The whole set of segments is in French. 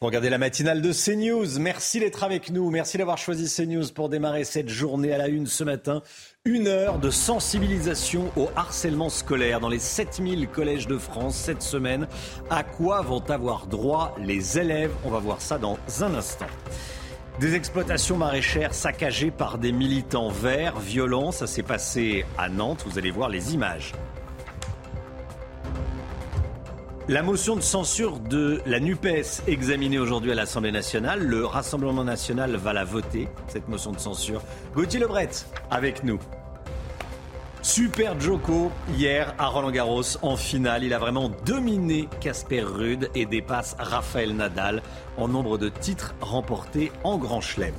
Vous regardez la matinale de CNews. Merci d'être avec nous. Merci d'avoir choisi CNews pour démarrer cette journée à la une ce matin. Une heure de sensibilisation au harcèlement scolaire dans les 7000 collèges de France cette semaine. À quoi vont avoir droit les élèves? On va voir ça dans un instant. Des exploitations maraîchères saccagées par des militants verts, violents, ça s'est passé à Nantes, vous allez voir les images. La motion de censure de la NUPES examinée aujourd'hui à l'Assemblée nationale, le Rassemblement national va la voter, cette motion de censure. Gauthier Lebret, avec nous. Super Joko hier à Roland Garros en finale. Il a vraiment dominé Casper Rude et dépasse Raphaël Nadal en nombre de titres remportés en Grand Chelem.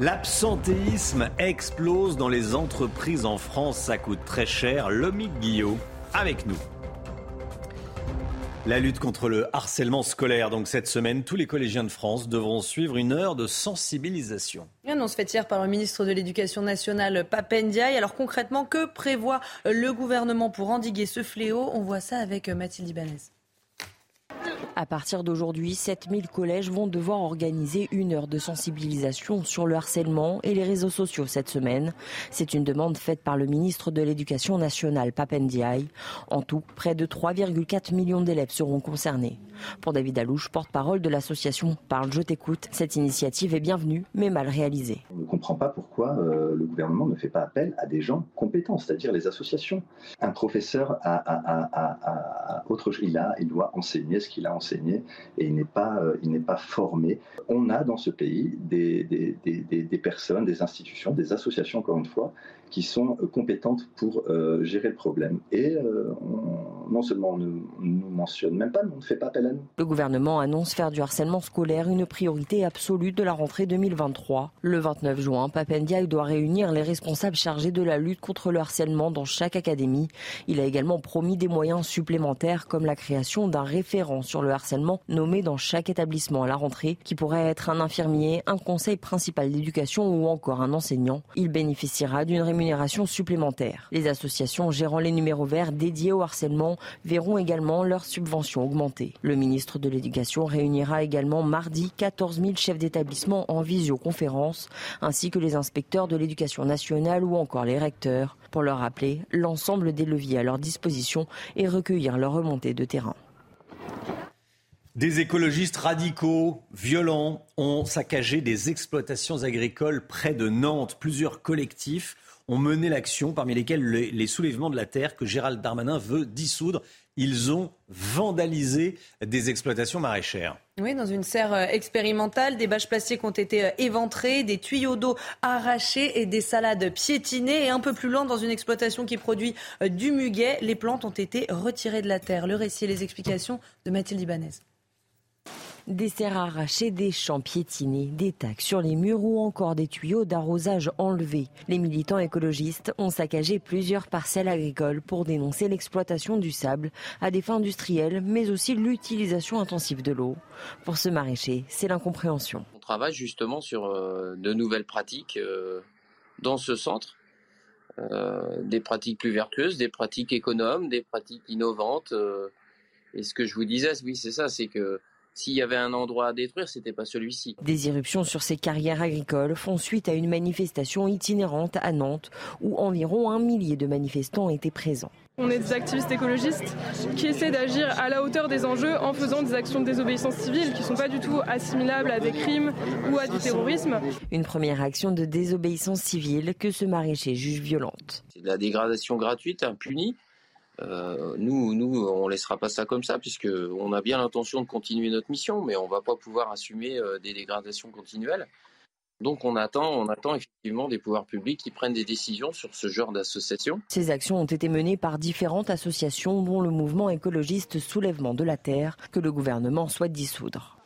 L'absentéisme explose dans les entreprises en France. Ça coûte très cher. Lomi Guillot avec nous. La lutte contre le harcèlement scolaire. Donc cette semaine, tous les collégiens de France devront suivre une heure de sensibilisation. Une annonce faite hier par le ministre de l'Éducation nationale, Papendiaï. Alors concrètement, que prévoit le gouvernement pour endiguer ce fléau? On voit ça avec Mathilde Ibanez. À partir d'aujourd'hui, 7000 collèges vont devoir organiser une heure de sensibilisation sur le harcèlement et les réseaux sociaux cette semaine. C'est une demande faite par le ministre de l'Éducation nationale, Papendiaï. En tout, près de 3,4 millions d'élèves seront concernés. Pour David Alouche, porte-parole de l'association Parle, je t'écoute, cette initiative est bienvenue, mais mal réalisée. On ne comprend pas pourquoi euh, le gouvernement ne fait pas appel à des gens compétents, c'est-à-dire les associations. Un professeur a, autre chose, il, a, il doit enseigner ce qu'il a enseigné et il n'est pas, euh, il n'est pas formé. On a dans ce pays des, des, des, des, personnes, des institutions, des associations, encore une fois, qui sont euh, compétentes pour euh, gérer le problème. Et non seulement on ne nous mentionne même pas, mais on ne fait pas appel à nous. Le gouvernement annonce faire du harcèlement scolaire une priorité absolue de la rentrée 2023. Le 29 juin, Papendiaï doit réunir les responsables chargés de la lutte contre le harcèlement dans chaque académie. Il a également promis des moyens supplémentaires comme la création d'un référent sur le harcèlement nommé dans chaque établissement à la rentrée, qui pourrait être un infirmier, un conseil principal d'éducation ou encore un enseignant. Il bénéficiera d'une rémunération Les associations gérant les numéros verts dédiés au harcèlement verront également leurs subventions augmenter. Le ministre de l'Éducation réunira également mardi 14 000 chefs d'établissement en visioconférence, ainsi que les inspecteurs de l'éducation nationale ou encore les recteurs, pour leur rappeler l'ensemble des leviers à leur disposition et recueillir leur remontée de terrain. Des écologistes radicaux, violents, ont saccagé des exploitations agricoles près de Nantes. Plusieurs collectifs ont mené l'action, parmi lesquels les, soulèvements de la terre que Gérald Darmanin veut dissoudre. Ils ont vandalisé des exploitations maraîchères. Oui, dans une serre euh, expérimentale, des bâches plastiques ont été euh, éventrées, des tuyaux d'eau arrachés et des salades piétinées. Et un peu plus loin, dans une exploitation qui produit euh, du muguet, les plantes ont été retirées de la terre. Le récit et les explications de Mathilde Ibanez. Des serres arrachées, des champs piétinés, des tacs sur les murs ou encore des tuyaux d'arrosage enlevés. Les militants écologistes ont saccagé plusieurs parcelles agricoles pour dénoncer l'exploitation du sable à des fins industrielles, mais aussi l'utilisation intensive de l'eau. Pour ce maraîcher, c'est l'incompréhension. On travaille justement sur euh, de nouvelles pratiques euh, dans ce centre. Euh, des pratiques plus vertueuses, des pratiques économes, des pratiques innovantes. et ce que je vous disais, oui, c'est ça, c'est que s'il y avait un endroit à détruire, c'était pas celui-ci. Des irruptions sur ces carrières agricoles font suite à une manifestation itinérante à Nantes où environ un millier de manifestants étaient présents. On est des activistes écologistes qui essaient d'agir à la hauteur des enjeux en faisant des actions de désobéissance civile qui ne sont pas du tout assimilables à des crimes ou à du terrorisme. Une première action de désobéissance civile que ce maraîcher juge violente. C'est de la dégradation gratuite, impunie, euh, nous, nous, on laissera pas ça comme ça, puisque on a bien l'intention de continuer notre mission, mais on va pas pouvoir assumer euh, des dégradations continuelles. Donc on attend, on attend effectivement des pouvoirs publics qui prennent des décisions sur ce genre d'association. Ces actions ont été menées par différentes associations, dont le mouvement écologiste Soulèvement de la Terre, que le gouvernement souhaite dissoudre.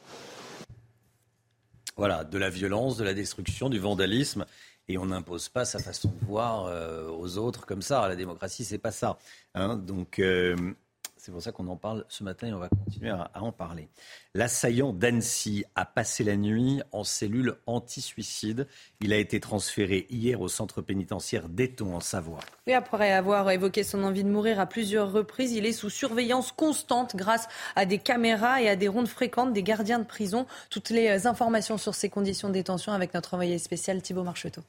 Voilà, de la violence, de la destruction, du vandalisme. Et on n'impose pas sa façon de voir euh, aux autres comme ça. La démocratie, c'est pas ça. Hein. Donc, euh, c'est pour ça qu'on en parle ce matin et on va continuer à, en parler. L'assaillant d'Annecy a passé la nuit en cellule anti-suicide. Il a été transféré hier au centre pénitentiaire d'Eton en Savoie. Et après avoir évoqué son envie de mourir à plusieurs reprises, il est sous surveillance constante grâce à des caméras et à des rondes fréquentes des gardiens de prison. Toutes les informations sur ses conditions de détention avec notre envoyé spécial Thibault Marcheteau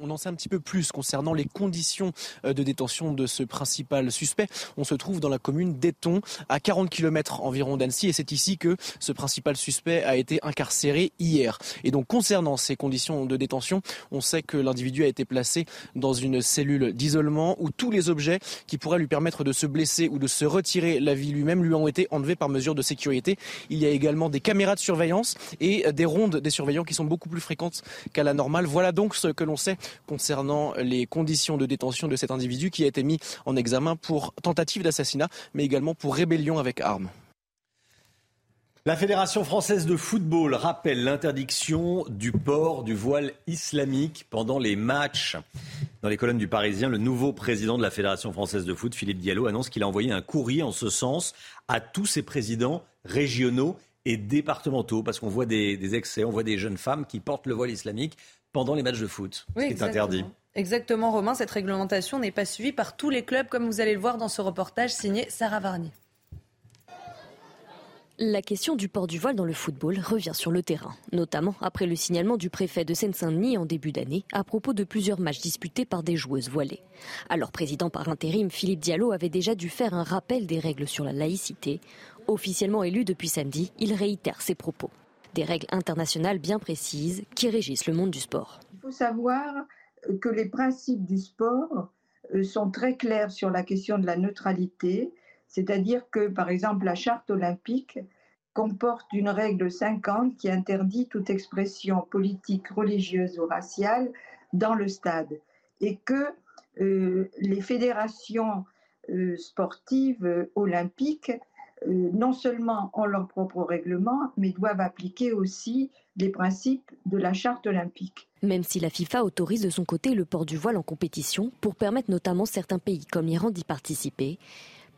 on en sait un petit peu plus concernant les conditions euh, de détention de ce principal suspect. On se trouve dans la commune d'Eton, à 40 km environ d'Annecy, et c'est ici que ce principal suspect a été incarcéré hier. Et donc, concernant ces conditions de détention, on sait que l'individu a été placé dans une cellule d'isolement où tous les objets qui pourraient lui permettre de se blesser ou de se retirer la vie lui-même lui ont été enlevés par mesure de sécurité. Il y a également des caméras de surveillance et des rondes des surveillants qui sont beaucoup plus fréquentes qu'à la normale. Voilà donc ce que l'on sait concernant les conditions de détention de cet individu qui a été mis en examen pour tentative d'assassinat, mais également pour rébellion avec armes. La Fédération française de football rappelle l'interdiction du port du voile islamique pendant les matchs. Dans les colonnes du Parisien, le nouveau président de la Fédération française de foot, Philippe Diallo, annonce qu'il a envoyé un courrier en ce sens à tous ses présidents régionaux et départementaux, parce qu'on voit des, des, excès, on voit des jeunes femmes qui portent le voile islamique pendant les matchs de foot, ce qui est interdit. Exactement, Romain. Cette réglementation n'est pas suivie par tous les clubs, comme vous allez le voir dans ce reportage signé Sarah Varnier. La question du port du voile dans le football revient sur le terrain, notamment après le signalement du préfet de Seine-Saint-Denis en début d'année à propos de plusieurs matchs disputés par des joueuses voilées. Alors président par intérim, Philippe Diallo avait déjà dû faire un rappel des règles sur la laïcité. Officiellement élu depuis samedi, il réitère ses propos des règles internationales bien précises qui régissent le monde du sport. Il faut savoir que les principes du sport euh, sont très clairs sur la question de la neutralité, c'est-à-dire que, par exemple, la charte olympique comporte une règle 50 qui interdit toute expression politique, religieuse ou raciale dans le stade, et que euh, les fédérations euh, sportives olympiques euh, non seulement ont leur propre règlement, mais doivent appliquer aussi les principes de la charte olympique. Même si la FIFA autorise de son côté le port du voile en compétition pour permettre notamment certains pays comme l'Iran d'y participer,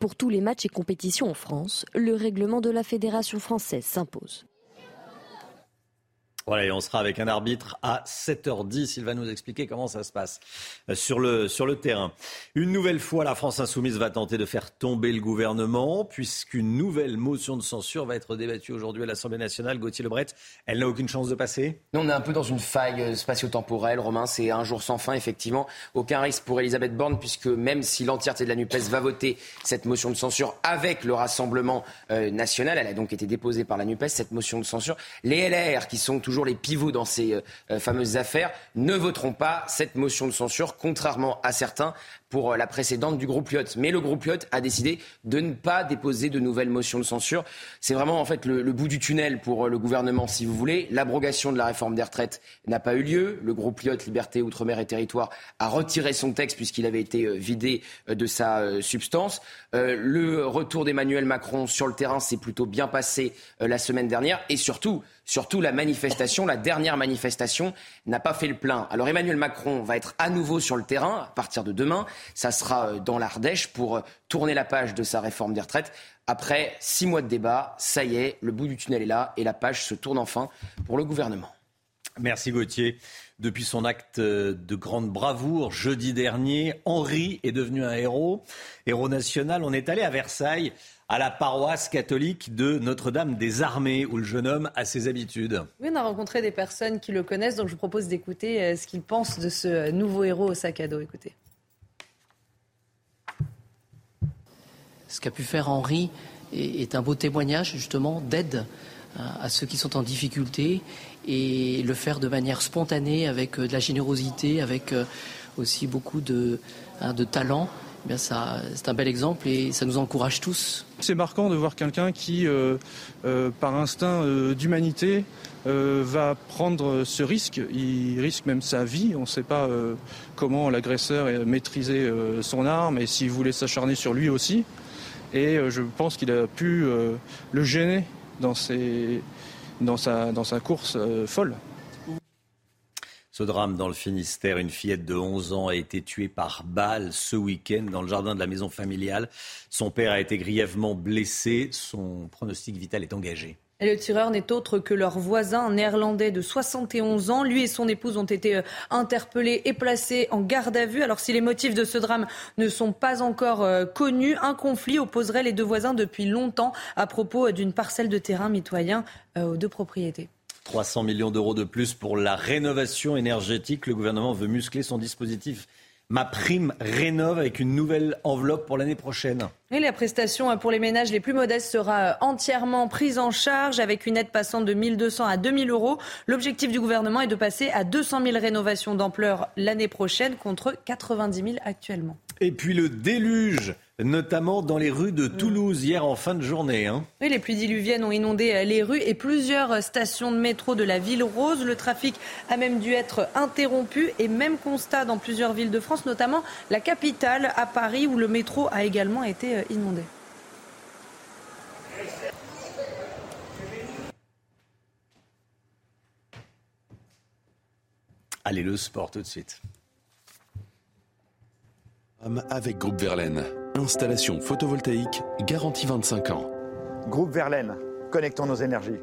pour tous les matchs et compétitions en France, le règlement de la Fédération française s'impose. Voilà, et on sera avec un arbitre à 7h10. Il va nous expliquer comment ça se passe euh, sur le, sur le terrain. Une nouvelle fois, la France insoumise va tenter de faire tomber le gouvernement, puisqu'une nouvelle motion de censure va être débattue aujourd'hui à l'Assemblée nationale. Gauthier Lebret, elle n'a aucune chance de passer? On est un peu dans une faille euh, spatio-temporelle, Romain. C'est un jour sans fin, effectivement. Aucun risque pour Elisabeth Borne, puisque même si l'entièreté de la NUPES va voter cette motion de censure avec le Rassemblement euh, national, elle a donc été déposée par la NUPES, cette motion de censure. Les LR, qui sont toujours toujours les pivots dans ces euh, fameuses affaires, ne voteront pas cette motion de censure, contrairement à certains pour euh, la précédente du groupe Lyot. Mais le groupe Lyot a décidé de ne pas déposer de nouvelles motions de censure. C'est vraiment en fait le, bout du tunnel pour euh, le gouvernement, si vous voulez. L'abrogation de la réforme des retraites n'a pas eu lieu. Le groupe Lyot, Liberté, Outre-mer et Territoire a retiré son texte puisqu'il avait été vidé de sa substance. Le retour d'Emmanuel Macron sur le terrain s'est plutôt bien passé la semaine dernière. Et surtout, Surtout la manifestation, la dernière manifestation, n'a pas fait le plein. Alors Emmanuel Macron va être à nouveau sur le terrain à partir de demain. Ça sera euh, dans l'Ardèche pour euh, tourner la page de sa réforme des retraites. Après six mois de débat, ça y est, le bout du tunnel est là et la page se tourne enfin pour le gouvernement. Merci Gauthier. Depuis son acte euh, de grande bravoure jeudi dernier, Henri est devenu un héros, héros national. On est allé à Versailles à la paroisse catholique de Notre-Dame des Armées, où le jeune homme a ses habitudes. Oui, on a rencontré des personnes qui le connaissent, donc je vous propose d'écouter euh, ce qu'ils pensent de ce nouveau héros au sac à dos. Écoutez. Ce qu'a pu faire Henri est un beau témoignage justement d'aide euh, à ceux qui sont en difficulté et le faire de manière spontanée avec euh, de la générosité, avec aussi beaucoup de, hein, de talent eh c'est un bel exemple et ça nous encourage tous. C'est marquant de voir quelqu'un qui, euh, euh, par instinct euh, d'humanité, va prendre ce risque. Il risque même sa vie. On ne sait pas comment l'agresseur maîtrisait son arme et s'il voulait s'acharner sur lui aussi. Et je pense qu'il a pu le gêner dans sa course folle. Ce drame dans le Finistère, une fillette de 11 ans a été tuée par balle ce week-end dans le jardin de la maison familiale. Son père a été grièvement blessé. Son pronostic vital est engagé. Et le tireur n'est autre que leur voisin, néerlandais de 71 ans. Lui et son épouse ont été euh, interpellés et placés en garde à vue. Alors si les motifs de ce drame ne sont pas encore euh, connus, un conflit opposerait les deux voisins depuis longtemps à propos d'une parcelle de terrain mitoyen euh, aux deux propriétés. 300 millions d'euros de plus pour la rénovation énergétique. Le gouvernement veut muscler son dispositif Ma prime rénove avec une nouvelle enveloppe pour l'année prochaine. Et la prestation pour les ménages les plus modestes sera entièrement prise en charge avec une aide passant de 1200 à 2000 euros. L'objectif du gouvernement est de passer à 200 000 rénovations d'ampleur l'année prochaine contre 90 000 actuellement. Et puis le déluge notamment dans les rues de Toulouse hier en fin de journée. Hein. Oui, les pluies diluviennes ont inondé euh, les rues et plusieurs euh, stations de métro de la ville rose. Le trafic a même dû être interrompu et même constat dans plusieurs villes de France, notamment la capitale à Paris où le métro a également été euh, inondé. Allez, le sport tout de suite. Avec Groupe Verlaine. Installation photovoltaïque garantie 25 ans. Groupe Verlaine, connectons nos énergies.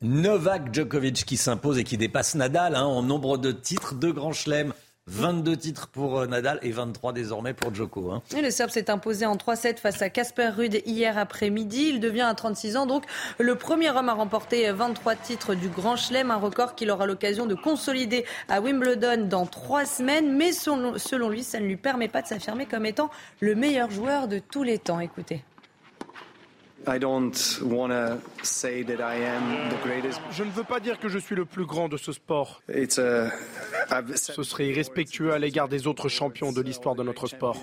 Novak Djokovic qui s'impose et qui dépasse Nadal hein, en nombre de titres de Grand Chelem. 22 titres pour euh, Nadal et 23 désormais pour Djoko. Hein. le Serbe s'est imposé en 3-7 face à Casper Ruud hier après-midi. Il devient à 36 ans donc le premier homme à remporter 23 titres du Grand Chelem, un record qu'il aura l'occasion de consolider à Wimbledon dans trois semaines. Mais selon, selon lui, ça ne lui permet pas de s'affirmer comme étant le meilleur joueur de tous les temps. Écoutez. Je ne veux pas dire que je suis le plus grand de ce sport. Ce serait irrespectueux à l'égard des autres champions de l'histoire de notre sport.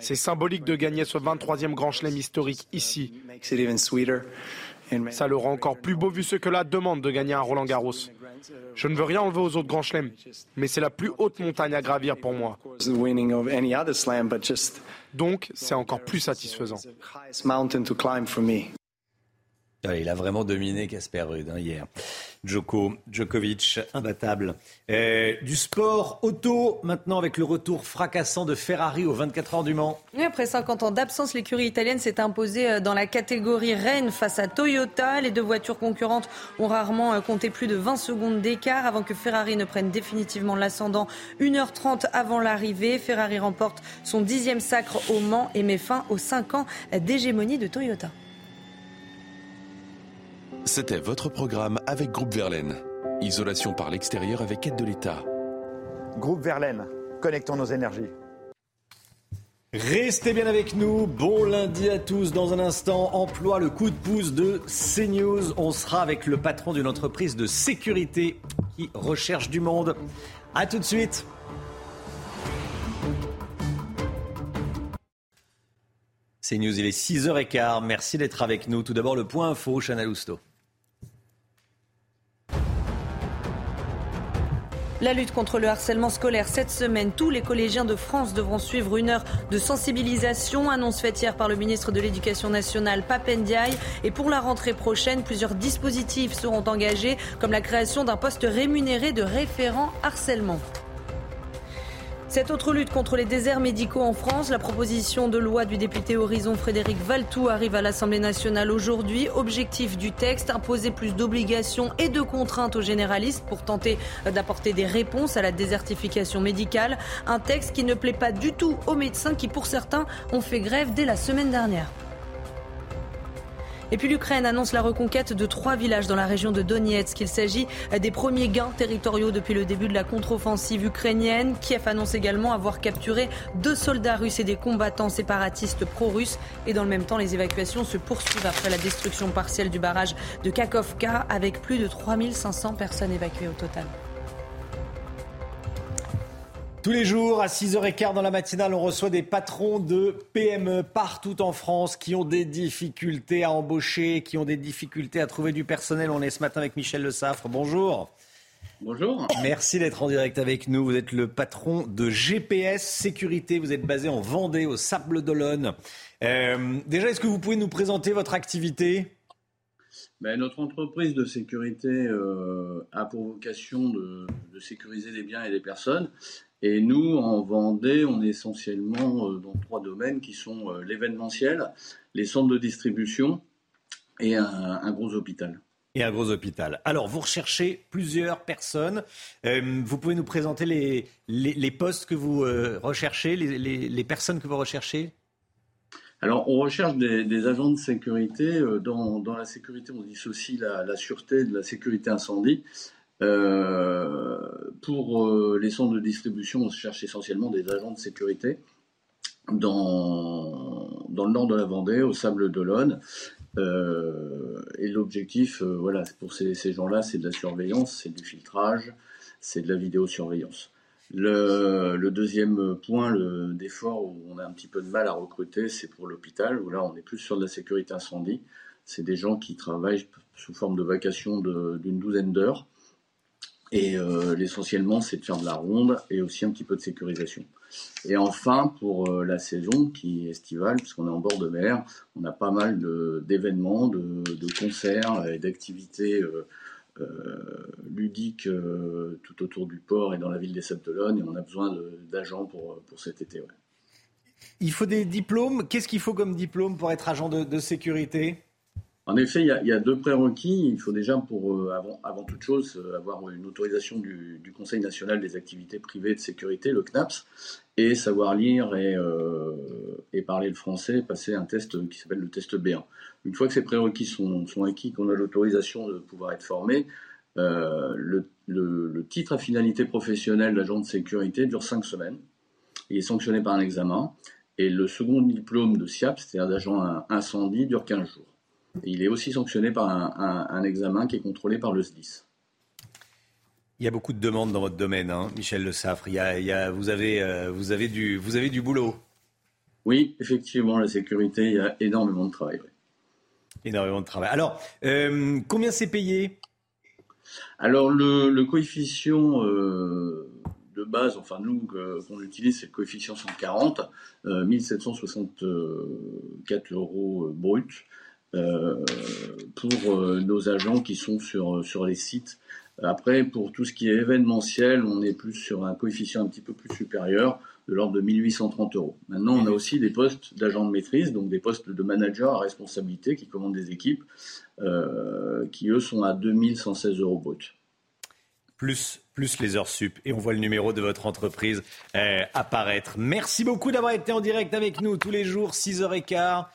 C'est symbolique de gagner ce 23e Grand Chelem historique ici. Ça le rend encore plus beau vu ce que la demande de gagner un Roland Garros. Je ne veux rien enlever aux autres grands chelems, mais c'est la plus haute montagne à gravir pour moi. Donc, c'est encore plus satisfaisant. Il a vraiment dominé Casper Ruud hein, hier. Djoko, Djokovic, imbattable. Euh, du sport auto, maintenant avec le retour fracassant de Ferrari aux 24 heures du Mans. après 50 ans d'absence, l'écurie italienne s'est imposée euh, dans la catégorie Rennes face à Toyota. Les deux voitures concurrentes ont rarement euh, compté plus de 20 secondes d'écart avant que Ferrari ne prenne définitivement l'ascendant. 1h30 avant l'arrivée, Ferrari remporte son dixième sacre au Mans et met fin aux 5 ans d'hégémonie de Toyota. C'était votre programme avec Groupe Verlaine. Isolation par l'extérieur avec aide de l'État. Groupe Verlaine, connectons nos énergies. Restez bien avec nous. Bon lundi à tous. Dans un instant, emploi le coup de pouce de CNews. On sera avec le patron d'une entreprise de sécurité qui recherche du monde. A tout de suite. CNews, il est 6h15. Merci d'être avec nous. Tout d'abord, le point info, Chanel Housteau. La lutte contre le harcèlement scolaire cette semaine, tous les collégiens de France devront suivre une heure de sensibilisation, annonce faite hier par le ministre de l'Éducation nationale Papendiaï. Et pour la rentrée prochaine, plusieurs dispositifs seront engagés, comme la création d'un poste rémunéré de référent harcèlement. Cette autre lutte contre les déserts médicaux en France, la proposition de loi du député Horizon Frédéric Valtou arrive à l'Assemblée nationale aujourd'hui. Objectif du texte, imposer plus d'obligations et de contraintes aux généralistes pour tenter d'apporter des réponses à la désertification médicale. Un texte qui ne plaît pas du tout aux médecins qui, pour certains, ont fait grève dès la semaine dernière. Et puis l'Ukraine annonce la reconquête de trois villages dans la région de Donetsk. Il s'agit des premiers gains territoriaux depuis le début de la contre-offensive ukrainienne. Kiev annonce également avoir capturé deux soldats russes et des combattants séparatistes pro-russes. Et dans le même temps, les évacuations se poursuivent après la destruction partielle du barrage de Kakovka avec plus de 3500 personnes évacuées au total. Tous les jours, à 6h15 dans la matinale, on reçoit des patrons de PME partout en France qui ont des difficultés à embaucher, qui ont des difficultés à trouver du personnel. On est ce matin avec Michel Le Saffre. Bonjour. Bonjour. Merci d'être en direct avec nous. Vous êtes le patron de GPS Sécurité. Vous êtes basé en Vendée, au Sable d'Olonne. Euh, déjà, est-ce que vous pouvez nous présenter votre activité? Ben, Notre entreprise de sécurité euh, a pour vocation de, de, sécuriser les biens et les personnes. Et nous, en Vendée, on est essentiellement euh, dans trois domaines qui sont euh, l'événementiel, les centres de distribution et un, un, gros hôpital. Et un gros hôpital. Alors, vous recherchez plusieurs personnes. Euh, vous pouvez nous présenter les, les, les postes que vous euh, recherchez, les, les, personnes que vous recherchez? Alors, on recherche des, des, agents de sécurité. Dans, dans, la sécurité, on dissocie la, la sûreté de la sécurité incendie. Euh, pour euh, les centres de distribution, on cherche essentiellement des agents de sécurité dans, dans le nord de la Vendée, au Sable d'Olonne. Euh, et l'objectif, voilà, pour ces, ces gens-là, c'est de la surveillance, c'est du filtrage, c'est de la vidéosurveillance. Le, le deuxième point d'effort où on a un petit peu de mal à recruter, c'est pour l'hôpital, où là on est plus sur de la sécurité incendie. C'est des gens qui travaillent sous forme de vacation d'une douzaine d'heures. Et euh, l'essentiellement, c'est de faire de la ronde et aussi un petit peu de sécurisation. Et enfin, pour euh, la saison qui est estivale, puisqu'on est en bord de mer, on a pas mal d'événements, de, de, concerts et d'activités euh, ludiques euh, tout autour du port et dans la ville des Sables-d'Olonne. Et on a besoin d'agents pour, pour cet été. Il faut des diplômes. Qu'est-ce qu'il faut comme diplôme pour être agent de sécurité? En effet, il y, a, deux prérequis. Il faut déjà, pour euh, avant, toute chose, euh, avoir une autorisation du, Conseil national des activités privées de sécurité, le CNAPS, et savoir lire et, euh, parler le français, passer un test qui s'appelle le test B1. Une fois que ces prérequis sont, acquis, qu'on a l'autorisation de pouvoir être formé, le, titre à finalité professionnelle d'agent de sécurité dure cinq semaines. Il est sanctionné par un examen. Et le second diplôme de SIAP, c'est-à-dire d'agent incendie, dure 15 jours. Il est aussi sanctionné par un, un, un, examen qui est contrôlé par le SDIS. Il y a beaucoup de demandes dans votre domaine, hein, Michel Le Saffre. Il y a, il y a, vous, avez, euh, vous, avez du, vous avez du boulot. Oui, effectivement, la sécurité, il y a énormément de travail. Oui. Énormément de travail. Alors, euh, combien c'est payé? Alors, le, le coefficient euh, de base, enfin nous, qu'on utilise, c'est le coefficient 140, euh, 1764 euros brut. Euh, pour euh, nos agents qui sont sur, sur les sites. Après, pour tout ce qui est événementiel, on est plus sur un coefficient un petit peu plus supérieur, de l'ordre de 1830 euros. Maintenant, on a aussi des postes d'agents de maîtrise, donc des postes de manager à responsabilité qui commandent des équipes, euh, qui eux sont à 2116 euros brut. Plus, plus les heures sup. Et on voit le numéro de votre entreprise euh, apparaître. Merci beaucoup d'avoir été en direct avec nous tous les jours, 6h15.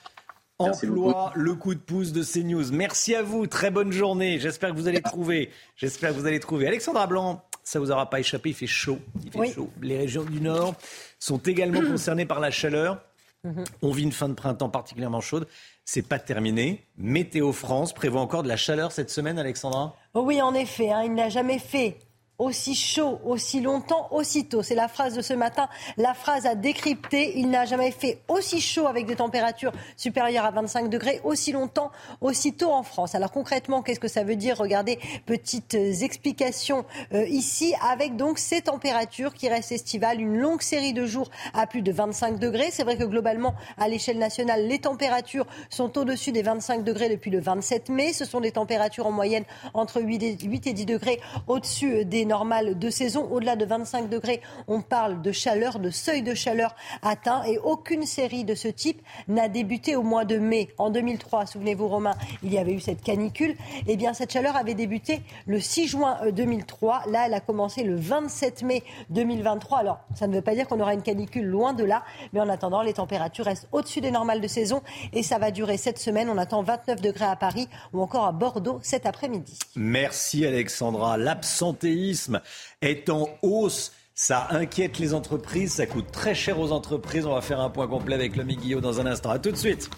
Emploi, le coup de pouce de CNews. Merci à vous, très bonne journée. J'espère que vous allez trouver. J'espère que vous allez trouver. Alexandra Blanc, ça vous aura pas échappé, il fait chaud. Il fait oui. chaud. Les régions du Nord sont également concernées par la chaleur. Mm-hmm. On vit une fin de printemps particulièrement chaude. C'est pas terminé. Météo France prévoit encore de la chaleur cette semaine, Alexandra? Oui, en effet. Hein, il n'a jamais fait aussi chaud, aussi longtemps, aussitôt. C'est la phrase de ce matin, la phrase à décrypter. Il n'a jamais fait aussi chaud avec des températures supérieures à 25 degrés, aussi longtemps, aussitôt en France. Alors concrètement, qu'est-ce que ça veut dire? Regardez, petites explications euh, ici, avec donc ces températures qui restent estivales, une longue série de jours à plus de 25 degrés. C'est vrai que globalement, à l'échelle nationale, les températures sont au-dessus des 25 degrés depuis le 27 mai. Ce sont des températures en moyenne entre 8 et 10 degrés au-dessus des normales de saison. Au-delà de 25 degrés, on parle de chaleur, de seuil de chaleur atteint. Et aucune série de ce type n'a débuté au mois de mai. En 2003, souvenez-vous Romain, il y avait eu cette canicule. Eh bien, cette chaleur avait débuté le 6 juin 2003. Là, elle a commencé le 27 mai 2023. Alors, ça ne veut pas dire qu'on aura une canicule loin de là. Mais en attendant, les températures restent au-dessus des normales de saison. Et ça va durer cette semaine. On attend 29 degrés à Paris ou encore à Bordeaux cet après-midi. Merci Alexandra. L'absentéisme est en hausse. Ça inquiète les entreprises, ça coûte très cher aux entreprises. On va faire un point complet avec le Guillot dans un instant. A tout de suite.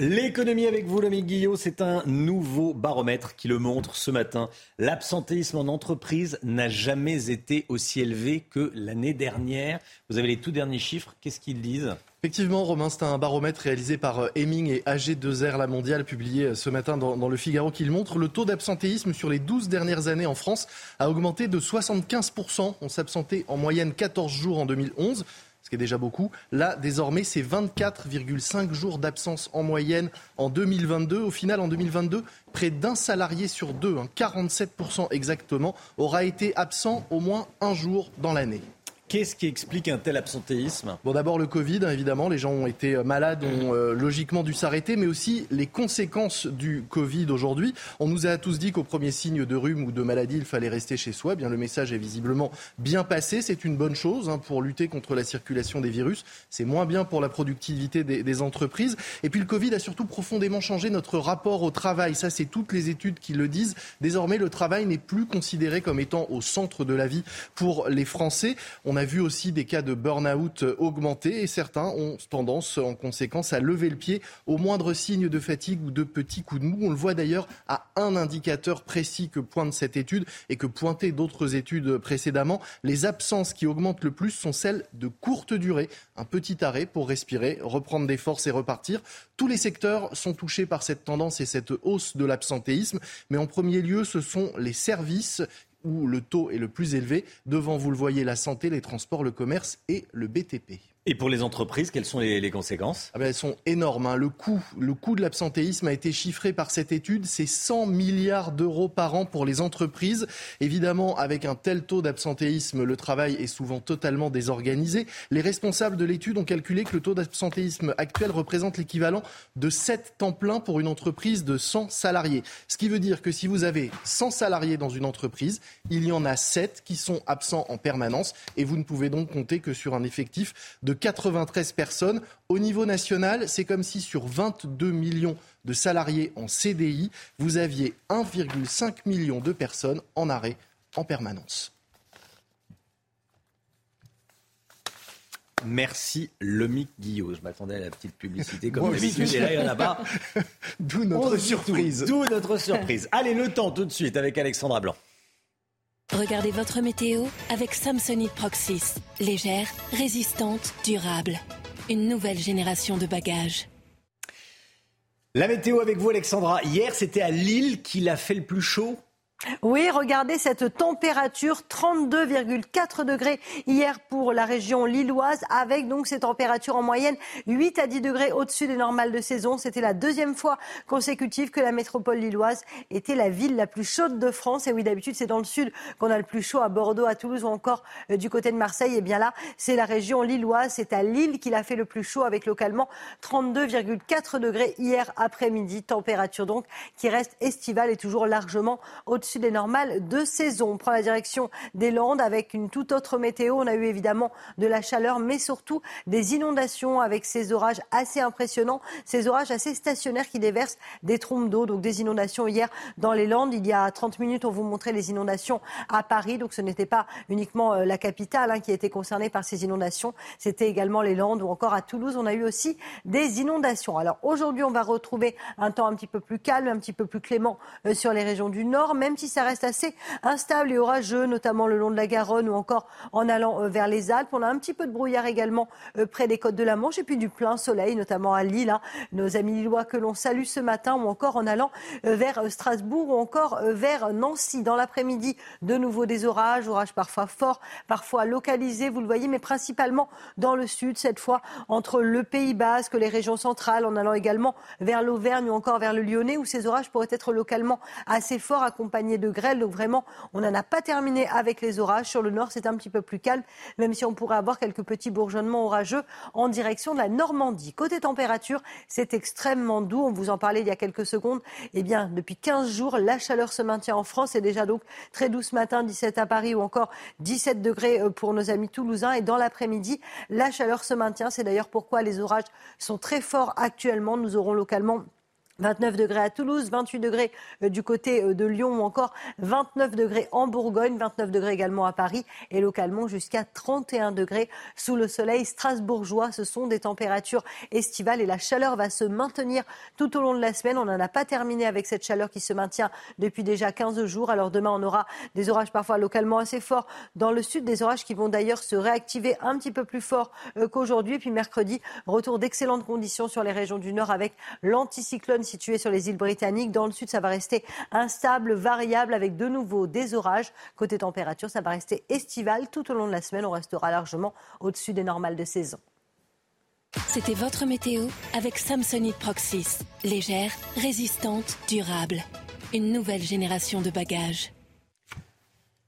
L'économie avec vous, Lomique Guillot, c'est un nouveau baromètre qui le montre ce matin. L'absentéisme en entreprise n'a jamais été aussi élevé que l'année dernière. Vous avez les tout derniers chiffres. Qu'est-ce qu'ils disent? Effectivement, Romain, c'est un baromètre réalisé par euh, Heming et AG2R La Mondiale, publié euh, ce matin dans, dans le Figaro, qui le montre. Le taux d'absentéisme sur les 12 dernières années en France a augmenté de 75%. On s'absentait en moyenne 14 jours en 2011 ce qui est déjà beaucoup. Là, désormais, c'est 24,5 jours d'absence en moyenne en 2022. Au final, en 2022, près d'un salarié sur deux, 47% hein, exactement, aura été absent au moins un jour dans l'année. Qu'est-ce qui explique un tel absentéisme? Bon, d'abord le Covid, hein, évidemment. Les gens ont été euh, malades, ont euh, logiquement dû s'arrêter, mais aussi les conséquences du Covid aujourd'hui. On nous a tous dit qu'au premier signe de rhume ou de maladie, il fallait rester chez soi. Eh bien, le message est visiblement bien passé. C'est une bonne chose hein, pour lutter contre la circulation des virus. C'est moins bien pour la productivité des, des, entreprises. Et puis, le Covid a surtout profondément changé notre rapport au travail. Ça, c'est toutes les études qui le disent. Désormais, le travail n'est plus considéré comme étant au centre de la vie pour les Français. On a vu aussi des cas de burn-out augmenter et certains ont tendance en conséquence à lever le pied au moindre signe de fatigue ou de petits coups de mou. On le voit d'ailleurs à un indicateur précis que pointe cette étude et que pointaient d'autres études précédemment. Les absences qui augmentent le plus sont celles de courte durée. Un petit arrêt pour respirer, reprendre des forces et repartir. Tous les secteurs sont touchés par cette tendance et cette hausse de l'absentéisme. Mais en premier lieu, ce sont les services où le taux est le plus élevé. Devant, vous le voyez, la santé, les transports, le commerce et le BTP. Et pour les entreprises, quelles sont les, conséquences? Ah ben Elles sont énormes. Hein. Le, coût, le coût de l'absentéisme a été chiffré par cette étude. C'est 100 milliards d'euros par an pour les entreprises. Évidemment, avec un tel taux d'absentéisme, le travail est souvent totalement désorganisé. Les responsables de l'étude ont calculé que le taux d'absentéisme actuel représente l'équivalent de 7 temps plein pour une entreprise de 100 salariés. Ce qui veut dire que si vous avez 100 salariés dans une entreprise, il y en a 7 qui sont absents en permanence et vous ne pouvez donc compter que sur un effectif de 93 personnes. Au niveau national, c'est comme si sur 22 millions de salariés en CDI, vous aviez 1,5 million de personnes en arrêt en permanence. Merci Lomic Guillot. Je m'attendais à la petite publicité comme d'habitude et là il y en a pas. D'où notre surprise. D'où notre surprise. Allez, le temps tout de suite avec Alexandra Blanc. Regardez votre météo avec Samsonite Proxys. Légère, résistante, durable. Une nouvelle génération de bagages. La météo avec vous, Alexandra. Hier, c'était à Lille qu'il a fait le plus chaud oui, regardez cette température, 32,4 degrés hier pour la région lilloise, avec donc ces températures en moyenne 8 à 10 degrés au-dessus des normales de saison. C'était la deuxième fois consécutive que la métropole lilloise était la ville la plus chaude de France. Et oui, d'habitude, c'est dans le sud qu'on a le plus chaud, à Bordeaux, à Toulouse ou encore euh, du côté de Marseille. Et bien là, c'est la région lilloise, c'est à Lille qu'il a fait le plus chaud, avec localement 32,4 degrés hier après-midi. Température donc qui reste estivale et toujours largement au-dessus des normales de saison. On prend la direction des Landes avec une toute autre météo. On a eu évidemment de la chaleur, mais surtout des inondations avec ces orages assez impressionnants, ces orages assez stationnaires qui déversent des trompes d'eau, donc des inondations hier dans les Landes. Il y a 30 minutes, on vous montrait les inondations à Paris, donc ce n'était pas uniquement euh, la capitale hein, qui était concernée par ces inondations, c'était également les Landes ou encore à Toulouse, on a eu aussi des inondations. Alors aujourd'hui, on va retrouver un temps un petit peu plus calme, un petit peu plus clément euh, sur les régions du Nord, même si ça reste assez instable et orageux, notamment le long de la Garonne ou encore en allant euh, vers les Alpes. On a un petit peu de brouillard également euh, près des côtes de la Manche et puis du plein soleil, notamment à Lille. Hein. Nos amis lillois que l'on salue ce matin ou encore en allant euh, vers Strasbourg ou encore vers Nancy. Dans l'après-midi, de nouveau des orages, orages parfois forts, parfois localisés, vous le voyez, mais principalement dans le sud, cette fois entre le Pays Basque, les régions centrales, en allant également vers l'Auvergne ou encore vers le Lyonnais, où ces orages pourraient être localement assez forts, accompagnés de grêle. Donc vraiment, on n'en a pas terminé avec les orages. Sur le nord, c'est un petit peu plus calme, même si on pourrait avoir quelques petits bourgeonnements orageux en direction de la Normandie. Côté température, c'est extrêmement doux. On vous en parlait il y a quelques secondes. Eh bien, depuis 15 jours, la chaleur se maintient en France. C'est déjà donc très doux ce matin, 17 à Paris ou encore 17 degrés euh, pour nos amis toulousains. Et dans l'après-midi, la chaleur se maintient. C'est d'ailleurs pourquoi les orages sont très forts actuellement. Nous aurons localement 29 degrés à Toulouse, 28 degrés euh, du côté euh, de Lyon ou encore 29 degrés en Bourgogne, 29 degrés également à Paris et localement jusqu'à 31 degrés sous le soleil strasbourgeois. Ce sont des températures estivales et la chaleur va se maintenir tout au long de la semaine. On n'en a pas terminé avec cette chaleur qui se maintient depuis déjà 15 jours. Alors demain, on aura des orages parfois localement assez forts dans le sud, des orages qui vont d'ailleurs se réactiver un petit peu plus fort euh, qu'aujourd'hui. Puis mercredi, retour d'excellentes conditions sur les régions du nord avec l'anticyclone situé sur les îles britanniques. Dans le sud, ça va rester instable, variable, avec de nouveau des orages. Côté température, ça va rester estival. Tout au long de la semaine, on restera largement au-dessus des normales de saison. C'était votre météo avec Samsonite Proxys. Légère, résistante, durable. Une nouvelle génération de bagages.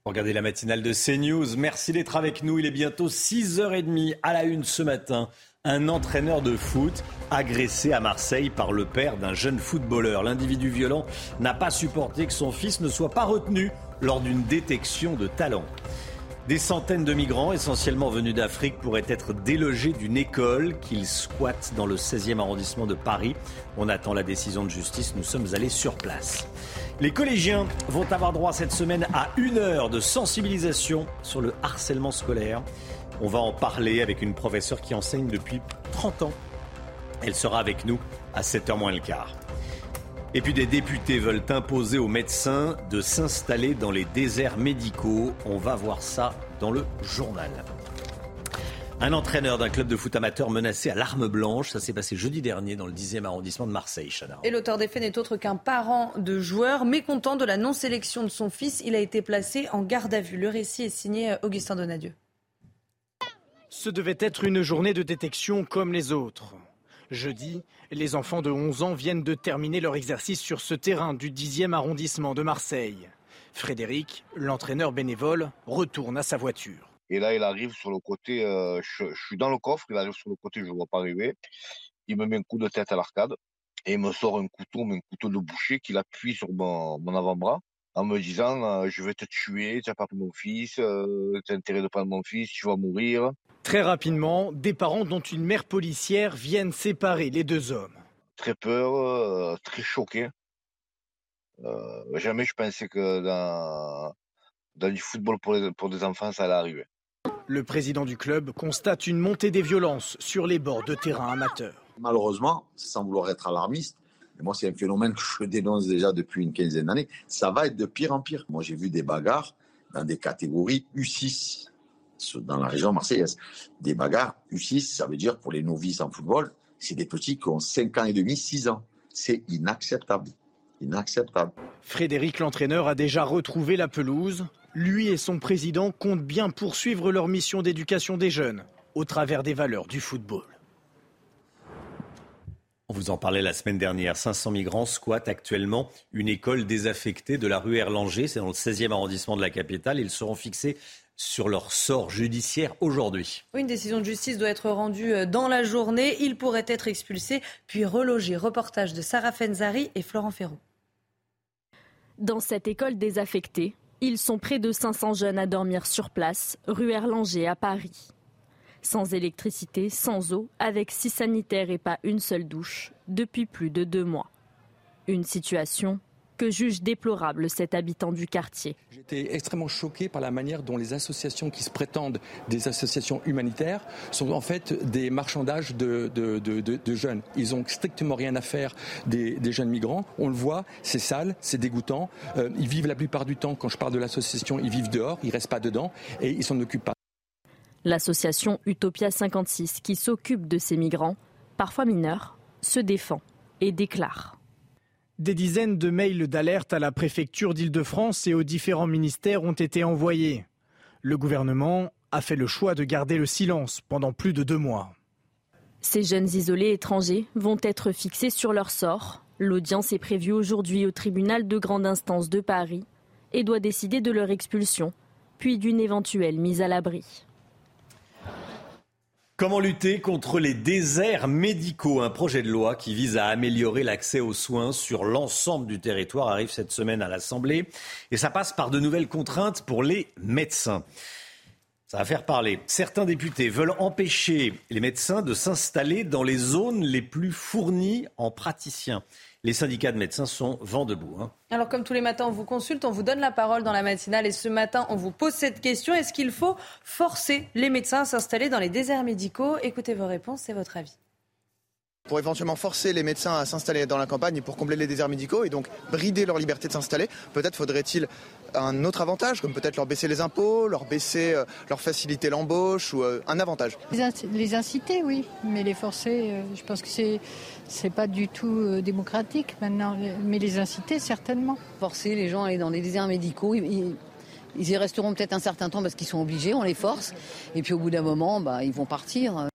Regardez la matinale de CNews. Merci d'être avec nous. Il est bientôt 6h30 à la une ce matin un entraîneur de foot agressé à Marseille par le père d'un jeune footballeur. L'individu violent n'a pas supporté que son fils ne soit pas retenu lors d'une détection de talent. Des centaines de migrants, essentiellement venus d'Afrique, pourraient être délogés d'une école qu'ils squattent dans le 16e arrondissement de Paris. On attend la décision de justice. Nous sommes allés sur place. Les collégiens vont avoir droit cette semaine à une heure de sensibilisation sur le harcèlement scolaire. On va en parler avec une professeure qui enseigne depuis 30 ans. Elle sera avec nous à 7h moins le quart. Et puis des députés veulent imposer aux médecins de s'installer dans les déserts médicaux. On va voir ça dans le journal. Un entraîneur d'un club de foot amateur menacé à l'arme blanche, ça s'est passé jeudi dernier dans le 10e arrondissement de Marseille. Et l'auteur des faits n'est autre qu'un parent de joueur mécontent de la non-sélection de son fils. Il a été placé en garde à vue. Le récit est signé Augustin Donadieu. Ce devait être une journée de détection comme les autres. Jeudi, les enfants de 11 ans viennent de terminer leur exercice sur ce terrain du 10e arrondissement de Marseille. Frédéric, l'entraîneur bénévole, retourne à sa voiture. Et là, il arrive sur le côté, euh, je, suis dans le coffre, il arrive sur le côté, je ne vois pas arriver. Il me met un coup de tête à l'arcade et il me sort un couteau, mais un couteau de boucher qu'il appuie sur mon, avant-bras en me disant euh, je vais te tuer, tu n'as pas pris mon fils, euh, tu as intérêt de prendre mon fils, tu vas mourir. Très rapidement, des parents dont une mère policière viennent séparer les deux hommes. Très peur, euh, très choqué. Euh, jamais je pensais que dans, dans du football pour, pour des enfants, ça allait arriver. Le président du club constate une montée des violences sur les bords de terrain amateurs. Malheureusement, sans vouloir être alarmiste, moi c'est un phénomène que je dénonce déjà depuis une quinzaine d'années, ça va être de pire en pire. Moi j'ai vu des bagarres dans des catégories U6 dans la région marseillaise. Des bagarres U6, ça veut dire pour les novices en football, c'est des petits qui ont 5 ans et demi, 6 ans. C'est inacceptable. Inacceptable. Frédéric, l'entraîneur, a déjà retrouvé la pelouse. Lui et son président comptent bien poursuivre leur mission d'éducation des jeunes au travers des valeurs du football. On vous en parlait la semaine dernière. 500 migrants squattent actuellement une école désaffectée de la rue Erlanger. C'est dans le 16e arrondissement de la capitale. Ils seront fixés sur leur sort judiciaire aujourd'hui. Une décision de justice doit être rendue euh, dans la journée. Ils pourraient être expulsés puis relogés. Reportage de Sarah Fenzari et Florent Ferraud. Dans cette école désaffectée, ils sont près de 500 jeunes à dormir sur place, rue Erlanger à Paris. Sans électricité, sans eau, avec six sanitaires et pas une seule douche, depuis plus de deux mois. Une situation que juge déplorable cet habitant du quartier. J'étais extrêmement choqué par la manière dont les associations qui se prétendent des associations humanitaires sont en fait des marchandages de, de, jeunes. Ils ont strictement rien à faire des, jeunes migrants. On le voit, c'est sale, c'est dégoûtant. Euh, ils vivent la plupart du temps, quand je parle de l'association, ils vivent dehors, ils restent pas dedans et ils s'en occupent pas. L'association Utopia 56, qui s'occupe de ces migrants, parfois mineurs, se défend et déclare. Des dizaines de mails d'alerte à la préfecture d'Île-de-France et aux différents ministères ont été envoyés. Le gouvernement a fait le choix de garder le silence pendant plus de deux mois. Ces jeunes isolés étrangers vont être fixés sur leur sort. L'audience est prévue aujourd'hui au tribunal de grande instance de Paris et doit décider de leur expulsion, puis d'une éventuelle mise à l'abri. Comment lutter contre les déserts médicaux? Un projet de loi qui vise à améliorer l'accès aux soins sur l'ensemble du territoire arrive cette semaine à l'Assemblée. Et ça passe par de nouvelles contraintes pour les médecins. Ça va faire parler. Certains députés veulent empêcher les médecins de s'installer dans les zones les plus fournies en praticiens. Les syndicats de médecins sont vent debout. Hein. Alors comme tous les matins, on vous consulte, on vous donne la parole dans la matinale et ce matin, on vous pose cette question. Est-ce qu'il faut forcer les médecins à s'installer dans les déserts médicaux? Écoutez vos réponses, c'est votre avis pour éventuellement forcer les médecins à s'installer dans la campagne et pour combler les déserts médicaux et donc brider leur liberté de s'installer. Peut-être faudrait-il un autre avantage, comme peut-être leur baisser les impôts, leur baisser, euh, leur faciliter l'embauche ou euh, un avantage. Les inciter, oui, mais les forcer, euh, je pense que c'est c'est pas du tout démocratique maintenant, mais les inciter certainement. Forcer les gens à aller dans les déserts médicaux. Ils, y resteront peut-être un certain temps parce qu'ils sont obligés, on les force. Et puis au bout d'un moment, bah, ils vont partir.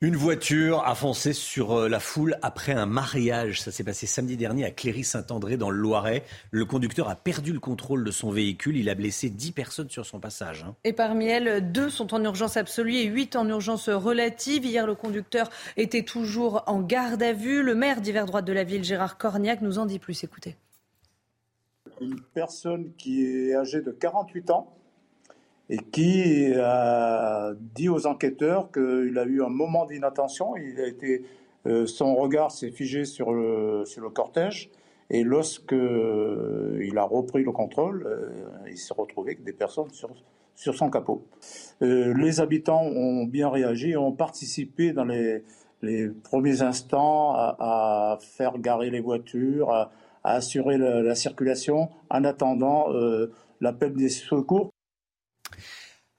Une voiture a foncé sur euh, la foule après un mariage. Ça s'est passé samedi dernier à Cléry-Saint-André dans le Loiret. Le conducteur a perdu le contrôle de son véhicule. Il a blessé 10 personnes sur son passage. Hein. Et parmi elles, deux sont en urgence absolue et 8 en urgence relative. Hier, le conducteur était toujours en garde à vue. Le maire d'hiver droite de la ville, Gérard Corniac, nous en dit plus. Écoutez. Une personne qui est âgée de 48 ans et qui a dit aux enquêteurs qu'il a eu un moment d'inattention. Il a été, euh, son regard s'est figé sur le, sur le cortège. Et lorsque euh, il a repris le contrôle, euh, il s'est retrouvé avec des personnes sur, sur son capot. les habitants ont bien réagi et ont participé dans les, les premiers instants à, faire garer les voitures, à, assurer la, la, circulation en attendant l'appel des secours.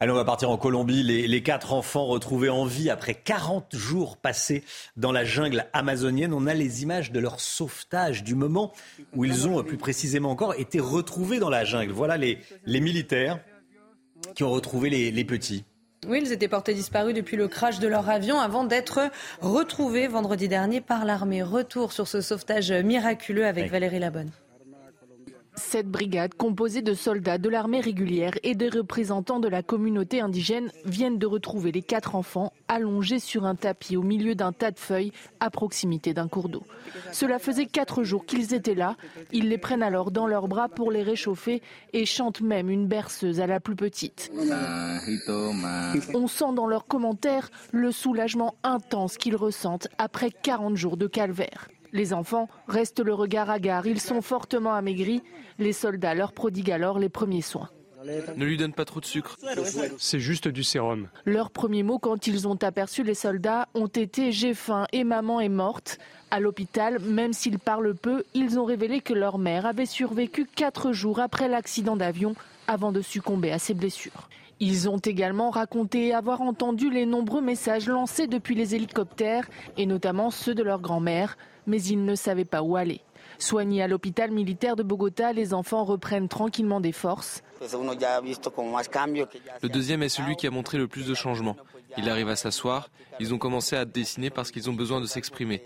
Allez, on va partir en Colombie. Les, quatre enfants retrouvés en vie après 40 jours passés dans la jungle amazonienne. On a les images de leur sauvetage, du moment où ils ont, plus précisément encore, été retrouvés dans la jungle. Voilà les, militaires qui ont retrouvé les, petits. Oui, ils étaient portés disparus depuis le crash de leur avion avant d'être retrouvés vendredi dernier par l'armée. Retour sur ce sauvetage miraculeux avec Valérie Labonne. Cette brigade, composée de soldats de l'armée régulière et des représentants de la communauté indigène, viennent de retrouver les quatre enfants allongés sur un tapis au milieu d'un tas de feuilles à proximité d'un cours d'eau. Cela faisait quatre jours qu'ils étaient là. Ils les prennent alors dans leurs bras pour les réchauffer et chantent même une berceuse à la plus petite. On sent dans leurs commentaires le soulagement intense qu'ils ressentent après 40 jours de calvaire. Les enfants restent le regard hagard, ils sont fortement amaigris. Les soldats leur prodiguent alors les premiers soins. Ne lui donne pas trop de sucre. C'est juste du sérum. Leurs premiers mots quand ils ont aperçu les soldats ont été J'ai faim et maman est morte. À l'hôpital, même s'ils parlent peu, ils ont révélé que leur mère avait survécu quatre jours après l'accident d'avion avant de succomber à ses blessures. Ils ont également raconté avoir entendu les nombreux messages lancés depuis les hélicoptères et notamment ceux de leur grand-mère mais ils ne savaient pas où aller. Soignés à l'hôpital militaire de Bogota, les enfants reprennent tranquillement des forces. Le deuxième est celui qui a montré le plus de changements. Il arrive à s'asseoir, ils ont commencé à dessiner parce qu'ils ont besoin de s'exprimer.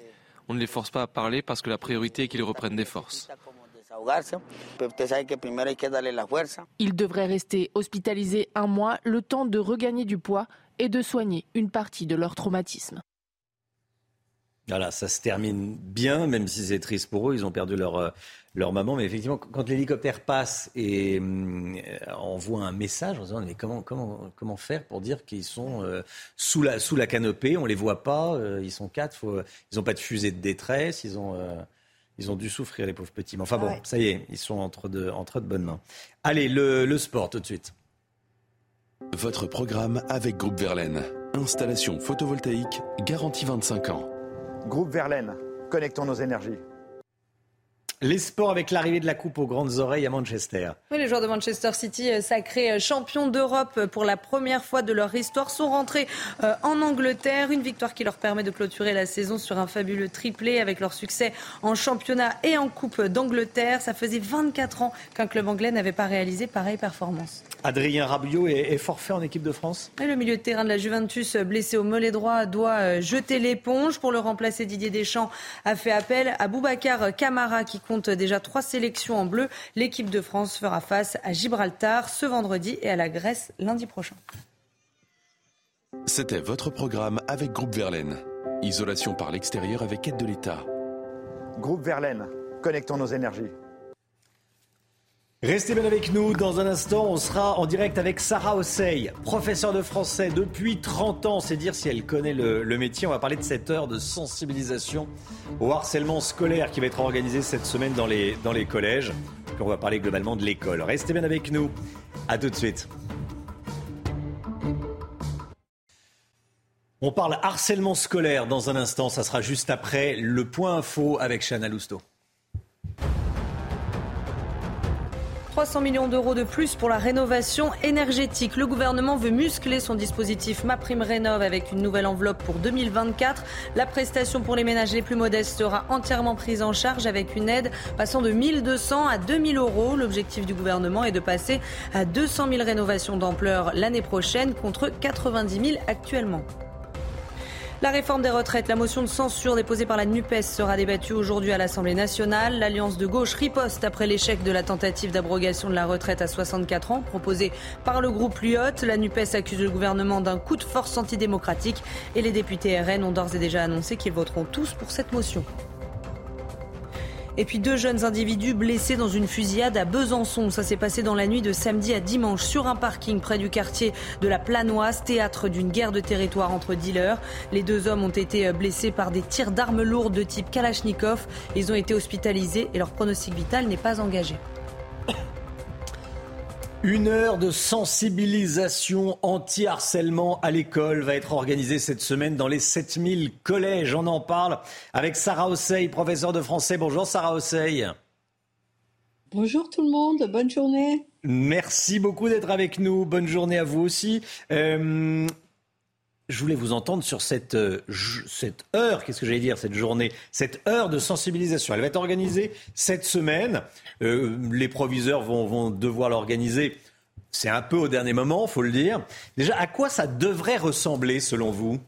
On ne les force pas à parler parce que la priorité est qu'ils reprennent des forces. Ils devraient rester hospitalisés un mois, le temps de regagner du poids et de soigner une partie de leur traumatisme. Voilà, ça se termine bien, même si c'est triste pour eux, ils ont perdu leur, euh, leur maman. Mais effectivement, quand l'hélicoptère passe et euh, envoie un message, on se demande mais comment, comment, comment faire pour dire qu'ils sont euh, sous, la, sous la canopée, on les voit pas, ils sont quatre, faut, ils n'ont pas de fusée de détresse, ils ont, ils ont dû souffrir, les pauvres petits. Mais enfin bon, ça y est, ils sont entre de, entre de bonnes mains. Allez, le, le sport tout de suite. Votre programme avec Groupe Verlaine. Installation photovoltaïque garantie 25 ans. Groupe Verlaine, connectons nos énergies. Les sports avec l'arrivée de la Coupe aux grandes oreilles à Manchester. Oui, les joueurs de Manchester City, euh, sacrés euh, champions d'Europe euh, pour la première fois de leur histoire, sont rentrés en Angleterre. Une victoire qui leur permet de clôturer la saison sur un fabuleux triplé avec leur succès en championnat et en Coupe d'Angleterre. Ça faisait 24 ans qu'un club anglais n'avait pas réalisé pareille performance. Adrien Rabiot est, forfait en équipe de France? le milieu de terrain de la Juventus, blessé au mollet droit, doit jeter l'éponge. Pour le remplacer, Didier Deschamps a fait appel à Boubacar Camara qui compte déjà trois sélections en bleu. L'équipe de France fera face à Gibraltar ce vendredi et à la Grèce lundi prochain. C'était votre programme avec Groupe Verlaine. Isolation par l'extérieur avec aide de l'État. Groupe Verlaine, connectons nos énergies. Restez bien avec nous. Dans un instant, on sera en direct avec Sarah Ossey, professeure de français depuis 30 ans. C'est dire si elle connaît le, métier. On va parler de cette heure de sensibilisation au harcèlement scolaire qui va être organisée cette semaine dans les, dans les collèges. Puis on va parler globalement de l'école. Restez bien avec nous. À tout de suite. On parle harcèlement scolaire dans un instant. Ça sera juste après le point info avec Chana Lousteau. 300 millions d'euros de plus pour la rénovation énergétique. Le gouvernement veut muscler son dispositif MaPrimeRénov' avec une nouvelle enveloppe pour 2024. La prestation pour les ménages les plus modestes sera entièrement prise en charge avec une aide passant de 1200 à 2000 euros. L'objectif du gouvernement est de passer à 200 000 rénovations d'ampleur l'année prochaine contre 90 000 actuellement. La réforme des retraites, la motion de censure déposée par la NUPES sera débattue aujourd'hui à l'Assemblée nationale. L'Alliance de gauche riposte après l'échec de la tentative d'abrogation de la retraite à 64 ans proposée par le groupe Lyotte. La NUPES accuse le gouvernement d'un coup de force antidémocratique et les députés RN ont d'ores et déjà annoncé qu'ils voteront tous pour cette motion. Et puis deux jeunes individus blessés dans une fusillade à Besançon. Ça s'est passé dans la nuit de samedi à dimanche sur un parking près du quartier de la Planoise, théâtre d'une guerre de territoire entre dealers. Les deux hommes ont été blessés par des tirs d'armes lourdes de type Kalachnikov. Ils ont été hospitalisés et leur pronostic vital n'est pas engagé. Une heure de sensibilisation anti-harcèlement à l'école va être organisée cette semaine dans les 7000 collèges. On en parle avec Sarah Ossey, professeure de français. Bonjour Sarah Ossey. Bonjour tout le monde, bonne journée. Merci beaucoup d'être avec nous. Bonne journée à vous aussi. Euh, je voulais vous entendre sur cette, euh, cette heure, qu'est-ce que j'allais dire, cette journée, cette heure de sensibilisation. Elle va être organisée cette semaine. Euh, les proviseurs vont, vont devoir l'organiser. C'est un peu au dernier moment, faut le dire. Déjà, à quoi ça devrait ressembler selon vous?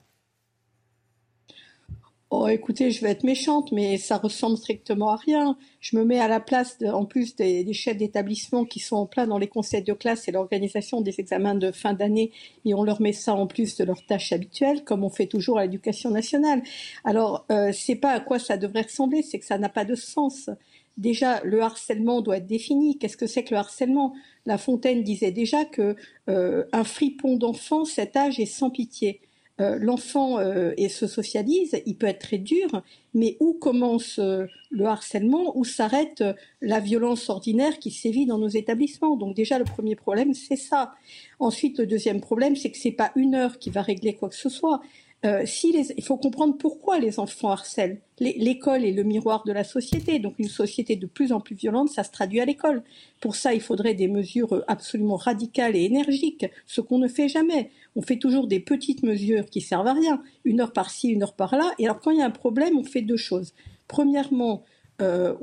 Oh, écoutez, je vais être méchante, mais ça ressemble strictement à rien. Je me mets à la place, en plus des, chefs d'établissement qui sont en plein dans les conseils de classe et l'organisation des examens de fin d'année, et on leur met ça en plus de leurs tâches habituelles, comme on fait toujours à l'éducation nationale. Alors, euh, c'est pas à quoi ça devrait ressembler, c'est que ça n'a pas de sens. Déjà, le harcèlement doit être défini. Qu'est-ce que c'est que le harcèlement? La Fontaine disait déjà que euh, un fripon d'enfant, cet âge est sans pitié. Euh, l'enfant euh, et se socialise, il peut être très dur, mais où commence euh, le harcèlement, où s'arrête la violence ordinaire qui sévit dans nos établissements. Donc déjà le premier problème c'est ça. Ensuite le deuxième problème c'est que c'est pas une heure qui va régler quoi que ce soit. Euh, il faut comprendre pourquoi les enfants harcèlent. L'école est le miroir de la société, donc une société de plus en plus violente, ça se traduit à l'école. Pour ça, il faudrait des mesures absolument radicales et énergiques, ce qu'on ne fait jamais. On fait toujours des petites mesures qui servent à rien, une heure par-ci, une heure par-là. Et alors, quand il y a un problème, on fait deux choses. Premièrement, euh,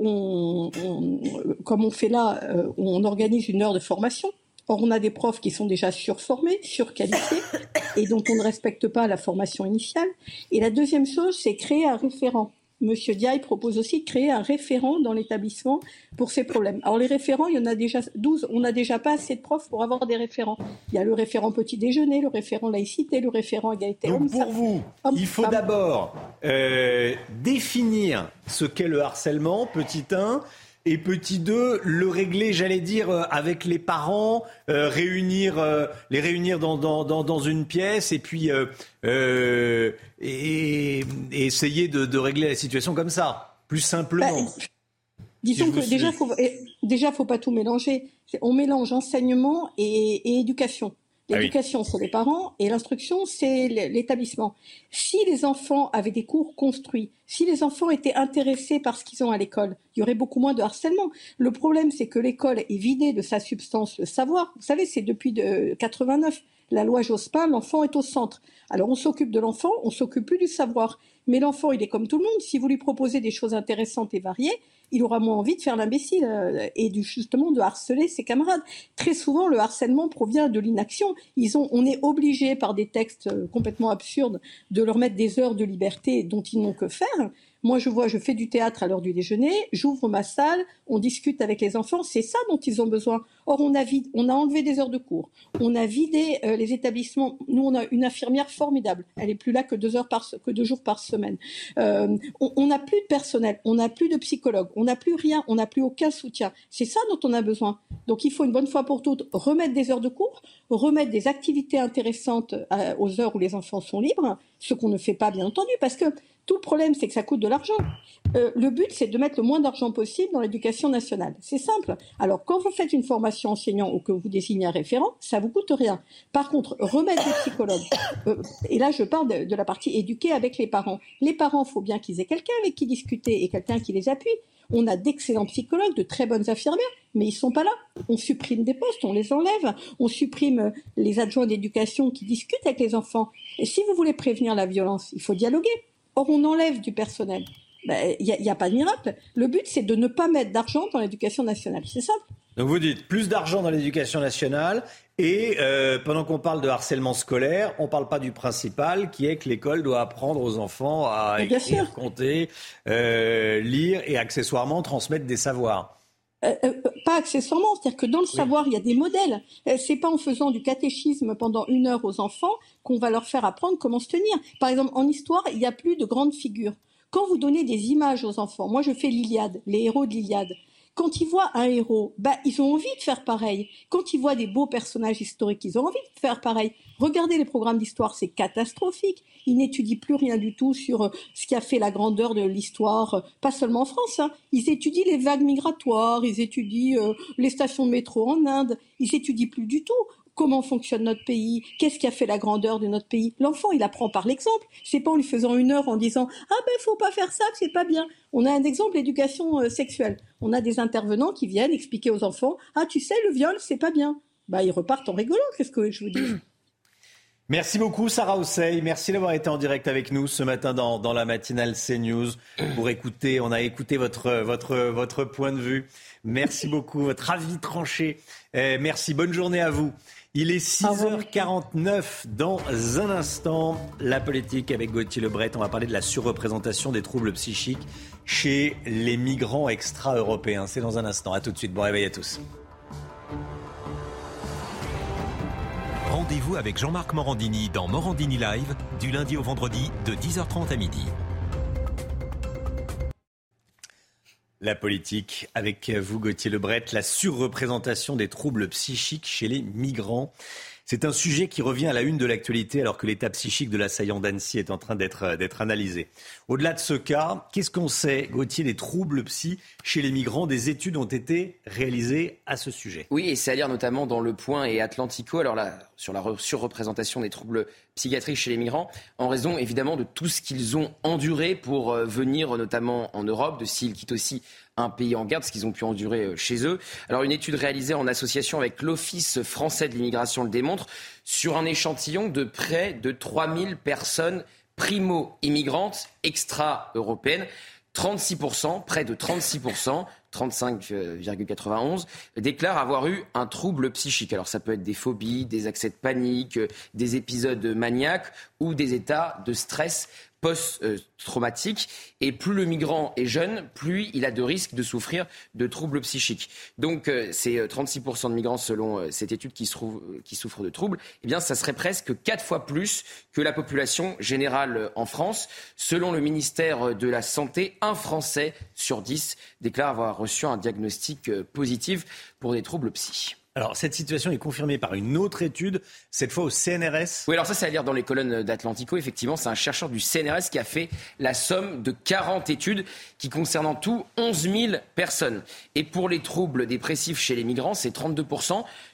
comme on fait là, euh, on organise une heure de formation Or, on a des profs qui sont déjà surformés, surqualifiés, et dont on ne respecte pas la formation initiale. Et la deuxième chose, c'est créer un référent. Monsieur Diaye propose aussi de créer un référent dans l'établissement pour ces problèmes. Alors les référents, il y en a déjà 12. On n'a déjà pas assez de profs pour avoir des référents. Il y a le référent petit déjeuner, le référent laïcité, le référent égalité. Donc pour vous, il faut d'abord euh, définir ce qu'est le harcèlement, petit 1, et petit 2, le régler, j'allais dire, euh, avec les parents, euh, réunir, euh, les réunir dans, dans, dans, une pièce et puis et, essayer de, de, régler la situation comme ça, plus simplement. Bah, disons que déjà, faut, déjà, faut pas tout mélanger. On mélange enseignement et, et éducation. Ah L'éducation, c'est les parents et l'instruction, c'est l'établissement. Si les enfants avaient des cours construits, si les enfants étaient intéressés par ce qu'ils ont à l'école, il y aurait beaucoup moins de harcèlement. Le problème, c'est que l'école est vidée de sa substance, le savoir. Vous savez, c'est depuis de 89. La loi Jospin, l'enfant est au centre. Alors on s'occupe de l'enfant, on s'occupe plus du savoir. Mais l'enfant, il est comme tout le monde. Si vous lui proposez des choses intéressantes et variées, il aura moins envie de faire l'imbécile euh, et justement de harceler ses camarades. Très souvent, le harcèlement provient de l'inaction. Ils ont, on est obligé par des textes euh, complètement absurdes de leur mettre des heures de liberté dont ils n'ont que faire. Moi, je vois, je fais du théâtre à l'heure du déjeuner, j'ouvre ma salle, on discute avec les enfants, c'est ça dont ils ont besoin. Or, on a, on a enlevé des heures de cours, on a vidé euh, les établissements. Nous, on a une infirmière formidable. Elle est plus là que deux heures par que deux jours par semaine. Euh, on n'a plus de personnel, on n'a plus de psychologue, on n'a plus rien, on n'a plus aucun soutien. C'est ça dont on a besoin. Donc, il faut une bonne fois pour toutes remettre des heures de cours, remettre des activités intéressantes euh, aux heures où les enfants sont libres, ce qu'on ne fait pas bien entendu, parce que tout le problème, c'est que ça coûte de l'argent. Le but, c'est de mettre le moins d'argent possible dans l'éducation nationale. C'est simple. Alors, quand vous faites une formation enseignant ou que vous désignez un référent, ça vous coûte rien. Par contre, remettre des psychologues, euh, et là, je parle de, la partie éduquée avec les parents. Les parents, faut bien qu'ils aient quelqu'un avec qui discuter et quelqu'un qui les appuie. On a d'excellents psychologues, de très bonnes infirmières, mais ils sont pas là. On supprime des postes, on les enlève, on supprime les adjoints d'éducation qui discutent avec les enfants. Et si vous voulez prévenir la violence, il faut dialoguer. Or, on enlève du personnel. Ben, il n'y a, pas de miracle. Le but, c'est de ne pas mettre d'argent dans l'éducation nationale. C'est simple. Donc vous dites plus d'argent dans l'éducation nationale et euh, pendant qu'on parle de harcèlement scolaire, on ne parle pas du principal qui est que l'école doit apprendre aux enfants à écrire, compter, euh, lire et accessoirement transmettre des savoirs. Euh, pas accessoirement, c'est-à-dire que dans le savoir, il y a des modèles. c'est pas en faisant du catéchisme pendant une heure aux enfants qu'on va leur faire apprendre comment se tenir. Par exemple, en histoire, il n'y a plus de grandes figures. Quand vous donnez des images aux enfants, moi je fais l'Iliade, les héros de l'Iliade. Quand ils voient un héros, bah, ils ont envie de faire pareil. Quand ils voient des beaux personnages historiques, ils ont envie de faire pareil. Regardez les programmes d'histoire, c'est catastrophique. Ils n'étudient plus rien du tout sur euh, ce qui a fait la grandeur de l'histoire, euh, pas seulement en France. Hein. Ils étudient les vagues migratoires, ils étudient euh, les stations de métro en Inde. Ils étudient plus du tout comment fonctionne notre pays, qu'est-ce qui a fait la grandeur de notre pays? L'enfant, il apprend par l'exemple. C'est pas en lui faisant une heure en disant ah ben faut pas faire ça, c'est pas bien. On a un exemple d'éducation euh, sexuelle. On a des intervenants qui viennent expliquer aux enfants ah tu sais le viol c'est pas bien. Bah ils repartent en rigolant. Qu'est-ce que je vous dis Merci beaucoup Sarah Ossey. Merci d'avoir été en direct avec nous ce matin dans, dans la matinale CNews pour écouter. On a écouté votre point de vue. Merci beaucoup, votre avis tranché. Eh, merci, bonne journée à vous. Il est 6h49 dans un instant. La politique avec Gauthier Lebret. On va parler de la surreprésentation des troubles psychiques chez les migrants extra-européens. C'est dans un instant. À tout de suite. Bon réveil à tous. Rendez-vous avec Jean-Marc Morandini dans Morandini Live du lundi au vendredi de 10h30 à midi. La politique, avec vous Gauthier Lebret, la surreprésentation des troubles psychiques chez les migrants. C'est un sujet qui revient à la une de l'actualité alors que l'état psychique de l'assaillant d'Annecy est en train d'être analysé. Au-delà de ce cas, qu'est-ce qu'on sait, Gauthier, des troubles psy chez les migrants? Des études ont été réalisées à ce sujet. Oui, et c'est à lire notamment dans Le Point et Atlantico, alors là, sur la surreprésentation des troubles psychiatriques chez les migrants, en raison évidemment de tout ce qu'ils ont enduré pour euh, venir notamment en Europe, de s'ils quittent aussi un pays en garde, ce qu'ils ont pu endurer euh, chez eux. Alors une étude réalisée en association avec l'Office français de l'immigration le démontre, sur un échantillon de près de 3000 personnes primo-immigrantes extra-européennes. 36%, près de 36%, 35,91, déclarent avoir eu un trouble psychique. Alors ça peut être des phobies, des accès de panique, des épisodes maniaques ou des états de stress post-traumatique. Et plus le migrant est jeune, plus il a de risques de souffrir de troubles psychiques. Donc, euh, c'est 36% euh, de migrants, selon euh, cette étude, qui, souffrent de troubles. Eh bien, ça serait presque quatre fois plus que la population générale en France. Selon le ministère de la Santé, un Français sur dix déclare avoir reçu un diagnostic positif pour des troubles psychiques. Alors, cette situation est confirmée par une autre étude, cette fois au CNRS. Oui, alors ça, c'est à lire dans les colonnes d'Atlantico. Effectivement, c'est un chercheur du CNRS qui a fait la somme de 40 études qui concernent en tout 11 000 personnes. Et pour les troubles dépressifs chez les migrants, c'est 32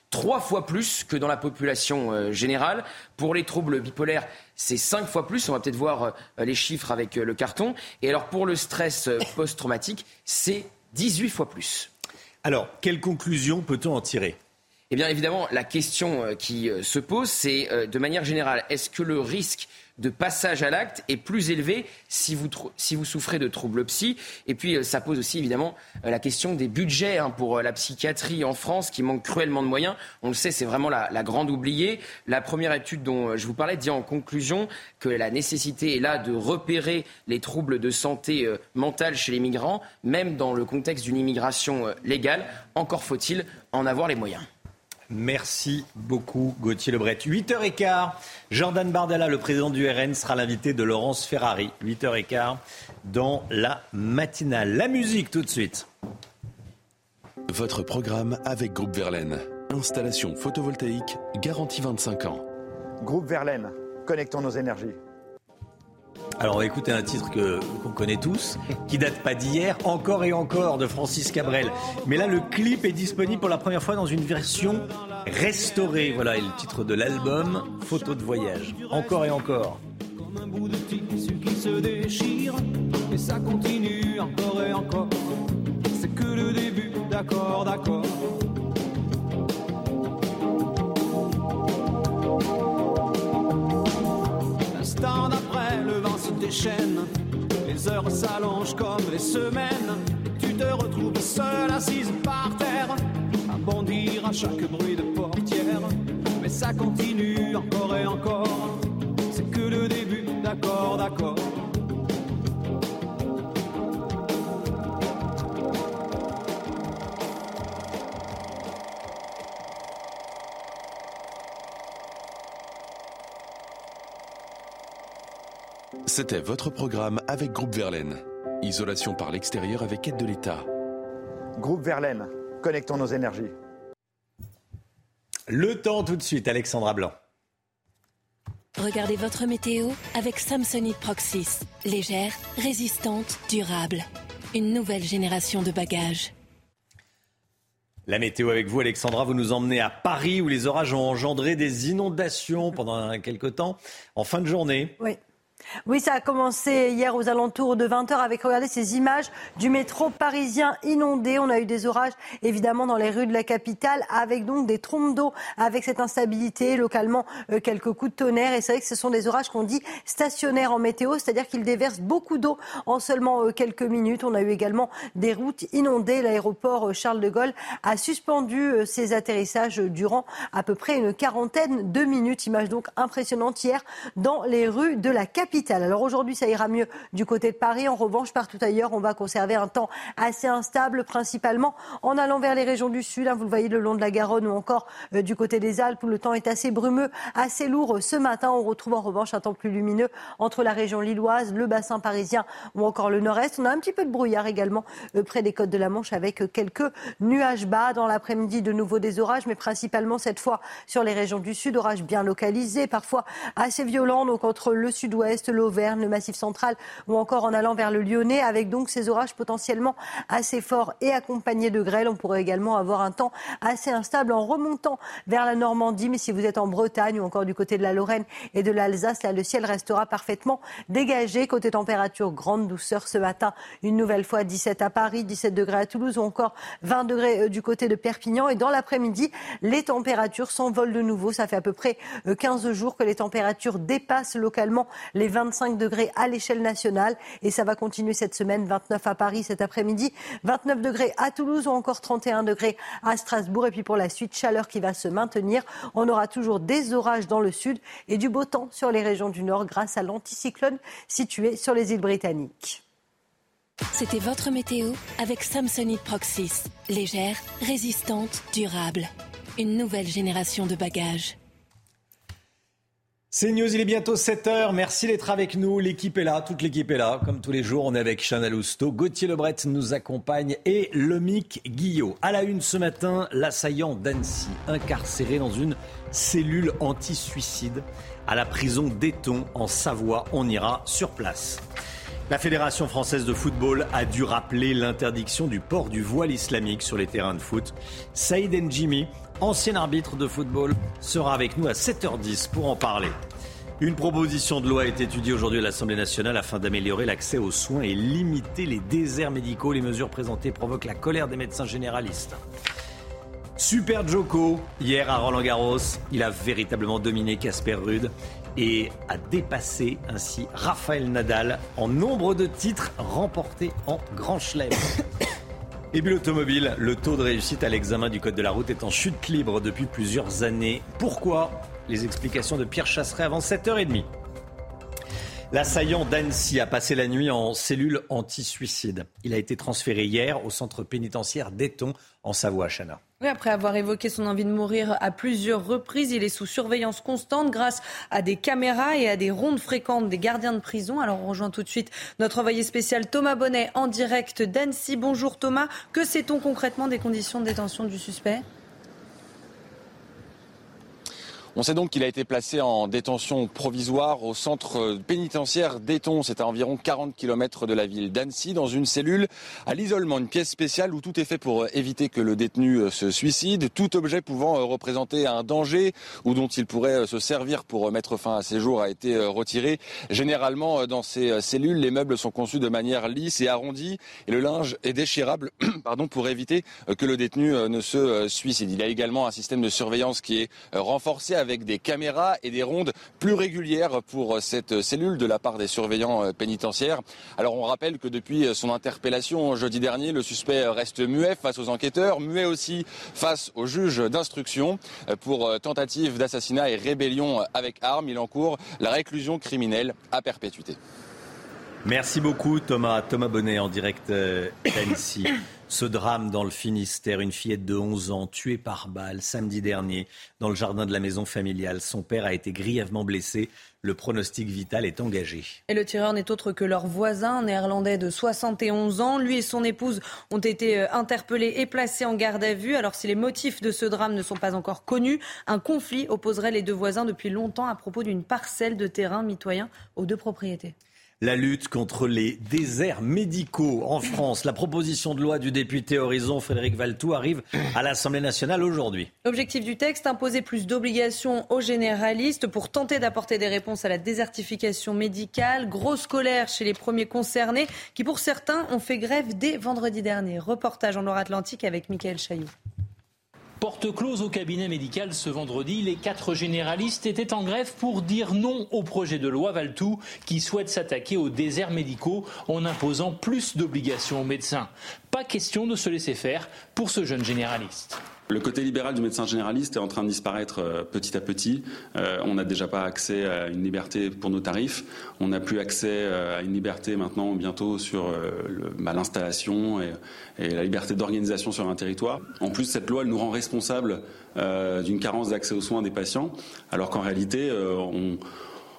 trois fois plus que dans la population euh, générale. Pour les troubles bipolaires, c'est cinq fois plus. On va peut-être voir euh, les chiffres avec euh, le carton. Et alors pour le stress post-traumatique, c'est 18 fois plus. Alors, quelle conclusion peut-on en tirer? Eh bien, évidemment, la question euh, qui euh, se pose, c'est euh, de manière générale, est-ce que le risque de passage à l'acte est plus élevé si vous, souffrez de troubles psy? Et puis, ça pose aussi évidemment la question des budgets hein, pour la psychiatrie en France qui manque cruellement de moyens. On le sait, c'est vraiment la, la, grande oubliée. La première étude dont je vous parlais dit en conclusion que la nécessité est là de repérer les troubles de santé mentale chez les migrants, même dans le contexte d'une immigration légale. Encore faut-il en avoir les moyens. Merci beaucoup Gauthier Lebret. 8h15, Jordan Bardella, le président du RN, sera l'invité de Laurence Ferrari. 8h15 dans la matinale. La musique tout de suite. Votre programme avec Groupe Verlaine. Installation photovoltaïque garantie 25 ans. Groupe Verlaine, connectons nos énergies. Alors on va écouter un titre que qu'on connaît tous, qui date pas d'hier, encore et encore de Francis Cabrel. Mais là le clip est disponible pour la première fois dans une version restaurée. Voilà, et le titre de l'album, Photo de voyage. Encore et encore. Comme et ça continue encore et encore. C'est le début, d'accord, d'accord. Les heures s'allongent comme les semaines. Tu te retrouves seule assise par terre, à bondir à chaque bruit de portière. Mais ça continue encore et encore. C'est que le début, d'accord, d'accord. C'était votre programme avec Groupe Verlaine. Isolation par l'extérieur avec aide de l'État. Groupe Verlaine, connectons nos énergies. Le temps tout de suite, Alexandra Blanc. Regardez votre météo avec Samsonite Proxys. Légère, résistante, durable. Une nouvelle génération de bagages. La météo avec vous, Alexandra. Vous nous emmenez à Paris où les orages ont engendré des inondations pendant quelques temps en fin de journée. Oui. Oui, ça a commencé hier aux alentours de 20h avec, regardez ces images du métro parisien inondé. On a eu des orages évidemment dans les rues de la capitale avec donc des trompes d'eau avec cette instabilité, localement euh, quelques coups de tonnerre. Et c'est vrai que ce sont des orages qu'on dit stationnaires en météo, c'est-à-dire qu'ils déversent beaucoup d'eau en seulement euh, quelques minutes. On a eu également des routes inondées. L'aéroport euh, Charles de Gaulle a suspendu ses atterrissages durant à peu près une quarantaine de minutes. Image donc impressionnante hier dans les rues de la capitale. Alors aujourd'hui, ça ira mieux du côté de Paris. En revanche, partout ailleurs, on va conserver un temps assez instable, principalement en allant vers les régions du sud. Hein, vous le voyez le long de la Garonne ou encore euh, du côté des Alpes où le temps est assez brumeux, assez lourd. Ce matin, on retrouve en revanche un temps plus lumineux entre la région lilloise, le bassin parisien ou encore le nord-est. On a un petit peu de brouillard également euh, près des côtes de la Manche avec euh, quelques nuages bas. Dans l'après-midi, de nouveau des orages, mais principalement cette fois sur les régions du sud, orages bien localisés, parfois assez violents, donc entre le sud-ouest, l'Auvergne, le Massif central ou encore en allant vers le Lyonnais, avec donc ces orages potentiellement assez forts et accompagnés de grêle. On pourrait également avoir un temps assez instable en remontant vers la Normandie. Mais si vous êtes en Bretagne ou encore du côté de la Lorraine et de l'Alsace, là, le ciel restera parfaitement dégagé. Côté température, grande douceur ce matin. Une nouvelle fois 17 à Paris, 17 degrés à Toulouse ou encore 20 degrés euh, du côté de Perpignan. Et dans l'après-midi, les températures s'envolent de nouveau. Ça fait à peu près 15 euh, jours que les températures dépassent localement les 25 degrés à l'échelle nationale. Et ça va continuer cette semaine. 29 à Paris cet après-midi, 29 degrés à Toulouse ou encore 31 degrés à Strasbourg. Et puis pour la suite, chaleur qui va se maintenir. On aura toujours des orages dans le sud et du beau temps sur les régions du nord grâce à l'anticyclone situé sur les îles britanniques. C'était votre météo avec Samsonite Proxys. Légère, résistante, durable. Une nouvelle génération de bagages. C'est News, il est bientôt 7h. Merci d'être avec nous. L'équipe est là, toute l'équipe est là. Comme tous les jours, on est avec Chanel Housteau. Gauthier Lebret nous accompagne et Lomic Guillot. À la une ce matin, l'assaillant d'Annecy, incarcéré dans une cellule anti-suicide à la prison d'Eton en Savoie. On ira sur place. La Fédération française de football a dû rappeler l'interdiction du port du voile islamique sur les terrains de foot. Saïd Njimi ancien arbitre de football, sera avec nous à 7h10 pour en parler. Une proposition de loi est étudiée aujourd'hui à l'Assemblée nationale afin d'améliorer l'accès aux soins et limiter les déserts médicaux. Les mesures présentées provoquent la colère des médecins généralistes. Super Joko, hier à Roland Garros, il a véritablement dominé Casper Rude et a dépassé ainsi Raphaël Nadal en nombre de titres remportés en Grand Chelem. Et puis l'automobile, le taux de réussite à l'examen du code de la route est en chute libre depuis plusieurs années. Pourquoi? Les explications de Pierre Chasseret avant 7h30. L'assaillant d'Annecy a passé la nuit en cellule anti-suicide. Il a été transféré hier au centre pénitentiaire d'Eton en Savoie, Chana. Oui, après avoir évoqué son envie de mourir à plusieurs reprises, il est sous surveillance constante grâce à des caméras et à des rondes fréquentes des gardiens de prison. Alors on rejoint tout de suite notre envoyé spécial Thomas Bonnet en direct d'Annecy. Bonjour Thomas, que sait-on concrètement des conditions de détention du suspect? On sait donc qu'il a été placé en détention provisoire au centre pénitentiaire d'Eton. C'est à environ 40 km de la ville d'Annecy, dans une cellule à l'isolement, une pièce spéciale où tout est fait pour éviter que le détenu euh, se suicide. Tout objet pouvant euh, représenter un danger ou dont il pourrait euh, se servir pour mettre fin à ses jours a été retiré. Généralement, dans ces cellules, les meubles sont conçus de manière lisse et arrondie et le linge est déchirable pardon, pour éviter que le détenu ne se suicide. Il y a également un système de surveillance qui est renforcé des caméras et des rondes plus régulières pour cette cellule de la part des surveillants euh, pénitentiaires. Alors on rappelle que depuis son interpellation jeudi dernier, le suspect reste muet face aux enquêteurs, muet aussi face au juge d'instruction euh, pour euh, tentative d'assassinat et rébellion avec arme. Il encourt la réclusion criminelle à perpétuité. Merci beaucoup Thomas. Thomas Bonnet en direct d'Annecy. Ce drame dans le Finistère, une fillette de 11 ans tuée par balle samedi dernier dans le jardin de la maison familiale. Son père a été grièvement blessé. Le pronostic vital est engagé. Et le tireur n'est autre que leur voisin, néerlandais de 71 ans. Lui et son épouse ont été euh, interpellés et placés en garde à vue. Alors si les motifs de ce drame ne sont pas encore connus, un conflit opposerait les deux voisins depuis longtemps à propos d'une parcelle de terrain mitoyen aux deux propriétés la lutte contre les déserts médicaux en France. La proposition de loi du député Horizon Frédéric Valtou arrive à l'Assemblée nationale aujourd'hui. L'objectif du texte, imposer plus d'obligations aux généralistes pour tenter d'apporter des réponses à la désertification médicale. Grosse colère chez les premiers concernés qui, pour certains, ont fait grève dès vendredi dernier. Reportage en Loire-Atlantique avec Michael Chailloux. Porte close au cabinet médical ce vendredi, les quatre généralistes étaient en grève pour dire non au projet de loi Valtou qui souhaite s'attaquer aux déserts médicaux en imposant plus d'obligations aux médecins. Pas question de se laisser faire pour ce jeune généraliste. Le côté libéral du médecin généraliste est en train de disparaître euh, petit à petit. Euh, on n'a déjà pas accès à une liberté pour nos tarifs. On n'a plus accès euh, à une liberté maintenant bientôt sur bah, l'installation et, la liberté d'organisation sur un territoire. En plus, cette loi elle nous rend responsables d'une carence d'accès aux soins des patients, alors qu'en réalité, on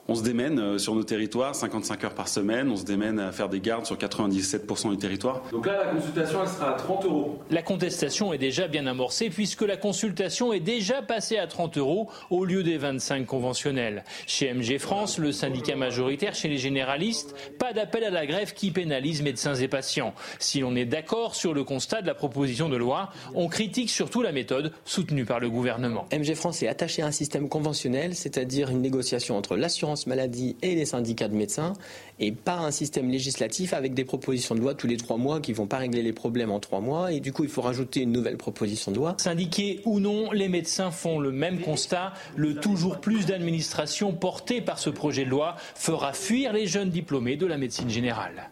on se démène euh, sur nos territoires 55 heures par semaine, on se démène à faire des gardes sur 97% du territoire. Donc là, la consultation, elle sera à 30 euros. La contestation est déjà bien amorcée puisque la consultation est déjà passée à 30 euros au lieu des 25 conventionnels. Chez MG France, le syndicat majoritaire chez les généralistes, pas d'appel à la grève qui pénalise médecins et patients. Si l'on est d'accord sur le constat de la proposition de loi, on critique surtout la méthode soutenue par le gouvernement. MG France est attaché à un système conventionnel, c'est-à-dire une négociation entre l'assurance maladie et les syndicats de médecins, et pas un système législatif avec des propositions de loi tous les trois mois qui vont pas régler les problèmes en trois mois, et du coup il faut rajouter une nouvelle proposition de loi. Syndiqués ou non, les médecins font le même constat. Le toujours plus d'administration porté par ce projet de loi fera fuir les jeunes diplômés de la médecine générale.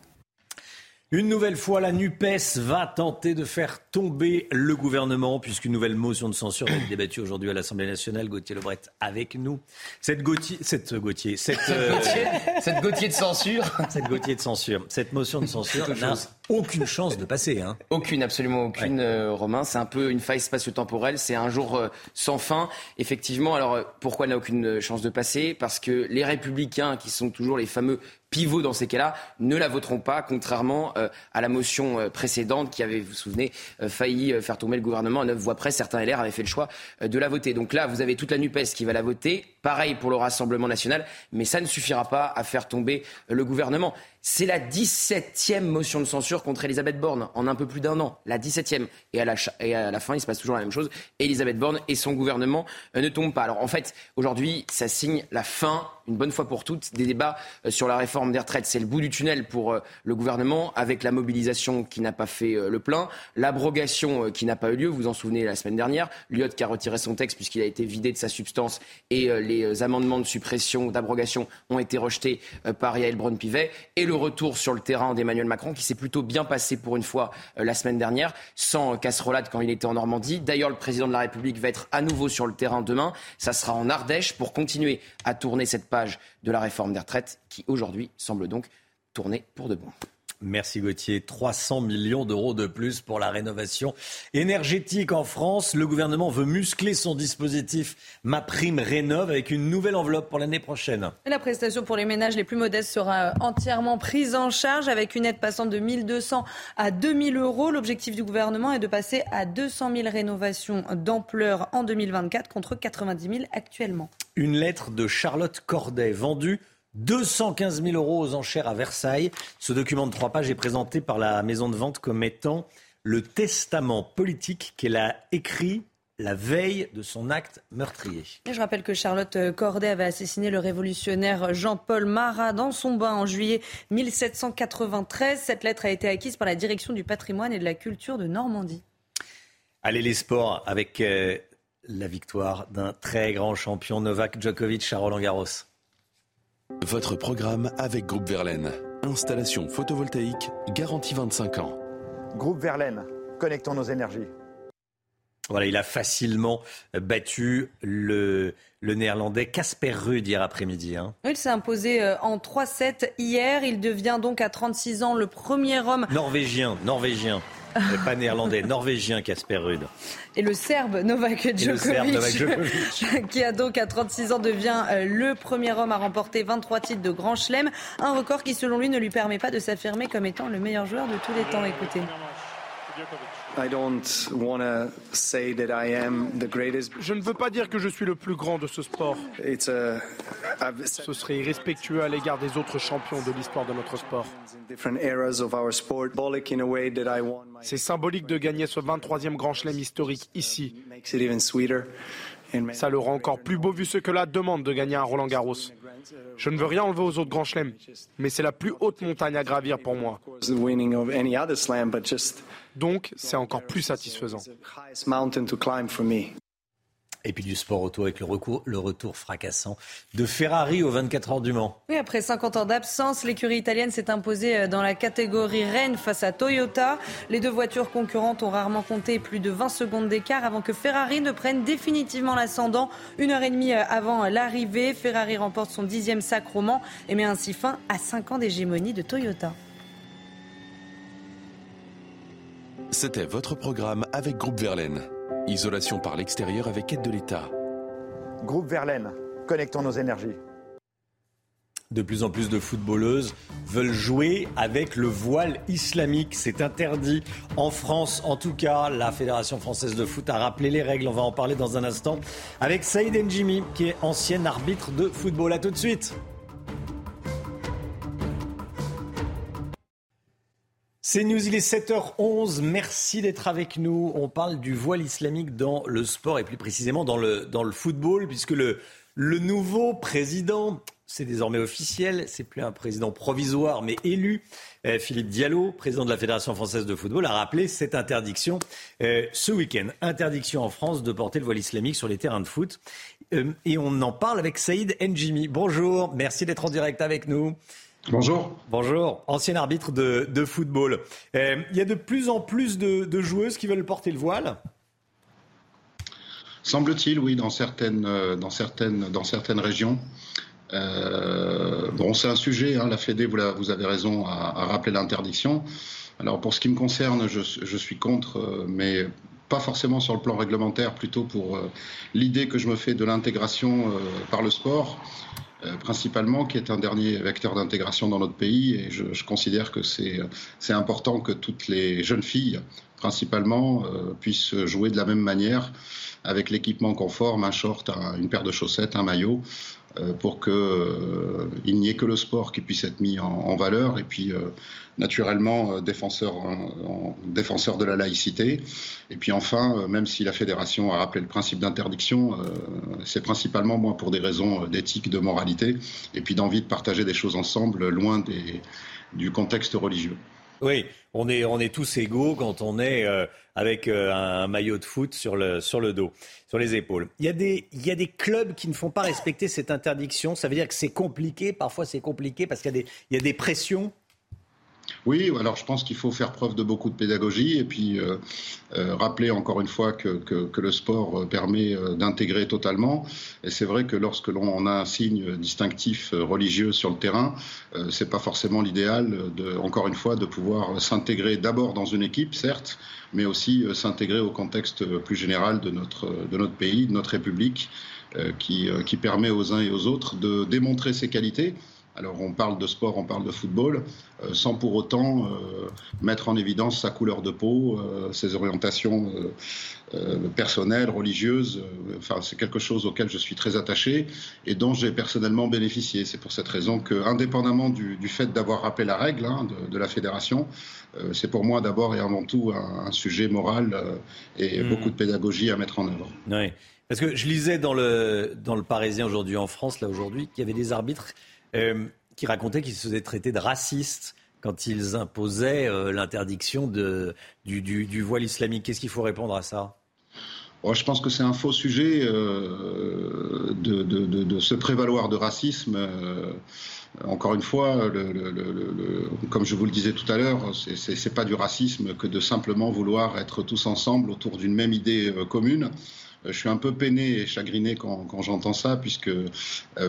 Une nouvelle fois, la NUPES va tenter de faire tomber le gouvernement, puisqu'une nouvelle motion de censure va être débattue aujourd'hui à l'Assemblée nationale. Gauthier Lebret avec nous. Cette Gauthier, cette Gauthier, cette, euh, cette Gauthier de censure. Cette Gauthier de censure. Cette motion de censure n'a aucune chance de passer. Hein. Aucune, absolument aucune, euh, Romain. C'est un peu une faille spatio-temporelle. C'est un jour euh, sans fin. Effectivement, alors pourquoi elle n'a aucune chance de passer? Parce que les républicains, qui sont toujours les fameux pivot dans ces cas-là ne la voteront pas, contrairement euh, à la motion euh, précédente qui avait, vous vous souvenez, euh, failli faire tomber le gouvernement à neuf voix près. Certains LR avaient fait le choix de la voter. Donc là, vous avez toute la NUPES qui va la voter. Pareil pour le Rassemblement national, mais ça ne suffira pas à faire tomber le gouvernement. C'est la 17e motion de censure contre Elisabeth Borne en un peu plus d'un an. La 17e. Et à la, et à la fin, il se passe toujours la même chose. Elisabeth Borne et son gouvernement euh, ne tombent pas. Alors en fait, aujourd'hui, ça signe la fin une bonne fois pour toutes des débats euh, sur la réforme des retraites. C'est le bout du tunnel pour euh, le gouvernement avec la mobilisation qui n'a pas fait le plein, l'abrogation qui n'a pas eu lieu. Vous vous en souvenez la semaine dernière, Lyot qui a retiré son texte puisqu'il a été vidé de sa substance et les amendements de suppression, d'abrogation ont été rejetés par Yael Braun-Pivet et le retour sur le terrain d'Emmanuel Macron qui s'est plutôt bien passé pour une fois la semaine dernière sans casserolade quand il était en Normandie. D'ailleurs, le président de la République va être à nouveau sur le terrain demain. Ça sera en Ardèche pour continuer à tourner cette de la réforme des retraites qui aujourd'hui semble donc tourner pour de bon. Merci Gauthier. 300 millions d'euros de plus pour la rénovation énergétique en France. Le gouvernement veut muscler son dispositif Ma Prime Rénove avec une nouvelle enveloppe pour l'année prochaine. la prestation pour les ménages les plus modestes sera entièrement prise en charge avec une aide passant de 1200 à 2000 euros. L'objectif du gouvernement est de passer à 200 000 rénovations d'ampleur en 2024 contre 90 000 actuellement. Une lettre de Charlotte Corday vendue 215 000 euros aux enchères à Versailles. Ce document de trois pages est présenté par la maison de vente comme étant le testament politique qu'elle a écrit la veille de son acte meurtrier. je rappelle que Charlotte Corday avait assassiné le révolutionnaire Jean-Paul Marat dans son bain en juillet 1793. Cette lettre a été acquise par la direction du patrimoine et de la culture de Normandie. Allez les sports avec euh, la victoire d'un très grand champion Novak Djokovic à Roland Garros. Votre programme avec Groupe Verlaine. Installation photovoltaïque garantie 25 ans. Groupe Verlaine, connectons nos énergies. Voilà, il a facilement battu le, le néerlandais Casper Ruud hier après-midi. Hein. Il s'est imposé euh, en 3-7 hier. Il devient donc à 36 ans le premier homme. Norvégien, norvégien pas néerlandais, norvégien Casper Ruud. Et le Serbe Novak Djokovic, qui a donc à 36 ans devient euh, le premier homme à remporter 23 titres de Grand Chelem, un record qui selon lui ne lui permet pas de s'affirmer comme étant le meilleur joueur de tous les temps. Écoutez. Je ne veux pas dire que je suis le plus grand de ce sport. Ce serait irrespectueux à l'égard des autres champions de l'histoire de notre sport. C'est symbolique de gagner ce 23e Grand Chelem historique ici. Ça le rend encore plus beau vu ce que la demande de gagner un Roland Garros. Je ne veux rien enlever aux autres grands chelems, mais c'est la plus haute montagne à gravir pour moi. Donc, c'est encore plus satisfaisant. Et puis du sport auto avec le, le retour fracassant de Ferrari aux 24 heures du Mans. Oui, après 50 ans d'absence, l'écurie italienne s'est imposée euh, dans la catégorie Rennes face à Toyota. Les deux voitures concurrentes ont rarement compté plus de 20 secondes d'écart avant que Ferrari ne prenne définitivement l'ascendant. Une heure et demie euh, avant l'arrivée, Ferrari remporte son dixième sacre au Mans et met ainsi fin à 5 ans d'hégémonie de Toyota. C'était votre programme avec Groupe Verlaine. Isolation par l'extérieur avec aide de l'État. Groupe Verlaine, connectons nos énergies. De plus en plus de footballeuses veulent jouer avec le voile islamique. C'est interdit en France. En tout cas, la Fédération française de foot a rappelé les règles. On va en parler dans un instant avec Saïd Njimi, qui est ancien arbitre de football. A tout de suite. C'est News, il est 7h11. Merci d'être avec nous. On parle du voile islamique dans le sport et plus précisément dans le, dans le football, puisque le, le nouveau président, c'est désormais officiel, c'est plus un président provisoire mais élu. Euh, Philippe Diallo, président de la Fédération française de football, a rappelé cette interdiction euh, ce week-end. Interdiction en France de porter le voile islamique sur les terrains de foot. Euh, et on en parle avec Saïd Njimi. Bonjour, merci d'être en direct avec nous. Bonjour. Bonjour, ancien arbitre de, football. Euh, il y a de plus en plus de, joueuses qui veulent porter le voile Semble-t-il, oui, dans certaines, euh, dans certaines, dans certaines régions. Euh, bon, c'est un sujet, hein, la Fédé, vous, vous, avez raison à, rappeler l'interdiction. Alors, pour ce qui me concerne, je, je suis contre, mais pas forcément sur le plan réglementaire, plutôt pour l'idée que je me fais de l'intégration par le sport. Euh, principalement, qui est un dernier vecteur d'intégration dans notre pays. Et je, considère que c'est important que toutes les jeunes filles principalement, puissent jouer de la même manière avec l'équipement conforme, un short, une paire de chaussettes, un maillot. Euh, pour qu'il euh, n'y ait que le sport qui puisse être mis en, valeur et puis euh, naturellement défenseur, défenseur de la laïcité. Et puis enfin, même si la fédération a rappelé le principe d'interdiction, c'est principalement moi pour des raisons d'éthique, de moralité et puis d'envie de partager des choses ensemble loin des, du contexte religieux. Oui, on est, on est tous égaux quand on est euh, avec euh, un maillot de foot sur le, sur le dos, sur les épaules. Il y, a des, il y a des clubs qui ne font pas respecter cette interdiction. Ça veut dire que c'est compliqué. Parfois, c'est compliqué parce qu'il y, y, a des pressions oui, alors je pense qu'il faut faire preuve de beaucoup de pédagogie et puis euh, euh, rappeler encore une fois que, le sport euh, permet d'intégrer totalement. Et c'est vrai que lorsque l'on a un signe distinctif religieux sur le terrain, c'est pas forcément l'idéal, encore une fois, de pouvoir s'intégrer d'abord dans une équipe, certes, mais aussi s'intégrer au contexte plus général de notre, de notre pays, de notre République, qui, qui permet aux uns et aux autres de démontrer ses qualités alors on parle de sport, on parle de football, euh, sans pour autant euh, mettre en évidence sa couleur de peau, euh, ses orientations personnelles, religieuses. enfin, c'est quelque chose auquel je suis très attaché et dont j'ai personnellement bénéficié. C'est pour cette raison que, indépendamment du, fait d'avoir rappelé la règle hein, de, la fédération, c'est pour moi d'abord et avant tout un, sujet moral et mmh. beaucoup de pédagogie à mettre en œuvre. Oui. Parce que je lisais dans le, dans le Parisien aujourd'hui en France, là aujourd'hui, qu'il y avait des arbitres euh, qui racontaient qu'ils se faisaient traiter de racistes quand ils imposaient euh, l'interdiction du, voile islamique. Qu'est-ce qu'il faut répondre à ça? Oh, je pense que c'est un faux sujet euh, de, se prévaloir de racisme. encore une fois, comme je vous le disais tout à l'heure, ce n'est pas du racisme que de simplement vouloir être tous ensemble autour d'une même idée commune. Euh, je suis un peu peiné et chagriné quand, j'entends ça, puisque euh,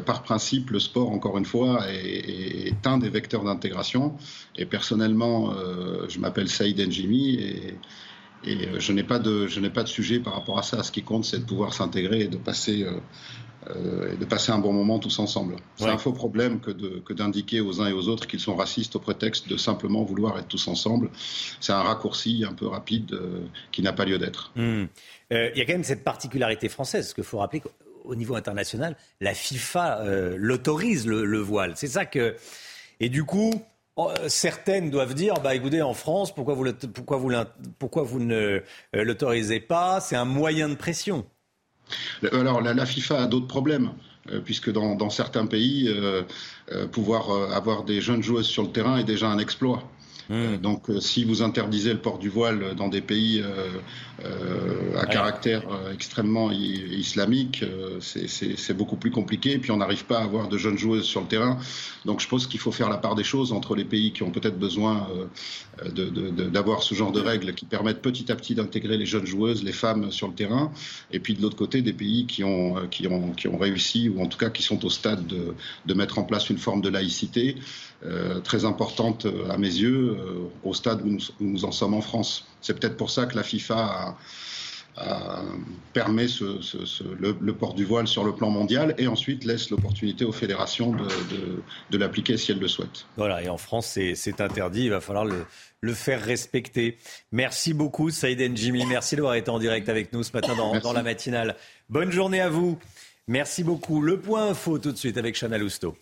par principe, le sport, encore une fois, est, un des vecteurs d'intégration. Et personnellement, euh, je m'appelle Saïd Njimi et, je n'ai pas je n'ai pas de sujet par rapport à ça. Ce qui compte, c'est de pouvoir s'intégrer et de passer euh, et de passer un bon moment tous ensemble. C'est un faux problème que d'indiquer aux uns et aux autres qu'ils sont racistes au prétexte de simplement vouloir être tous ensemble. C'est un raccourci un peu rapide euh, qui n'a pas lieu d'être. Hmm. Euh, il y a quand même cette particularité française, parce qu'il faut rappeler qu'au niveau international, la FIFA l'autorise le, voile. C'est ça que. Et du coup, certaines doivent dire bah écoutez en France pourquoi vous pourquoi vous pourquoi vous ne l'autorisez pas? C'est un moyen de pression alors la, FIFA a d'autres problèmes euh, puisque dans, certains pays, euh, euh, pouvoir avoir des jeunes joueuses sur le terrain est déjà un exploit. Hmm. donc, si vous interdisez le port du voile dans des pays euh, à caractère euh, extrêmement islamique, euh, c'est beaucoup plus compliqué. Et puis on n'arrive pas à avoir de jeunes joueuses sur le terrain. Donc je pense qu'il faut faire la part des choses entre les pays qui ont peut-être besoin d'avoir ce genre de règles qui permettent petit à petit d'intégrer les jeunes joueuses, les femmes sur le terrain, et puis de l'autre côté des pays qui ont, qui, ont, qui ont réussi, ou en tout cas qui sont au stade de, de mettre en place une forme de laïcité très importante à mes yeux, au stade où nous en sommes en France. C'est peut-être pour ça que la FIFA permet le, port du voile sur le plan mondial et ensuite laisse l'opportunité aux fédérations de, l'appliquer si elles le souhaitent. Voilà, et en France, c'est interdit, il va falloir le, faire respecter. Merci beaucoup, Saïd Jimmy. Merci d'avoir été en direct avec nous ce matin dans, dans, la matinale. Bonne journée à vous. Merci beaucoup. Le point info tout de suite avec Chana Lousteau.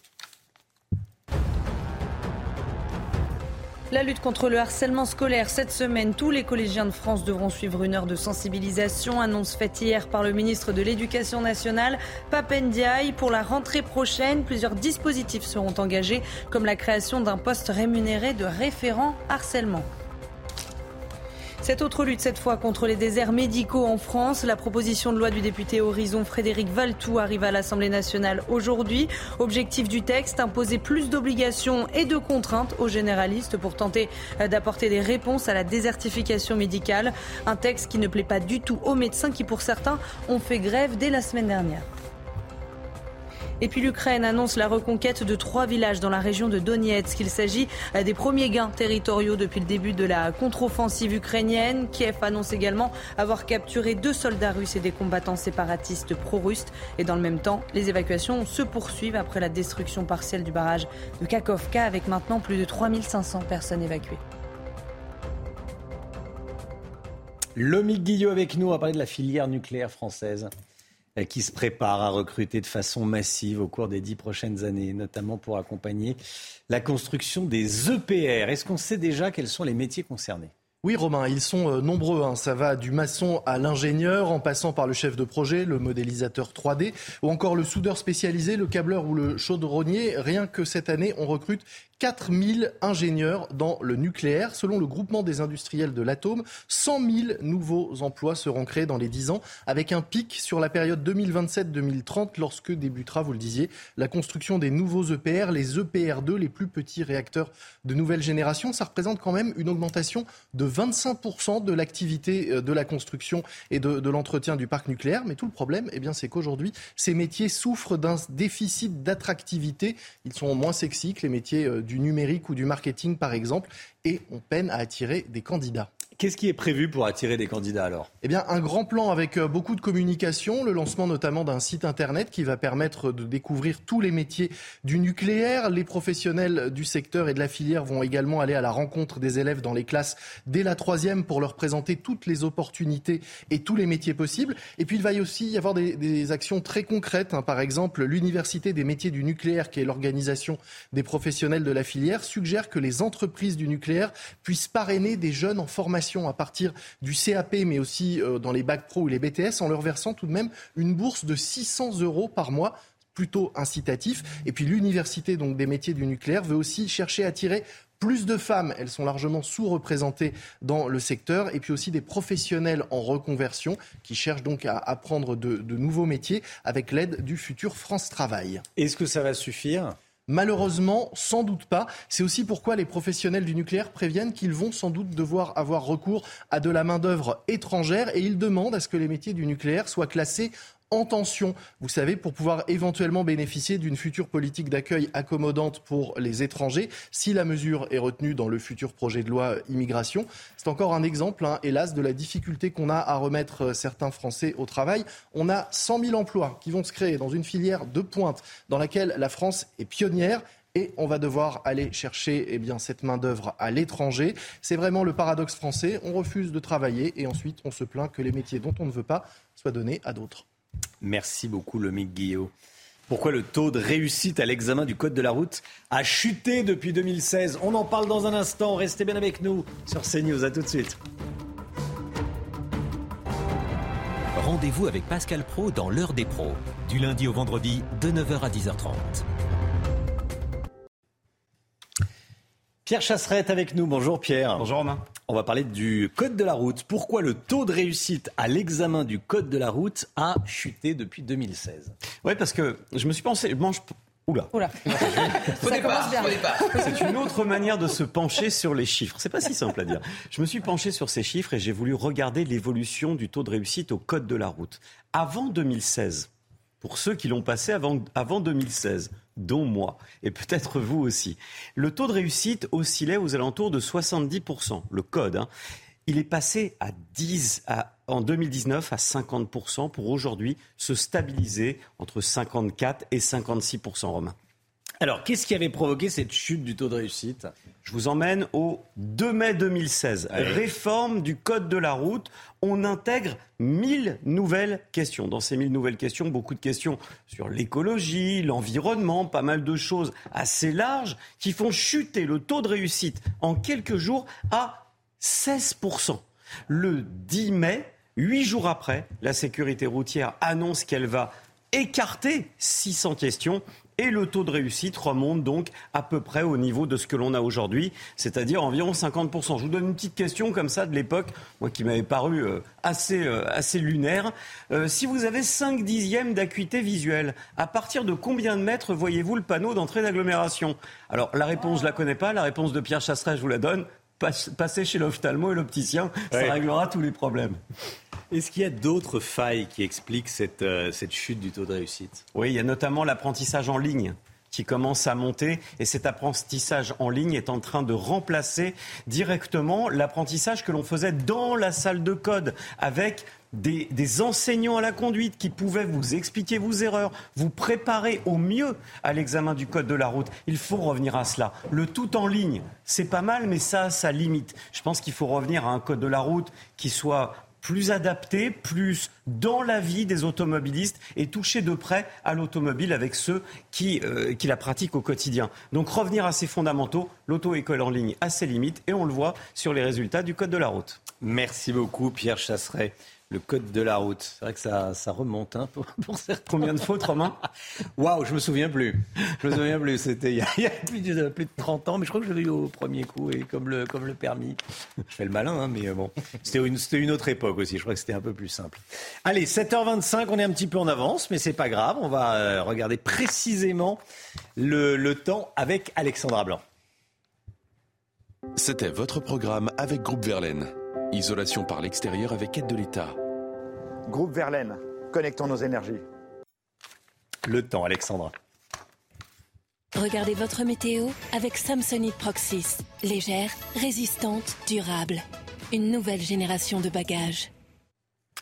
La lutte contre le harcèlement scolaire cette semaine, tous les collégiens de France devront suivre une heure de sensibilisation, annonce faite hier par le ministre de l'Éducation nationale, Papendiaï. Pour la rentrée prochaine, plusieurs dispositifs seront engagés, comme la création d'un poste rémunéré de référent harcèlement. Cette autre lutte, cette fois contre les déserts médicaux en France, la proposition de loi du député Horizon Frédéric Valtou arrive à l'Assemblée nationale aujourd'hui. Objectif du texte, imposer plus d'obligations et de contraintes aux généralistes pour tenter d'apporter des réponses à la désertification médicale. Un texte qui ne plaît pas du tout aux médecins qui, pour certains, ont fait grève dès la semaine dernière. Et puis l'Ukraine annonce la reconquête de trois villages dans la région de Donetsk. Il s'agit des premiers gains territoriaux depuis le début de la contre-offensive ukrainienne. Kiev annonce également avoir capturé deux soldats russes et des combattants séparatistes pro-russes. Et dans le même temps, les évacuations se poursuivent après la destruction partielle du barrage de Kakovka avec maintenant plus de 3500 personnes évacuées. Lomique Guillot avec nous, va parler de la filière nucléaire française qui se prépare à recruter de façon massive au cours des dix prochaines années, notamment pour accompagner la construction des EPR. Est-ce qu'on sait déjà quels sont les métiers concernés? Oui, Romain, ils sont euh, nombreux. Hein. Ça va du maçon à l'ingénieur, en passant par le chef de projet, le modélisateur 3D, ou encore le soudeur spécialisé, le câbleur ou le chaudronnier. Rien que cette année, on recrute 4000 ingénieurs dans le nucléaire. Selon le groupement des industriels de l'atome, 100 000 nouveaux emplois seront créés dans les 10 ans, avec un pic sur la période 2027-2030 lorsque débutera, vous le disiez, la construction des nouveaux EPR, les EPR2, les plus petits réacteurs de nouvelle génération. Ça représente quand même une augmentation de 25% de l'activité euh, de la construction et de, l'entretien du parc nucléaire. Mais tout le problème, eh bien, c'est qu'aujourd'hui, ces métiers souffrent d'un déficit d'attractivité. Ils sont moins sexy que les métiers euh, du du numérique ou du marketing, par exemple, et on peine à attirer des candidats. Qu'est-ce qui est prévu pour attirer des candidats alors? Eh bien, un grand plan avec euh, beaucoup de communication, le lancement notamment d'un site internet qui va permettre de découvrir tous les métiers du nucléaire. Les professionnels du secteur et de la filière vont également aller à la rencontre des élèves dans les classes dès la troisième pour leur présenter toutes les opportunités et tous les métiers possibles. Et puis, il va aussi y avoir des, actions très concrètes. Hein. Par exemple, l'Université des métiers du nucléaire, qui est l'organisation des professionnels de la filière, suggère que les entreprises du nucléaire puissent parrainer des jeunes en formation à partir du CAP, mais aussi euh, dans les bacs pro ou les BTS, en leur versant tout de même une bourse de 600 euros par mois plutôt incitatif. Et puis l'université donc des métiers du nucléaire veut aussi chercher à attirer plus de femmes, elles sont largement sous-représentées dans le secteur, et puis aussi des professionnels en reconversion qui cherchent donc à apprendre de, de nouveaux métiers avec l'aide du futur France Travail. Est-ce que ça va suffire? Malheureusement, sans doute pas. C'est aussi pourquoi les professionnels du nucléaire préviennent qu'ils vont sans doute devoir avoir recours à de la main-d'œuvre étrangère et ils demandent à ce que les métiers du nucléaire soient classés en tension, vous savez, pour pouvoir éventuellement bénéficier d'une future politique d'accueil accommodante pour les étrangers, si la mesure est retenue dans le futur projet de loi immigration. C'est encore un exemple, hein, hélas, de la difficulté qu'on a à remettre euh, certains Français au travail. On a 100 000 emplois qui vont se créer dans une filière de pointe dans laquelle la France est pionnière et on va devoir aller chercher eh bien, cette main-d'œuvre à l'étranger. C'est vraiment le paradoxe français. On refuse de travailler et ensuite on se plaint que les métiers dont on ne veut pas soient donnés à d'autres. Merci beaucoup, Lomique Guillot. Pourquoi le taux de réussite à l'examen du code de la route a chuté depuis 2016 On en parle dans un instant. Restez bien avec nous sur CNews. À tout de suite. Rendez-vous avec Pascal Pro dans l'heure des pros, du lundi au vendredi de 9h à 10h30. Pierre Chasseret est avec nous. Bonjour Pierre. Bonjour Romain. On va parler du code de la route. Pourquoi le taux de réussite à l'examen du code de la route a chuté depuis 2016 Oui, parce que je me suis pensé. Bon, Oula. Oula. Ça commence bien. C'est une autre manière de se pencher sur les chiffres. C'est pas si simple à dire. Je me suis penché sur ces chiffres et j'ai voulu regarder l'évolution du taux de réussite au code de la route. Avant 2016, pour ceux qui l'ont passé avant, avant 2016, dont moi, et peut-être vous aussi. Le taux de réussite oscillait aux alentours de 70%, le code. Hein. Il est passé à 10, à, en 2019 à 50% pour aujourd'hui se stabiliser entre 54 et 56%, Romain. Alors, qu'est-ce qui avait provoqué cette chute du taux de réussite? Je vous emmène au 2 mai 2016. Réforme du code de la route. On intègre 1000 nouvelles questions. Dans ces 1000 nouvelles questions, beaucoup de questions sur l'écologie, l'environnement, pas mal de choses assez larges qui font chuter le taux de réussite en quelques jours à 16%. Le 10 mai, huit jours après, la sécurité routière annonce qu'elle va écarter 600 questions et le taux de réussite remonte donc à peu près au niveau de ce que l'on a aujourd'hui, c'est-à-dire environ 50%. Je vous donne une petite question comme ça de l'époque, moi qui m'avait paru euh, assez, euh, assez lunaire. Euh, si vous avez 5 dixièmes d'acuité visuelle, à partir de combien de mètres voyez-vous le panneau d'entrée d'agglomération? Alors la réponse, je la connais pas, la réponse de Pierre Chasseret, je vous la donne. Passez chez l'ophtalmo et l'opticien, ça réglera tous les problèmes. Est-ce qu'il y a d'autres failles qui expliquent cette, euh, cette chute du taux de réussite? Oui, il y a notamment l'apprentissage en ligne qui commence à monter et cet apprentissage en ligne est en train de remplacer directement l'apprentissage que l'on faisait dans la salle de code avec des, enseignants à la conduite qui pouvaient vous expliquer vos erreurs, vous préparer au mieux à l'examen du code de la route. Il faut revenir à cela. Le tout en ligne, c'est pas mal, mais ça, ça limite. Je pense qu'il faut revenir à un code de la route qui soit plus adaptée, plus dans la vie des automobilistes et toucher de près à l'automobile avec ceux qui, euh, qui la pratiquent au quotidien. Donc revenir à ses fondamentaux, l'auto-école en ligne a ses limites et on le voit sur les résultats du Code de la route. Merci beaucoup Pierre Chasseret le code de la route. C'est vrai que ça, ça remonte hein, pour, pour certains. Combien de fautes, Romain Waouh, je me souviens plus. Je me souviens plus. C'était il y a, il y a plus, de, plus, de, 30 ans, mais je crois que je l'ai eu au premier coup et comme le, comme le permis. Je fais le malin, hein, mais bon. C'était une, une autre époque aussi. Je crois que c'était un peu plus simple. Allez, 7h25, on est un petit peu en avance, mais c'est pas grave. On va euh, regarder précisément le, le temps avec Alexandra Blanc. C'était votre programme avec Groupe Verlaine. Isolation par l'extérieur avec aide de l'État. Groupe Verlaine, connectons nos énergies. Le temps, Alexandra. Regardez votre météo avec Samsonite Proxys. Légère, résistante, durable. Une nouvelle génération de bagages.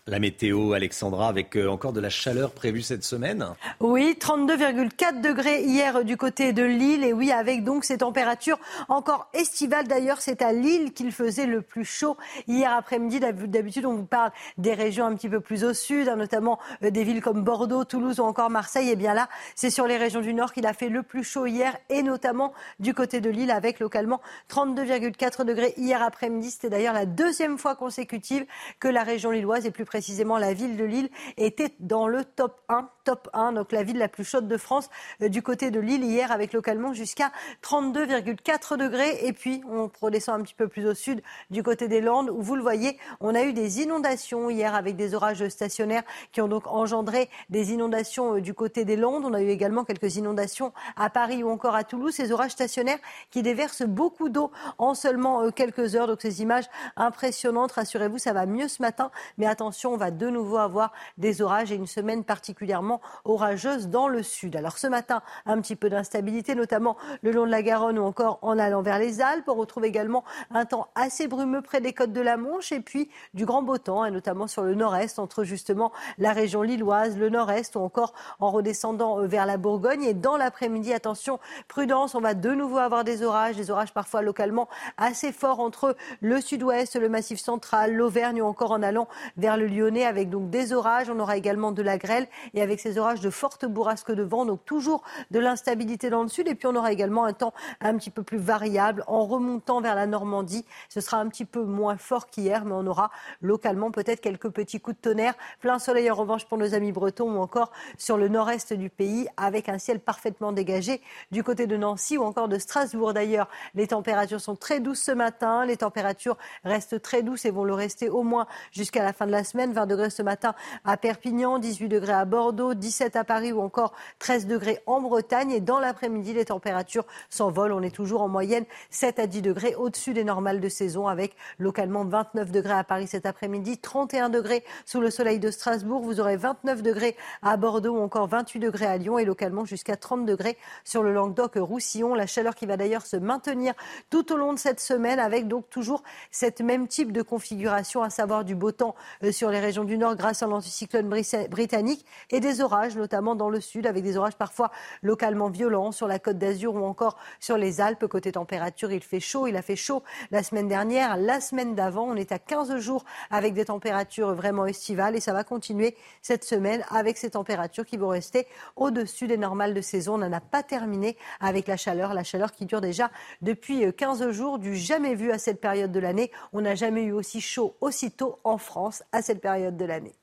La météo, Alexandra, avec euh, encore de la chaleur prévue cette semaine. Oui, 32,4 degrés hier du côté de Lille. Et oui, avec donc ces températures encore estivales. D'ailleurs, c'est à Lille qu'il faisait le plus chaud hier après-midi. D'habitude, on vous parle des régions un petit peu plus au sud, hein, notamment euh, des villes comme Bordeaux, Toulouse ou encore Marseille. Et bien là, c'est sur les régions du nord qu'il a fait le plus chaud hier et notamment du côté de Lille avec localement 32,4 degrés hier après-midi. C'était d'ailleurs la deuxième fois consécutive que la région lilloise est plus précisément la ville de Lille, était dans le top 1. Top 1, donc la ville la plus chaude de France, euh, du côté de Lille hier, avec localement jusqu'à 32,4 degrés. Et puis, on redescend un petit peu plus au sud, du côté des Landes, où vous le voyez, on a eu des inondations hier avec des orages stationnaires qui ont donc engendré des inondations euh, du côté des Landes. On a eu également quelques inondations à Paris ou encore à Toulouse. Ces orages stationnaires qui déversent beaucoup d'eau en seulement euh, quelques heures. Donc, ces images impressionnantes, rassurez-vous, ça va mieux ce matin. Mais attention, on va de nouveau avoir des orages et une semaine particulièrement orageuse dans le sud. Alors ce matin, un petit peu d'instabilité, notamment le long de la Garonne ou encore en allant vers les Alpes. On retrouve également un temps assez brumeux près des côtes de la Manche et puis du grand beau temps, et notamment sur le nord-est, entre justement la région lilloise, le nord-est ou encore en redescendant euh, vers la Bourgogne. Et dans l'après-midi, attention, prudence, on va de nouveau avoir des orages, des orages parfois localement assez forts entre le sud-ouest, le massif central, l'Auvergne ou encore en allant vers le Lyonnais avec donc des orages. On aura également de la grêle et avec ces orages de fortes bourrasques de vent, donc toujours de l'instabilité dans le sud. Et puis on aura également un temps un petit peu plus variable en remontant vers la Normandie. Ce sera un petit peu moins fort qu'hier, mais on aura localement peut-être quelques petits coups de tonnerre. Plein soleil en revanche pour nos amis bretons ou encore sur le nord-est du pays avec un ciel parfaitement dégagé du côté de Nancy ou encore de Strasbourg. D'ailleurs, les températures sont très douces ce matin. Les températures restent très douces et vont le rester au moins jusqu'à la fin de la semaine. 20 degrés ce matin à Perpignan, 18 degrés à Bordeaux, 17 à Paris ou encore 13 degrés en Bretagne. Et dans l'après-midi, les températures s'envolent. On est toujours en moyenne 7 à 10 degrés au-dessus des normales de saison avec localement 29 degrés à Paris cet après-midi, 31 degrés sous le soleil de Strasbourg. Vous aurez 29 degrés à Bordeaux ou encore 28 degrés à Lyon et localement jusqu'à 30 degrés sur le Languedoc-Roussillon. La chaleur qui va d'ailleurs se maintenir tout au long de cette semaine avec donc toujours cette même type de configuration, à savoir du beau temps euh, sur les régions du Nord grâce à l'anticyclone britannique et des orages, notamment dans le sud, avec des orages parfois localement violents sur la côte d'Azur ou encore sur les Alpes. Côté température, il fait chaud. Il a fait chaud la semaine dernière. La semaine d'avant, on est à 15 jours avec des températures vraiment estivales et ça va continuer cette semaine avec ces températures qui vont rester au-dessus des normales de saison. On n'en a pas terminé avec la chaleur, la chaleur qui dure déjà depuis 15 jours, du jamais vu à cette période de l'année. On n'a jamais eu aussi chaud aussitôt en France à cette période de l'année.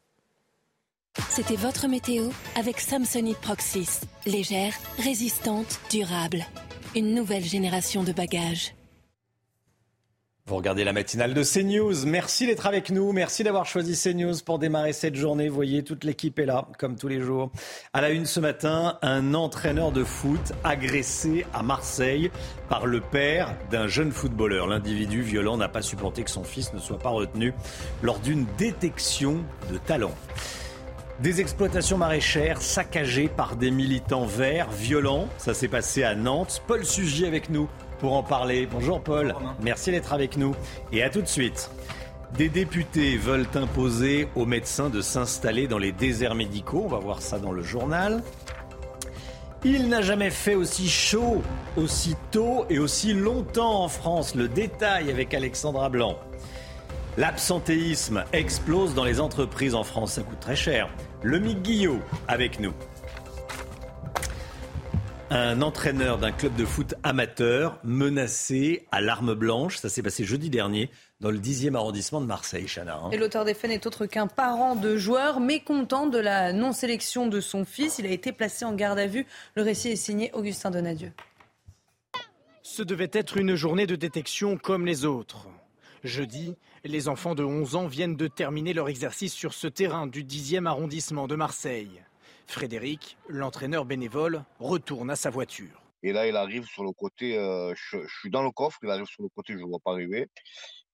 C'était votre météo avec Samsonite Proxys. Légère, résistante, durable. Une nouvelle génération de bagages. Vous regardez la matinale de CNews. Merci d'être avec nous. Merci d'avoir choisi CNews pour démarrer cette journée. Vous voyez, toute l'équipe est là, comme tous les jours. À la une ce matin, un entraîneur de foot agressé à Marseille par le père d'un jeune footballeur. L'individu violent n'a pas supporté que son fils ne soit pas retenu lors d'une détection de talent. Des exploitations maraîchères saccagées par des militants verts violents. Ça s'est passé à Nantes. Paul Sugy avec nous pour en parler. Bonjour Paul, merci d'être avec nous et à tout de suite. Des députés veulent imposer aux médecins de s'installer dans les déserts médicaux. On va voir ça dans le journal. Il n'a jamais fait aussi chaud, aussi tôt et aussi longtemps en France. Le détail avec Alexandra Blanc. L'absentéisme explose dans les entreprises en France. Ça coûte très cher. Le Mick Guillot avec nous. Un entraîneur d'un club de foot amateur menacé à l'arme blanche. Ça s'est passé jeudi dernier dans le 10e arrondissement de Marseille, Chana. hein. Et l'auteur des faits n'est autre qu'un parent de joueur mécontent de la non-sélection de son fils. Il a été placé en garde à vue. Le récit est signé Augustin Donadieu. Ce devait être une journée de détection comme les autres. Jeudi, les enfants de 11 ans viennent de terminer leur exercice sur ce terrain du 10e arrondissement de Marseille. Frédéric, l'entraîneur bénévole, retourne à sa voiture. Et là, il arrive sur le côté, euh, je, suis dans le coffre, il arrive sur le côté, je ne vois pas arriver.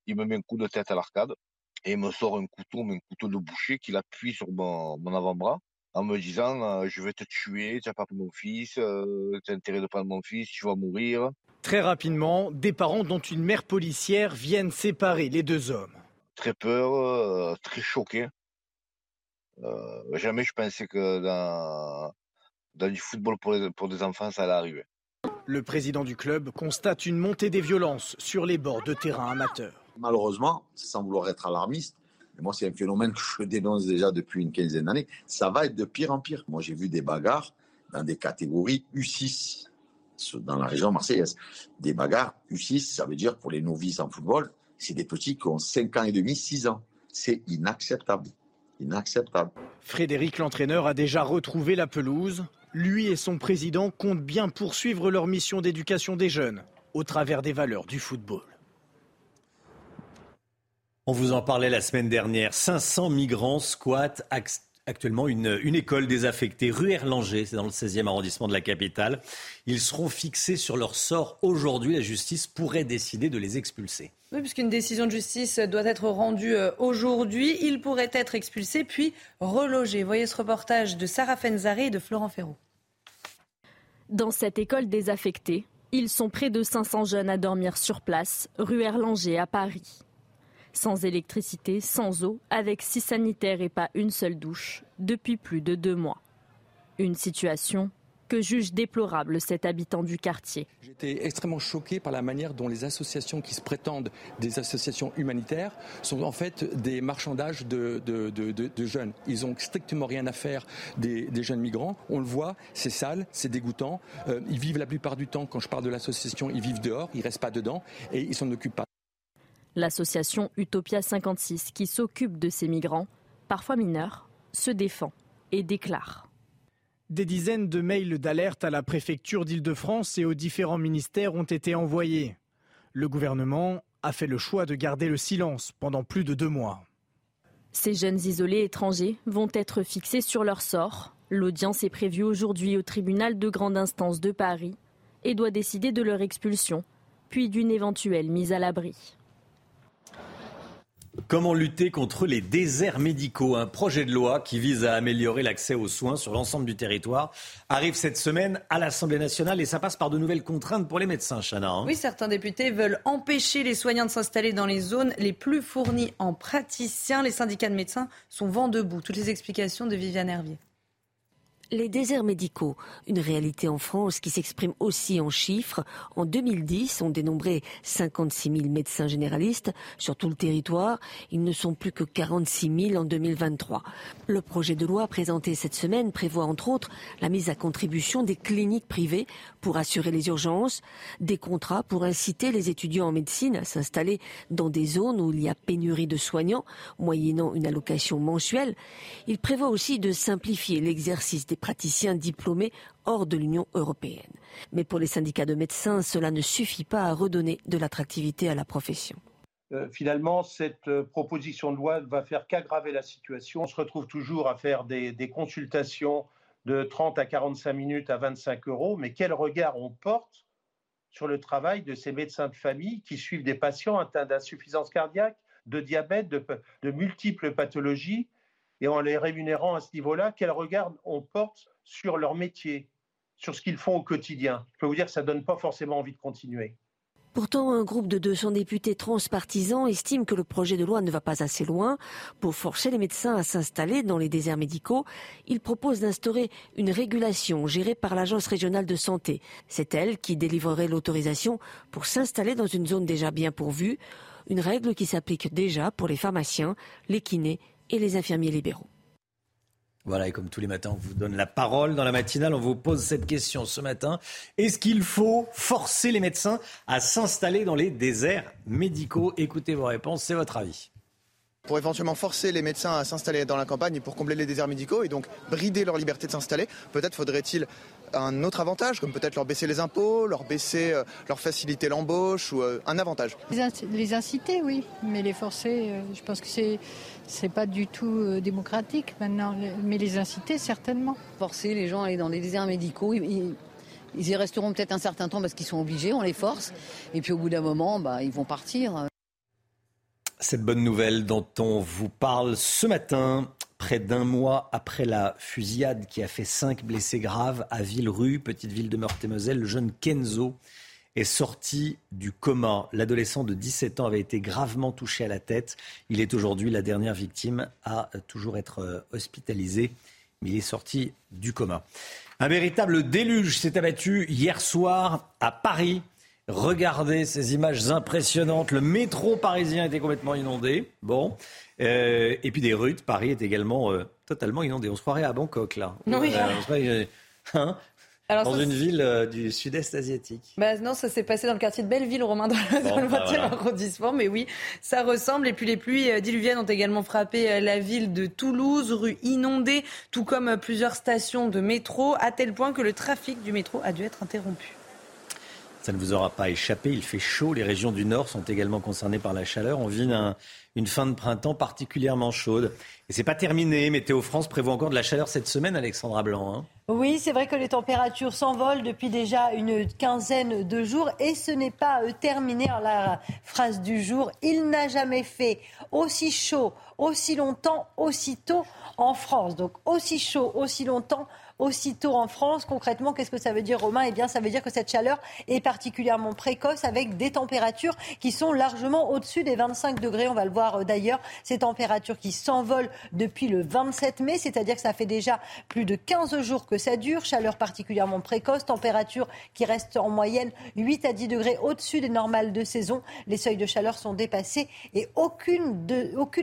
Il me met un coup de tête à l'arcade et il me sort un couteau, mais un couteau de boucher qu'il appuie sur mon, mon avant-bras en me disant euh, Je vais te tuer, tu n'as pas pris mon fils, euh, tu as intérêt de prendre mon fils, tu vas mourir. Très rapidement, des parents dont une mère policière viennent séparer les deux hommes. Très peur, euh, très choqué. Euh, jamais je pensais que dans, dans du football pour, les- pour des enfants, ça allait arriver. Le président du club constate une montée des violences sur les bords de terrain amateurs. Malheureusement, sans vouloir être alarmiste, mais moi c'est un phénomène que je dénonce déjà depuis une quinzaine d'années, ça va être de pire en pire. Moi j'ai vu des bagarres dans des catégories U6 sur- dans la région marseillaise. Des bagarres U6, ça veut dire pour les novices en football, c'est des petits qui ont 5 ans et demi, 6 ans. C'est inacceptable. Inacceptable. Frédéric, l'entraîneur, a déjà retrouvé la pelouse. Lui et son président comptent bien poursuivre leur mission d'éducation des jeunes au travers des valeurs du football. On vous en parlait la semaine dernière. 500 migrants squattent actuellement une, une école désaffectée rue Erlanger, c'est dans le 16e arrondissement de la capitale. Ils seront fixés sur leur sort aujourd'hui. La justice pourrait décider de les expulser. Oui, puisqu'une décision de justice doit être rendue euh, aujourd'hui. Il pourrait être expulsé puis relogé. Voyez ce reportage de Sarah Fenzari et de Florent Ferraud. Dans cette école désaffectée, ils sont près de 500 jeunes à dormir sur place, rue Erlanger à Paris. Sans électricité, sans eau, avec six sanitaires et pas une seule douche, depuis plus de deux mois. Une situation que juge déplorable cet habitant du quartier. J'étais extrêmement choqué par la manière dont les associations qui se prétendent des associations humanitaires sont en fait des marchandages de, jeunes. Ils ont strictement rien à faire des, jeunes migrants. On le voit, c'est sale, c'est dégoûtant. Euh, ils vivent la plupart du temps, quand je parle de l'association, ils vivent dehors, ils restent pas dedans et ils s'en occupent pas. L'association Utopia 56, qui s'occupe de ces migrants, parfois mineurs, se défend et déclare. Des dizaines de mails d'alerte à la préfecture d'Île-de-France et aux différents ministères ont été envoyés. Le gouvernement a fait le choix de garder le silence pendant plus de deux mois. Ces jeunes isolés étrangers vont être fixés sur leur sort. L'audience est prévue aujourd'hui au tribunal de grande instance de Paris et doit décider de leur expulsion, puis d'une éventuelle mise à l'abri. Comment lutter contre les déserts médicaux? Un projet de loi qui vise à améliorer l'accès aux soins sur l'ensemble du territoire arrive cette semaine à l'Assemblée nationale et ça passe par de nouvelles contraintes pour les médecins, Chana. hein. Oui, certains députés veulent empêcher les soignants de s'installer dans les zones les plus fournies en praticiens. Les syndicats de médecins sont vent debout. Toutes les explications de Viviane Hervier. Les déserts médicaux, une réalité en France qui s'exprime aussi en chiffres. En 2010, on dénombrait 56 000 médecins généralistes sur tout le territoire. Ils ne sont plus que 46 000 en 2023. Le projet de loi présenté cette semaine prévoit entre autres la mise à contribution des cliniques privées pour assurer les urgences, des contrats pour inciter les étudiants en médecine à s'installer dans des zones où il y a pénurie de soignants, moyennant une allocation mensuelle. Il prévoit aussi de simplifier l'exercice des praticiens diplômés hors de l'Union européenne. Mais pour les syndicats de médecins, cela ne suffit pas à redonner de l'attractivité à la profession. Euh, finalement, cette euh, proposition de loi ne va faire qu'aggraver la situation. On se retrouve toujours à faire des, consultations de 30 à 45 minutes à 25 euros, mais quel regard on porte sur le travail de ces médecins de famille qui suivent des patients atteints d'insuffisance cardiaque, de diabète, de multiples pathologies, et en les rémunérant à ce niveau-là, quel regard on porte sur leur métier, sur ce qu'ils font au quotidien? Je peux vous dire que ça ne donne pas forcément envie de continuer. Pourtant, un groupe de 200 députés transpartisans estime que le projet de loi ne va pas assez loin. Pour forcer les médecins à s'installer dans les déserts médicaux, il propose d'instaurer une régulation gérée par l'Agence régionale de santé. C'est elle qui délivrerait l'autorisation pour s'installer dans une zone déjà bien pourvue. une règle qui s'applique déjà pour les pharmaciens, les kinés les infirmiers libéraux. Voilà, et comme tous les matins, on vous donne la parole dans la matinale. On vous pose cette question ce matin. Est-ce qu'il faut forcer les médecins à s'installer dans les déserts médicaux? Écoutez vos réponses, c'est votre avis pour éventuellement forcer les médecins à s'installer dans la campagne pour combler les déserts médicaux et donc brider leur liberté de s'installer. Peut-être faudrait-il un autre avantage, comme peut-être leur baisser les impôts, leur baisser, euh, leur faciliter l'embauche ou euh, un avantage. Les, inciter, oui, mais les forcer, euh, je pense que c'est c'est pas du tout démocratique maintenant, mais les inciter certainement. Forcer les gens à aller dans les déserts médicaux, ils, y resteront peut-être un certain temps parce qu'ils sont obligés, on les force, et puis au bout d'un moment, bah, ils vont partir. Cette bonne nouvelle dont on vous parle ce matin, près d'un mois après la fusillade qui a fait cinq blessés graves à Villerue, petite ville de Meurthe-et-Moselle, le jeune Kenzo est sorti du coma. L'adolescent de 17 ans avait été gravement touché à la tête. Il est aujourd'hui la dernière victime à toujours être euh, hospitalisé, mais il est sorti du coma. Un véritable déluge s'est abattu hier soir à Paris. Regardez ces images impressionnantes. Le métro parisien était complètement inondé. Bon. Euh, et puis des rues de Paris est également euh, totalement inondées. On se croirait à Bangkok, là. Oui. Euh, hein dans une ville du sud-est asiatique. Bah non, ça s'est passé dans le quartier de Belleville, Romain, dans, le 20e bah arrondissement. Mais oui, ça ressemble. Et puis les pluies diluviennes ont également frappé la ville de Toulouse, rue inondée, tout comme plusieurs stations de métro, à tel point que le trafic du métro a dû être interrompu. Ça ne vous aura pas échappé, il fait chaud. Les régions du nord sont également concernées par la chaleur. On vit une fin de printemps particulièrement chaude. Et c'est pas terminé. Météo France prévoit encore de la chaleur cette semaine, Alexandra Blanc. Hein. oui, c'est vrai que les températures s'envolent depuis déjà une quinzaine de jours et ce n'est pas euh, terminé. en la phrase du jour, il n'a jamais fait aussi chaud, aussi longtemps, aussitôt en France. Donc aussi chaud, aussi longtemps aussitôt en France. Concrètement, qu'est-ce que ça veut dire, Romain? Eh bien, ça veut dire que cette chaleur est particulièrement précoce avec des températures qui sont largement au-dessus des 25 degrés. On va le voir euh, d'ailleurs, ces températures qui s'envolent depuis le 27 mai, c'est-à-dire que ça fait déjà plus de 15 jours que ça dure. Chaleur particulièrement précoce, température qui reste en moyenne 8 à 10 degrés au-dessus des normales de saison. Les seuils de chaleur sont dépassés et aucune,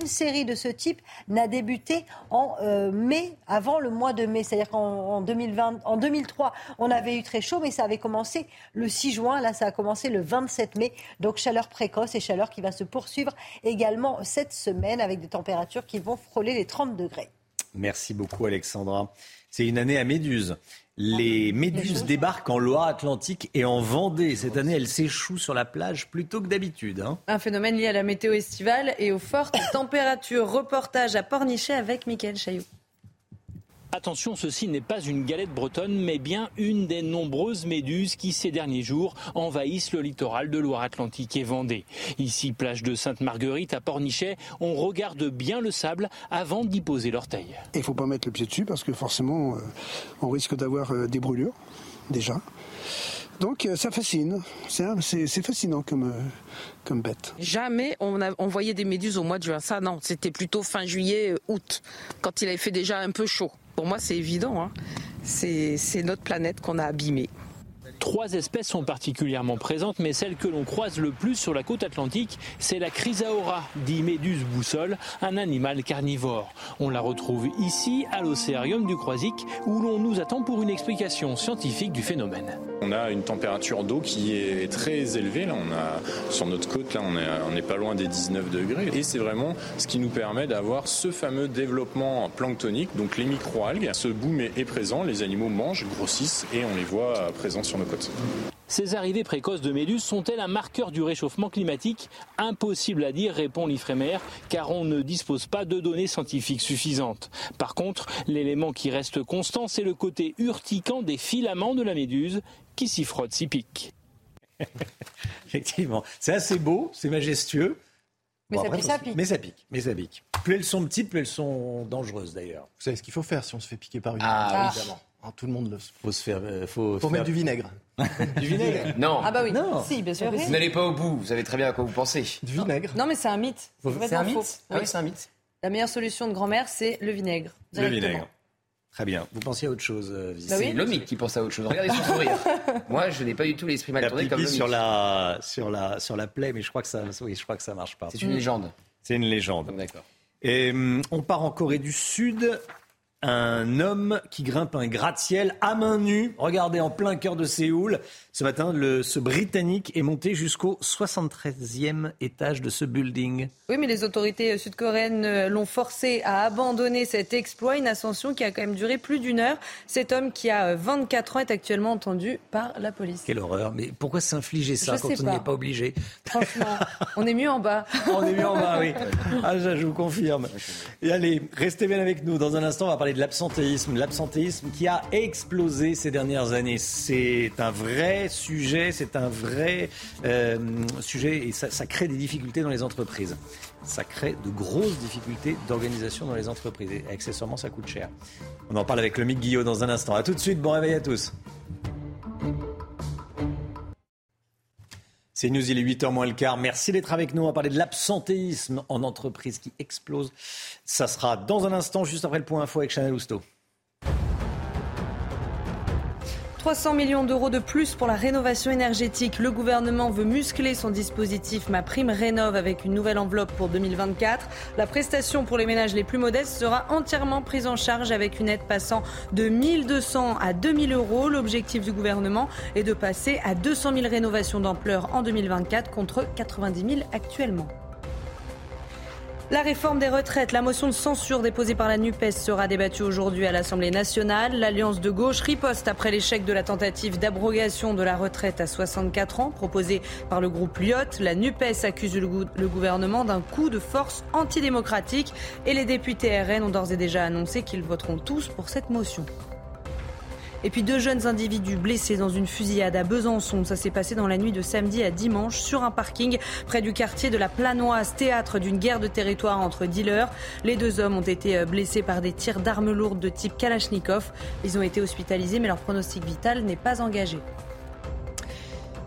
série de ce type n'a débuté en euh, mai, avant le mois de mai. C'est-à-dire qu'en en, 2020, en 2003, on avait eu très chaud, mais ça avait commencé le 6 juin. Là, ça a commencé le 27 mai. Donc, chaleur précoce et chaleur qui va se poursuivre également cette semaine avec des températures qui vont frôler les 30 degrés. Merci beaucoup, Alexandra. C'est une année à méduses. Les méduses débarquent en Loire-Atlantique et en Vendée. Cette année, elles s'échouent sur la plage plutôt que d'habitude. Hein. Un phénomène lié à la météo estivale et aux fortes températures. Reportage à Pornichet avec Mickaël Chaillot. Attention, ceci n'est pas une galette bretonne, mais bien une des nombreuses méduses qui, ces derniers jours, envahissent le littoral de Loire-Atlantique et Vendée. Ici, plage de Sainte-Marguerite à Pornichet, on regarde bien le sable avant d'y poser l'orteil. Il ne faut pas mettre le pied dessus parce que forcément, euh, on risque d'avoir euh, des brûlures, déjà. Donc euh, ça fascine, c'est fascinant comme, comme bête. Jamais on, a, voyait des méduses au mois de juin. Ça non, c'était plutôt fin juillet, août, quand il avait fait déjà un peu chaud. Pour moi, c'est évident. Hein. C'est notre planète qu'on a abîmée. Trois espèces sont particulièrement présentes, mais celle que l'on croise le plus sur la côte atlantique, c'est la chrysaora, dit méduse boussole, un animal carnivore. On la retrouve ici, à l'océarium du Croisic, où l'on nous attend pour une explication scientifique du phénomène. On a une température d'eau qui est très élevée. Là, on a, sur notre côte, là, on n'est pas loin des 19 degrés. Et c'est vraiment ce qui nous permet d'avoir ce fameux développement planctonique, donc les microalgues. Ce boom est présent, les animaux mangent, grossissent et on les voit présents sur nos ces arrivées précoces de méduses sont-elles un marqueur du réchauffement climatique? Impossible à dire, répond l'Ifremer, car on ne dispose pas de données scientifiques suffisantes. Par contre, l'élément qui reste constant, c'est le côté urticant des filaments de la méduse qui s'y frottent, s'y piquent. Effectivement, c'est assez beau, c'est majestueux. Mais, ça, pique. mais ça pique. Mais ça pique. Plus elles sont petites, plus elles sont dangereuses d'ailleurs. Vous savez ce qu'il faut faire si on se fait piquer par une ah, évidemment. Ah, tout le monde le faut se faire. Euh, faut, mettre du vinaigre. du vinaigre Non. Ah bah oui. Non. Si, bien sûr. Vous n'allez pas au bout. Vous savez très bien à quoi vous pensez. Du vinaigre. Non, mais c'est un mythe. C'est un mythe. Ah oui, c'est un mythe. La meilleure solution de grand-mère, c'est le vinaigre. Le vinaigre. Très bien. Vous pensiez à autre chose, euh, bah C'est Lomic qui pense à autre chose. Regardez son sourire. Moi, je n'ai pas du tout l'esprit mal tourné comme sur la sur la sur la plaie, mais je crois que ça, oui, je crois que ça marche pas. C'est une légende. C'est une légende. D'accord. Et hum, on part en Corée du Sud un homme qui grimpe un gratte-ciel à main nue. Regardez, en plein cœur de Séoul. Ce matin, le, ce Britannique est monté jusqu'au 73e étage de ce building. Oui, mais les autorités sud-coréennes euh, l'ont forcé à abandonner cet exploit, une ascension qui a quand même duré plus d'une heure. Cet homme qui a 24 ans est actuellement entendu par la police. Quelle horreur. Mais pourquoi s'infliger ça quand on n'y est pas obligé? Franchement, on est mieux en bas. on est mieux en bas, oui. Ah, je vous confirme. Et allez, restez bien avec nous. Dans un instant, on va parler de l'absentéisme. L'absentéisme qui a explosé ces dernières années. C'est un vrai sujet, c'est un vrai euh, sujet et ça, crée des difficultés dans les entreprises. Ça crée de grosses difficultés d'organisation dans les entreprises. Et accessoirement, ça coûte cher. On en parle avec le Mick Guillot dans un instant. A tout de suite, bon réveil à tous. C'est News, il est 8h moins le quart. Merci d'être avec nous. On va parler de l'absentéisme en entreprise qui explose. Ça sera dans un instant, juste après le point info avec Chanel Housteau. 300 millions d'euros de plus pour la rénovation énergétique. Le gouvernement veut muscler son dispositif Ma Prime Rénove avec une nouvelle enveloppe pour 2024. La prestation pour les ménages les plus modestes sera entièrement prise en charge avec une aide passant de 1200 à 2000 euros. L'objectif du gouvernement est de passer à 200 000 rénovations d'ampleur en 2024 contre 90 000 actuellement. La réforme des retraites, la motion de censure déposée par la NUPES sera débattue aujourd'hui à l'Assemblée nationale. L'Alliance de gauche riposte après l'échec de la tentative d'abrogation de la retraite à 64 ans proposée par le groupe Lyot. La NUPES accuse le gouvernement d'un coup de force antidémocratique et les députés RN ont d'ores et déjà annoncé qu'ils voteront tous pour cette motion. Et puis deux jeunes individus blessés dans une fusillade à Besançon. Ça s'est passé dans la nuit de samedi à dimanche sur un parking près du quartier de la Planoise, théâtre d'une guerre de territoire entre dealers. Les deux hommes ont été euh, blessés par des tirs d'armes lourdes de type Kalachnikov. Ils ont été hospitalisés mais leur pronostic vital n'est pas engagé.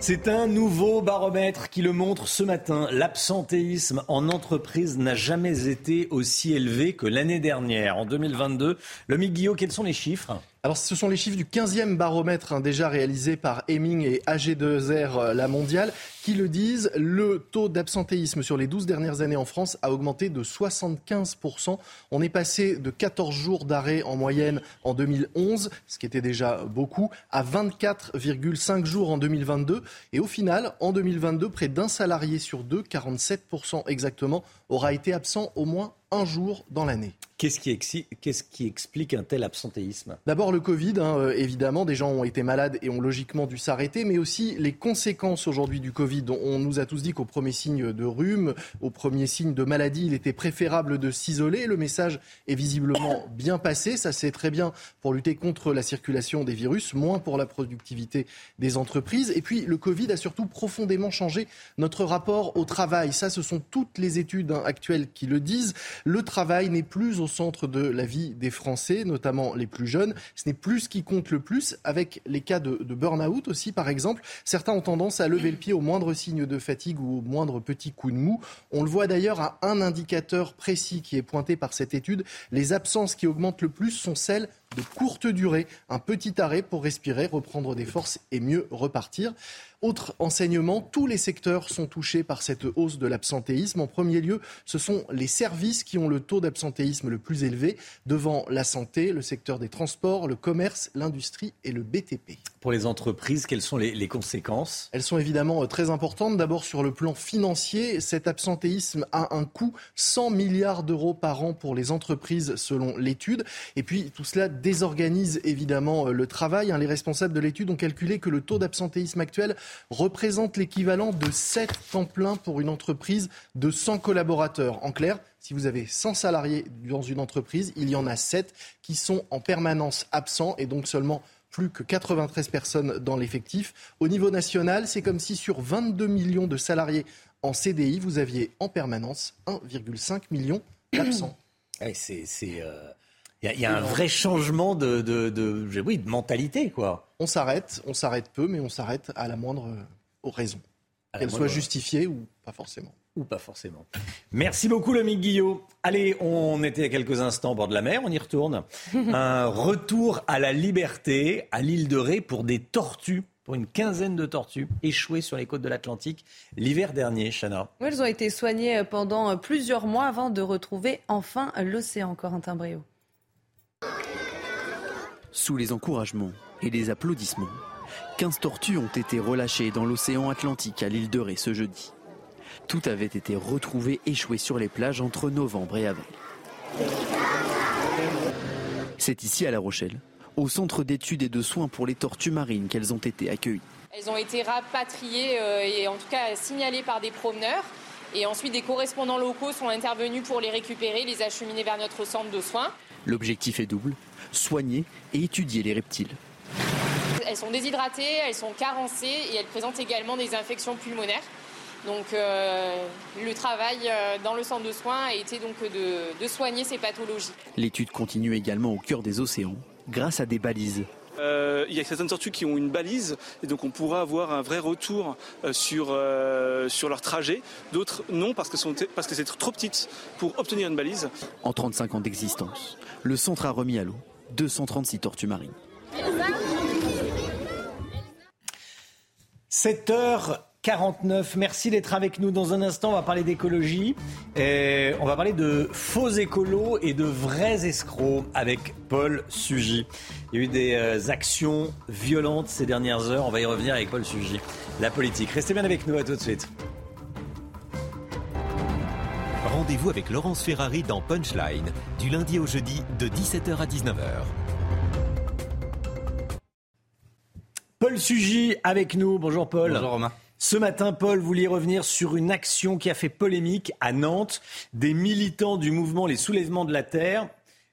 C'est un nouveau baromètre qui le montre ce matin. L'absentéisme en entreprise n'a jamais été aussi élevé que l'année dernière, en 2022. Le Guillaume, quels sont les chiffres? Alors, ce sont les chiffres du 15e baromètre hein, déjà réalisé par Heming et AG2R euh, La Mondiale qui le disent. Le taux d'absentéisme sur les 12 dernières années en France a augmenté de 75%. On est passé de 14 jours d'arrêt en moyenne en 2011, ce qui était déjà beaucoup, à 24,5 jours en 2022. Et au final, en 2022, près d'un salarié sur deux, 47% exactement, aura été absent au moins un jour dans l'année. Qu'est-ce qui, qui, explique un tel absentéisme? D'abord le Covid, hein, euh, évidemment, des gens ont été malades et ont logiquement dû s'arrêter, mais aussi les conséquences aujourd'hui du Covid. On nous a tous dit qu'au premier signe de rhume, au premier signe de maladie, il était préférable de s'isoler. Le message est visiblement bien passé. Ça c'est très bien pour lutter contre la circulation des virus, moins pour la productivité des entreprises. Et puis le Covid a surtout profondément changé notre rapport au travail. Ça, ce sont toutes les études actuelles qui le disent. Le travail n'est plus au centre de la vie des Français, notamment les plus jeunes. Ce n'est plus ce qui compte le plus, avec les cas de, de burn-out aussi, par exemple. Certains ont tendance à lever le pied au moindre signe de fatigue ou au moindre petit coup de mou. On le voit d'ailleurs à un indicateur précis qui est pointé par cette étude. Les absences qui augmentent le plus sont celles de courte durée, un petit arrêt pour respirer, reprendre des forces et mieux repartir. Autre enseignement, tous les secteurs sont touchés par cette hausse de l'absentéisme. En premier lieu, ce sont les services qui ont le taux d'absentéisme le plus élevé, devant la santé, le secteur des transports, le commerce, l'industrie et le BTP. Pour les entreprises, quelles sont les, conséquences? Elles sont évidemment euh, très importantes. D'abord sur le plan financier, cet absentéisme a un coût 100 milliards d'euros par an pour les entreprises selon l'étude. Et puis tout cela désorganise évidemment euh, le travail. Hein. Les responsables de l'étude ont calculé que le taux d'absentéisme actuel représente l'équivalent de 7 temps plein pour une entreprise de 100 collaborateurs. En clair, si vous avez 100 salariés dans une entreprise, il y en a 7 qui sont en permanence absents et donc seulement plus que 93 personnes dans l'effectif. Au niveau national, c'est comme si sur 22 millions de salariés en CDI, vous aviez en permanence 1,5 million d'absents. c'est, euh, il y, a un vrai changement de, de, oui, de mentalité, quoi. On s'arrête, on s'arrête peu, mais on s'arrête à la moindre raison. Qu'elle soit justifiée ou pas forcément. Ou pas forcément. Merci beaucoup, le Guillot. Allez, on était à quelques instants au bord de la mer, on y retourne. Un retour à la liberté à l'île de Ré pour des tortues pour une quinzaine de tortues échouées sur les côtes de l'Atlantique l'hiver dernier, Chana. elles ont été soignées pendant plusieurs mois avant de retrouver enfin l'océan, Corentin Brio. Sous les encouragements et les applaudissements, 15 tortues ont été relâchées dans l'océan Atlantique à l'île de Ré ce jeudi. Tout avait été retrouvé échoué sur les plages entre novembre et avril. C'est ici à La Rochelle, au centre d'études et de soins pour les tortues marines qu'elles ont été accueillies. Elles ont été rapatriées euh, et en tout cas signalées par des promeneurs. Et ensuite, des correspondants locaux sont intervenus pour les récupérer, les acheminer vers notre centre de soins. L'objectif est double, soigner et étudier les reptiles. Elles sont déshydratées, elles sont carencées et elles présentent également des infections pulmonaires. Donc euh, le travail euh, dans le centre de soins a été donc de, de soigner ces pathologies. L'étude continue également au cœur des océans grâce à des balises. Euh, il y a certaines tortues qui ont une balise et donc on pourra avoir un vrai retour euh, sur, euh, sur leur trajet. D'autres non parce que, sont, parce que c'est trop petites pour obtenir une balise. En 35 ans d'existence, le centre a remis à l'eau 236 tortues marines. 7 h 49. Merci d'être avec nous. Dans un instant, on va parler d'écologie. On va parler de faux écolos et de vrais escrocs avec Paul Sugy. Il y a eu des euh, actions violentes ces dernières heures. On va y revenir avec Paul Sugy. La politique. Restez bien avec nous. À tout de suite. Rendez-vous avec Laurence Ferrari dans Punchline, du lundi au jeudi, de 17h à 19h. Paul Sugy avec nous. Bonjour Paul. Bonjour Romain. Ce matin, Paul voulait revenir sur une action qui a fait polémique à Nantes. Des militants du mouvement Les Soulèvements de la Terre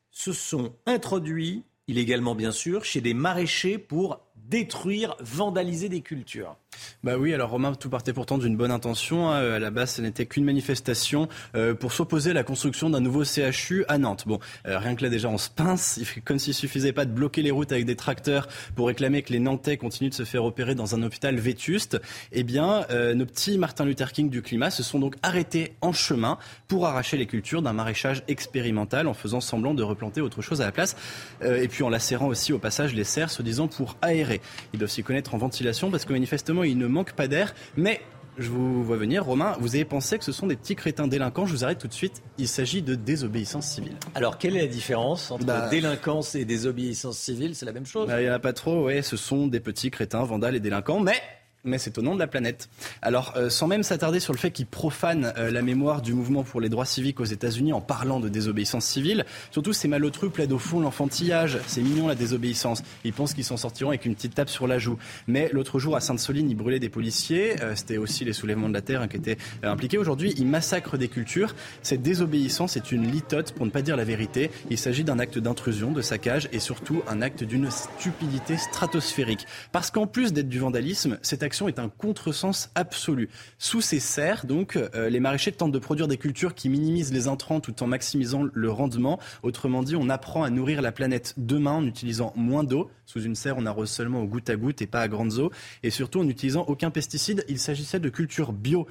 se sont introduits, illégalement bien sûr, chez des maraîchers pour détruire, vandaliser des cultures. Bah oui, alors Romain, tout partait pourtant d'une bonne intention. Hein. À la base, ce n'était qu'une manifestation euh, pour s'opposer à la construction d'un nouveau CHU à Nantes. Bon, euh, rien que là déjà, on se pince. Comme s'il suffisait pas de bloquer les routes avec des tracteurs pour réclamer que les Nantais continuent de se faire opérer dans un hôpital vétuste. Eh bien, euh, nos petits Martin Luther King du climat se sont donc arrêtés en chemin pour arracher les cultures d'un maraîchage expérimental en faisant semblant de replanter autre chose à la place. et puis en lacérant aussi au passage les serres, se disant pour aérer. Ils doivent s'y connaître en ventilation parce que manifestement, il ne manque pas d'air. Mais je vous vois venir, Romain, vous avez pensé que ce sont des petits crétins délinquants. Je vous arrête tout de suite. Il s'agit de désobéissance civile. Alors, quelle est la différence entre bah, délinquance et désobéissance civile? C'est la même chose bah, Il n'y en a pas trop, ouais. Ce sont des petits crétins, vandales et délinquants. Mais mais c'est au nom de la planète. Alors, euh, sans même s'attarder sur le fait qu'ils profanent euh, la mémoire du mouvement pour les droits civiques aux États-Unis en parlant de désobéissance civile, surtout ces malotru plaident au fond l'enfantillage. C'est mignon la désobéissance. Ils pensent qu'ils s'en sortiront avec une petite tape sur la joue. Mais l'autre jour, à Sainte-Soline, ils brûlaient des policiers. Euh, c'était aussi les soulèvements de la terre hein, qui étaient impliqués. Aujourd'hui, ils massacrent des cultures. Cette désobéissance est une litote, pour ne pas dire la vérité. Il s'agit d'un acte d'intrusion, de saccage et surtout un acte d'une stupidité stratosphérique. Parce qu'en plus d'être du vandalisme, cet est un contresens absolu. Sous ces serres, donc, euh, les maraîchers tentent de produire des cultures qui minimisent les intrants tout en maximisant le rendement. Autrement dit, on apprend à nourrir la planète demain en utilisant moins d'eau. Sous une serre, on arrose seulement au goutte à goutte et pas à grandes eaux. Et surtout en n'utilisant aucun pesticide. Il s'agissait de cultures bio.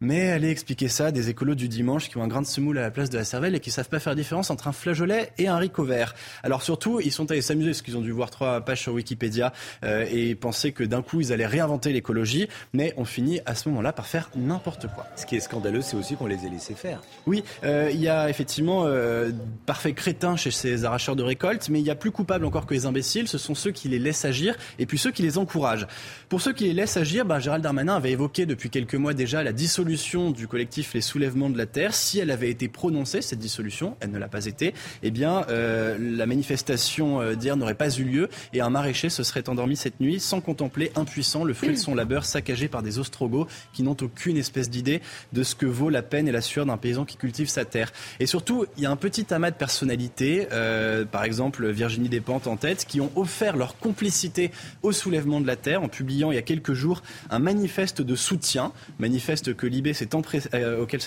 Mais allez expliquer ça à des écolos du dimanche qui ont un grain de semoule à la place de la cervelle et qui savent pas faire la différence entre un flageolet et un haricot vert. Alors surtout, ils sont allés s'amuser parce qu'ils ont dû voir trois pages sur Wikipédia euh, et penser que d'un coup ils allaient réinventer l'écologie, mais on finit à ce moment-là par faire n'importe quoi. Ce qui est scandaleux, c'est aussi qu'on les ait laissés faire. Oui, euh, il y a effectivement euh, parfait crétin chez ces arracheurs de récolte, mais il y a plus coupable encore que les imbéciles, ce sont ceux qui les laissent agir et puis ceux qui les encouragent. Pour ceux qui les laissent agir, bah, Gérald Darmanin avait évoqué depuis quelques mois déjà la dissolution dissolution du collectif Les Soulèvements de la Terre, si elle avait été prononcée, cette dissolution, elle ne l'a pas été, eh bien, euh, la manifestation euh, d'hier n'aurait pas eu lieu et un maraîcher se serait endormi cette nuit sans contempler, impuissant, le fruit de son labeur saccagé par des ostrogos qui n'ont aucune espèce d'idée de ce que vaut la peine et la sueur d'un paysan qui cultive sa terre. Et surtout, il y a un petit amas de personnalités, euh, par exemple Virginie Despentes en tête, qui ont offert leur complicité au soulèvement de la terre en publiant il y a quelques jours un manifeste de soutien, manifeste que Libé s'est empressé, euh, auquel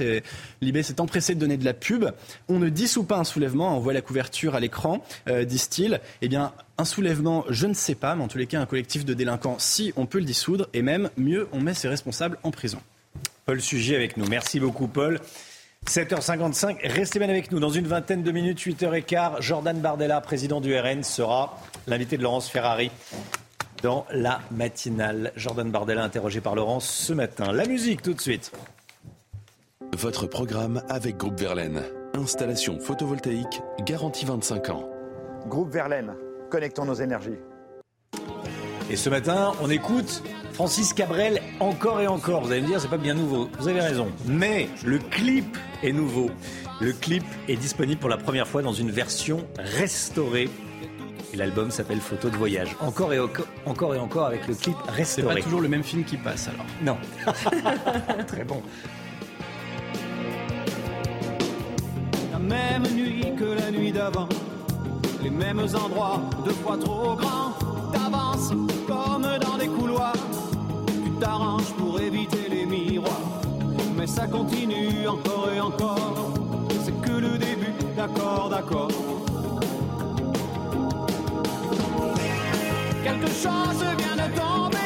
Libé s'est empressé de donner de la pub. On ne dissout pas un soulèvement, on voit la couverture à l'écran, euh, disent-ils. Eh bien, un soulèvement, je ne sais pas, mais en tous les cas, un collectif de délinquants, si on peut le dissoudre, et même mieux, on met ses responsables en prison. Paul Sujet avec nous. Merci beaucoup, Paul. 7h55, restez bien avec nous. Dans une vingtaine de minutes, 8h15, Jordan Bardella, président du RN, sera l'invité de Laurence Ferrari dans la matinale. Jordan Bardella interrogé par Laurence ce matin. La musique tout de suite. Votre programme avec Groupe Verlaine. Installation photovoltaïque garantie 25 ans. Groupe Verlaine, connectons nos énergies. Et ce matin, on écoute Francis Cabrel encore et encore. Vous allez me dire, c'est pas bien nouveau. Vous avez raison. Mais le clip est nouveau. Le clip est disponible pour la première fois dans une version restaurée. Et l'album s'appelle Photo de voyage. Encore et, encore et encore avec le clip restauré. C'est pas toujours le même film qui passe alors. Non. Très bon. La même nuit que la nuit d'avant. Les mêmes endroits, deux fois trop grands. T'avances comme dans des couloirs. Tu t'arranges pour éviter les miroirs. Mais ça continue encore et encore. C'est que le début, d'accord, d'accord. Quelque chose vient de tomber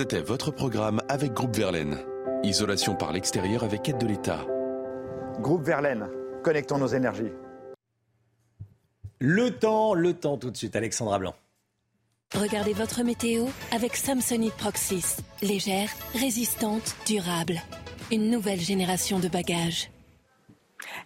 C'était votre programme avec Groupe Verlaine. Isolation par l'extérieur avec aide de l'État. Groupe Verlaine, connectons nos énergies. Le temps, le temps tout de suite, Alexandra Blanc. Regardez votre météo avec Samsonite Proxys. Légère, résistante, durable. Une nouvelle génération de bagages.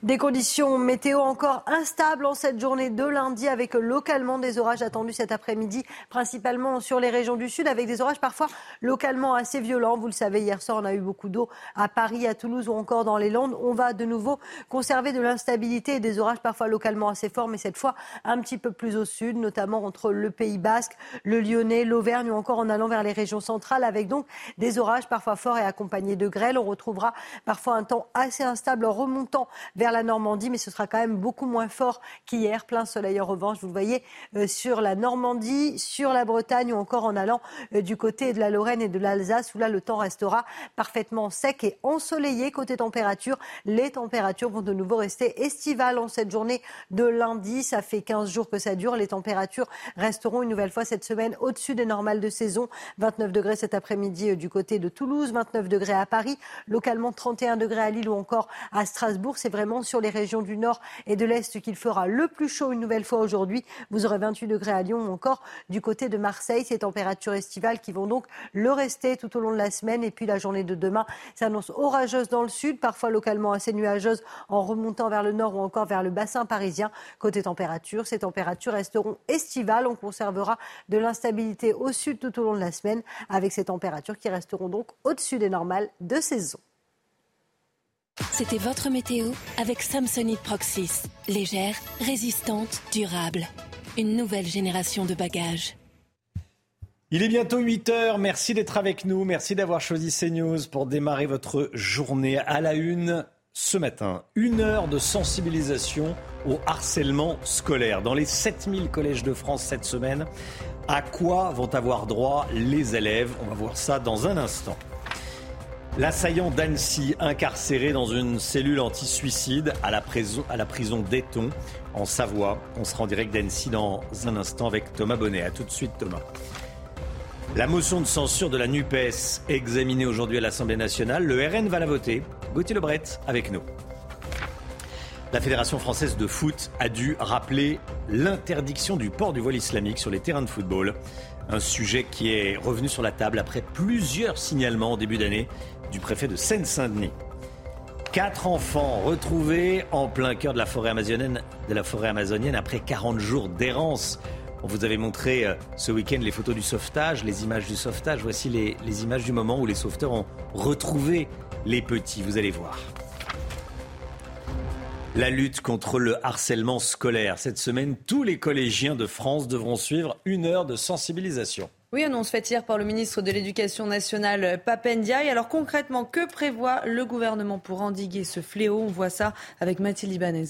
Des conditions météo encore instables en cette journée de lundi avec localement des orages attendus cet après-midi, principalement sur les régions du sud avec des orages parfois localement assez violents. Vous le savez, hier soir, on a eu beaucoup d'eau à Paris, à Toulouse ou encore dans les Landes. On va de nouveau conserver de l'instabilité et des orages parfois localement assez forts, mais cette fois un petit peu plus au sud, notamment entre le Pays Basque, le Lyonnais, l'Auvergne ou encore en allant vers les régions centrales avec donc des orages parfois forts et accompagnés de grêle. On retrouvera parfois un temps assez instable en remontant vers la Normandie, mais ce sera quand même beaucoup moins fort qu'hier. Plein soleil en revanche, vous le voyez, euh, sur la Normandie, sur la Bretagne ou encore en allant euh, du côté de la Lorraine et de l'Alsace, où là le temps restera parfaitement sec et ensoleillé. Côté température, les températures vont de nouveau rester estivales en cette journée de lundi. Ça fait 15 jours que ça dure. Les températures resteront une nouvelle fois cette semaine au-dessus des normales de saison. 29 degrés cet après-midi euh, du côté de Toulouse, 29 degrés à Paris, localement 31 degrés à Lille ou encore à Strasbourg. C'est vraiment sur les régions du nord et de l'est qu'il fera le plus chaud une nouvelle fois aujourd'hui. Vous aurez 28 degrés à Lyon ou encore du côté de Marseille. Ces températures estivales qui vont donc le rester tout au long de la semaine. Et puis la journée de demain s'annonce orageuse dans le sud, parfois localement assez nuageuse en remontant vers le nord ou encore vers le bassin parisien. Côté température, ces températures resteront estivales. On conservera de l'instabilité au sud tout au long de la semaine avec ces températures qui resteront donc au-dessus des normales de saison. C'était votre météo avec Samsonite Proxys. Légère, résistante, durable. Une nouvelle génération de bagages. Il est bientôt 8 heures. Merci d'être avec nous. Merci d'avoir choisi CNews pour démarrer votre journée à la une ce matin. Une heure de sensibilisation au harcèlement scolaire. Dans les 7000 collèges de France cette semaine, à quoi vont avoir droit les élèves? On va voir ça dans un instant. L'assaillant d'Annecy, incarcéré dans une cellule anti-suicide à la prison, prison d'Eton, en Savoie. On sera en direct d'Annecy dans un instant avec Thomas Bonnet. A tout de suite, Thomas. La motion de censure de la NUPES examinée aujourd'hui à l'Assemblée nationale. Le RN va la voter. Gauthier Lebret avec nous. La Fédération française de foot a dû rappeler l'interdiction du port du voile islamique sur les terrains de football. Un sujet qui est revenu sur la table après plusieurs signalements en début d'année du préfet de Seine-Saint-Denis. Quatre enfants retrouvés en plein cœur de la forêt amazonienne, après 40 jours d'errance. On vous avait montré euh, ce week-end les photos du sauvetage, les images du sauvetage. Voici les, les, images du moment où les sauveteurs ont retrouvé les petits, vous allez voir. La lutte contre le harcèlement scolaire. Cette semaine, tous les collégiens de France devront suivre une heure de sensibilisation. Oui, annonce faite hier par le ministre de l'Éducation nationale, Papendiaï. Alors concrètement, que prévoit le gouvernement pour endiguer ce fléau? On voit ça avec Mathilde Ibanez.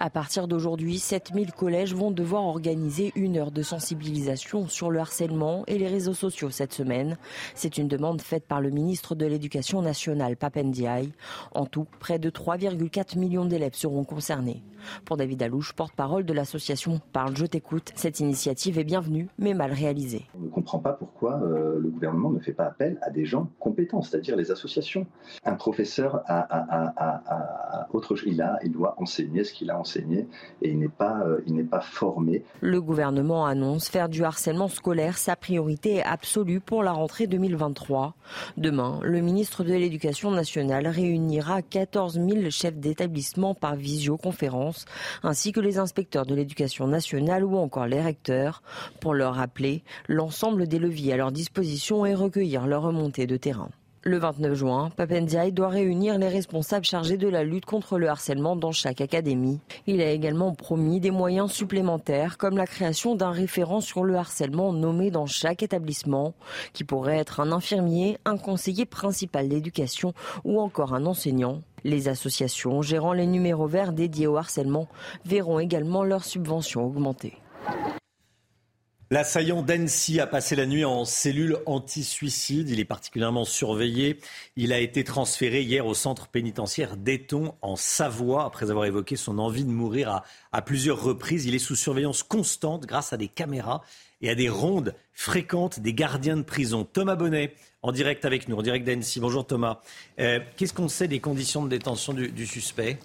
À partir d'aujourd'hui, 7000 collèges vont devoir organiser une heure de sensibilisation sur le harcèlement et les réseaux sociaux cette semaine. C'est une demande faite par le ministre de l'Éducation nationale, Papendiaï. En tout, près de 3,4 millions d'élèves seront concernés. Pour David Alouche, porte-parole de l'association Parle, je t'écoute, cette initiative est bienvenue, mais mal réalisée. On ne comprend pas pourquoi euh, le gouvernement ne fait pas appel à des gens compétents, c'est-à-dire les associations. Un professeur a, autre chose, il, a, il doit enseigner ce qu'il a enseigné et il n'est pas, euh, il n'est pas formé. Le gouvernement annonce faire du harcèlement scolaire sa priorité absolue pour la rentrée 2023. Demain, le ministre de l'Éducation nationale réunira 14 000 chefs d'établissement par visioconférence ainsi que les inspecteurs de l'éducation nationale ou encore les recteurs, pour leur rappeler l'ensemble des leviers à leur disposition et recueillir leur remontée de terrain. Le 29 juin, Papendiaï doit réunir les responsables chargés de la lutte contre le harcèlement dans chaque académie. Il a également promis des moyens supplémentaires comme la création d'un référent sur le harcèlement nommé dans chaque établissement, qui pourrait être un infirmier, un conseiller principal d'éducation ou encore un enseignant. Les associations gérant les numéros verts dédiés au harcèlement verront également leurs subventions augmenter. L'assaillant d'Annecy a passé la nuit en cellule anti-suicide. Il est particulièrement surveillé. Il a été transféré hier au centre pénitentiaire d'Eton en Savoie après avoir évoqué son envie de mourir à, plusieurs reprises. Il est sous surveillance constante grâce à des caméras et à des rondes fréquentes des gardiens de prison. Thomas Bonnet, en direct avec nous, en direct d'Annecy. Bonjour Thomas. Euh, Qu'est-ce qu'on sait des conditions de détention du suspect?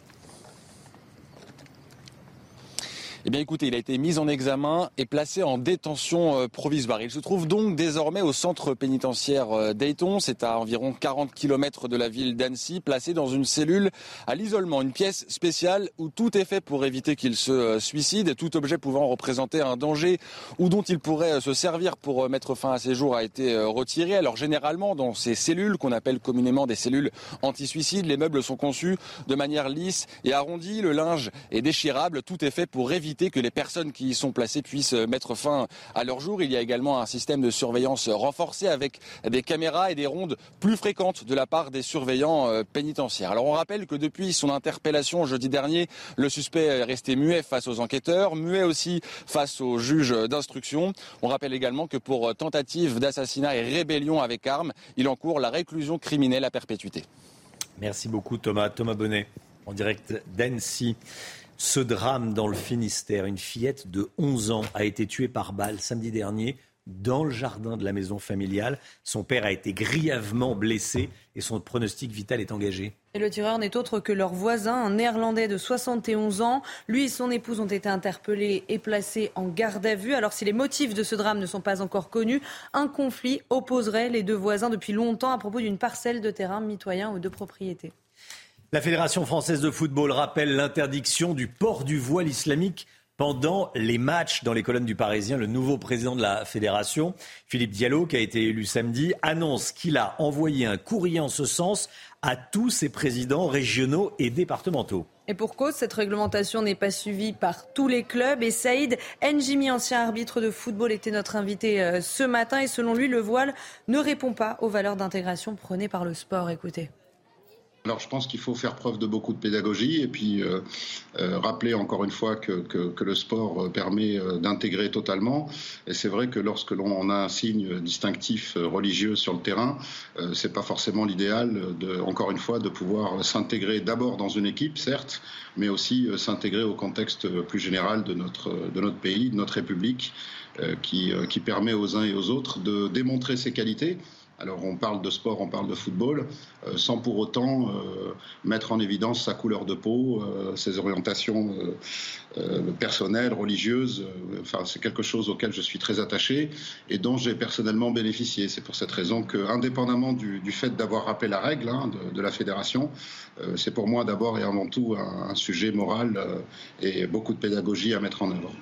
Eh bien écoutez, il a été mis en examen et placé en détention euh, provisoire. Il se trouve donc désormais au centre pénitentiaire euh, d'Ayton. C'est à environ 40 km de la ville d'Annecy, placé dans une cellule à l'isolement, une pièce spéciale où tout est fait pour éviter qu'il se euh, suicide. Tout objet pouvant représenter un danger ou dont il pourrait se servir pour mettre fin à ses jours a été retiré. Alors généralement, dans ces cellules qu'on appelle communément des cellules anti-suicide, les meubles sont conçus de manière lisse et arrondie. Le linge est déchirable. Tout est fait pour éviter que les personnes qui y sont placées puissent mettre fin à leur jour. Il y a également un système de surveillance renforcé avec des caméras et des rondes plus fréquentes de la part des surveillants euh, pénitentiaires. Alors on rappelle que depuis son interpellation jeudi dernier, le suspect est resté muet face aux enquêteurs, muet aussi face aux juges d'instruction. On rappelle également que pour tentative d'assassinat et rébellion avec arme, il encourt la réclusion criminelle à perpétuité. Merci beaucoup Thomas. Thomas Bonnet en direct d'Annecy. Ce drame dans le Finistère, une fillette de 11 ans a été tuée par balle samedi dernier dans le jardin de la maison familiale. Son père a été grièvement blessé et son pronostic vital est engagé. Et le tireur n'est autre que leur voisin, un néerlandais de 71 ans. Lui et son épouse ont été interpellés et placés en garde à vue. Alors si les motifs de ce drame ne sont pas encore connus, un conflit opposerait les deux voisins depuis longtemps à propos d'une parcelle de terrain mitoyen ou de propriété. La Fédération française de football rappelle l'interdiction du port du voile islamique pendant les matchs dans les colonnes du Parisien. Le nouveau président de la fédération, Philippe Diallo, qui a été élu samedi, annonce qu'il a envoyé un courrier en ce sens à tous ses présidents régionaux et départementaux. Et pour cause, cette réglementation n'est pas suivie par tous les clubs. Et Saïd Njimi, ancien arbitre de football, était notre invité euh, ce matin. Et selon lui, le voile ne répond pas aux valeurs d'intégration prônées par le sport. Écoutez. Alors je pense qu'il faut faire preuve de beaucoup de pédagogie et puis euh, euh, rappeler encore une fois que, le sport euh, permet d'intégrer totalement. Et c'est vrai que lorsque l'on a un signe distinctif religieux sur le terrain, euh, c'est pas forcément l'idéal, encore une fois, de pouvoir s'intégrer d'abord dans une équipe, certes, mais aussi s'intégrer au contexte plus général de notre, de notre pays, de notre République, qui, qui permet aux uns et aux autres de démontrer ses qualités. Alors on parle de sport, on parle de football, euh, sans pour autant euh, mettre en évidence sa couleur de peau, euh, ses orientations personnelles, religieuses. enfin, c'est quelque chose auquel je suis très attaché et dont j'ai personnellement bénéficié. C'est pour cette raison que, indépendamment du, fait d'avoir rappelé la règle hein, de, la fédération, c'est pour moi d'abord et avant tout un sujet moral et beaucoup de pédagogie à mettre en œuvre.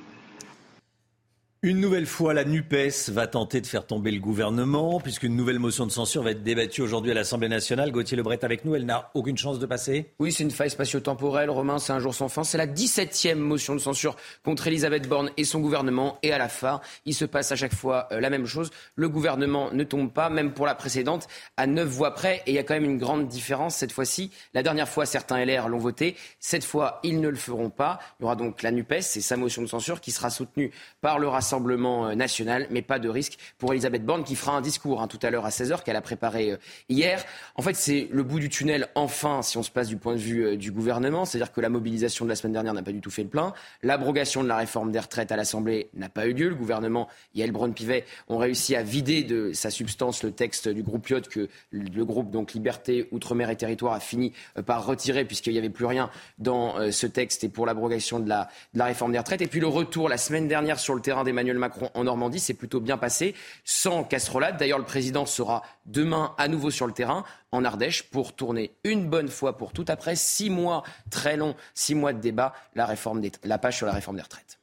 Une nouvelle fois, la NUPES va tenter de faire tomber le gouvernement, puisqu'une nouvelle motion de censure va être débattue aujourd'hui à l'Assemblée nationale. Gauthier Lebret avec nous, elle n'a aucune chance de passer Oui, c'est une faille spatio-temporelle. Romain, c'est un jour sans fin. C'est la 17e motion de censure contre Elisabeth Borne et son gouvernement. Et à la fin, il se passe à chaque fois euh, la même chose. Le gouvernement ne tombe pas, même pour la précédente, à 9 voix près. Et il y a quand même une grande différence cette fois-ci. La dernière fois, certains LR l'ont voté. Cette fois, ils ne le feront pas. Il y aura donc la NUPES, c'est sa motion de censure qui sera soutenue par le Rassemblement Rassemblement euh, national, mais pas de risque pour Elisabeth Borne qui fera un discours hein, tout à l'heure à 16h qu'elle a préparé euh, hier. En fait, c'est le bout du tunnel, enfin, si on se passe du point de vue euh, du gouvernement. C'est-à-dire que la mobilisation de la semaine dernière n'a pas du tout fait le plein. L'abrogation de la réforme des retraites à l'Assemblée n'a pas eu lieu. Le gouvernement et El Braun-Pivet ont réussi à vider de sa substance le texte du groupe Lyot que le groupe donc Liberté, Outre-mer et Territoire a fini par retirer puisqu'il n'y avait plus rien dans ce texte et pour l'abrogation de la, de la réforme des retraites. Et puis le retour la semaine dernière sur le terrain d'Emmanuel Macron en Normandie s'est plutôt bien passé, sans casserolade. D'ailleurs, le président sera demain à nouveau sur le terrain en Ardèche pour tourner une bonne fois pour toutes, après six mois très longs, six mois de débat, la, réforme la page sur la réforme des retraites.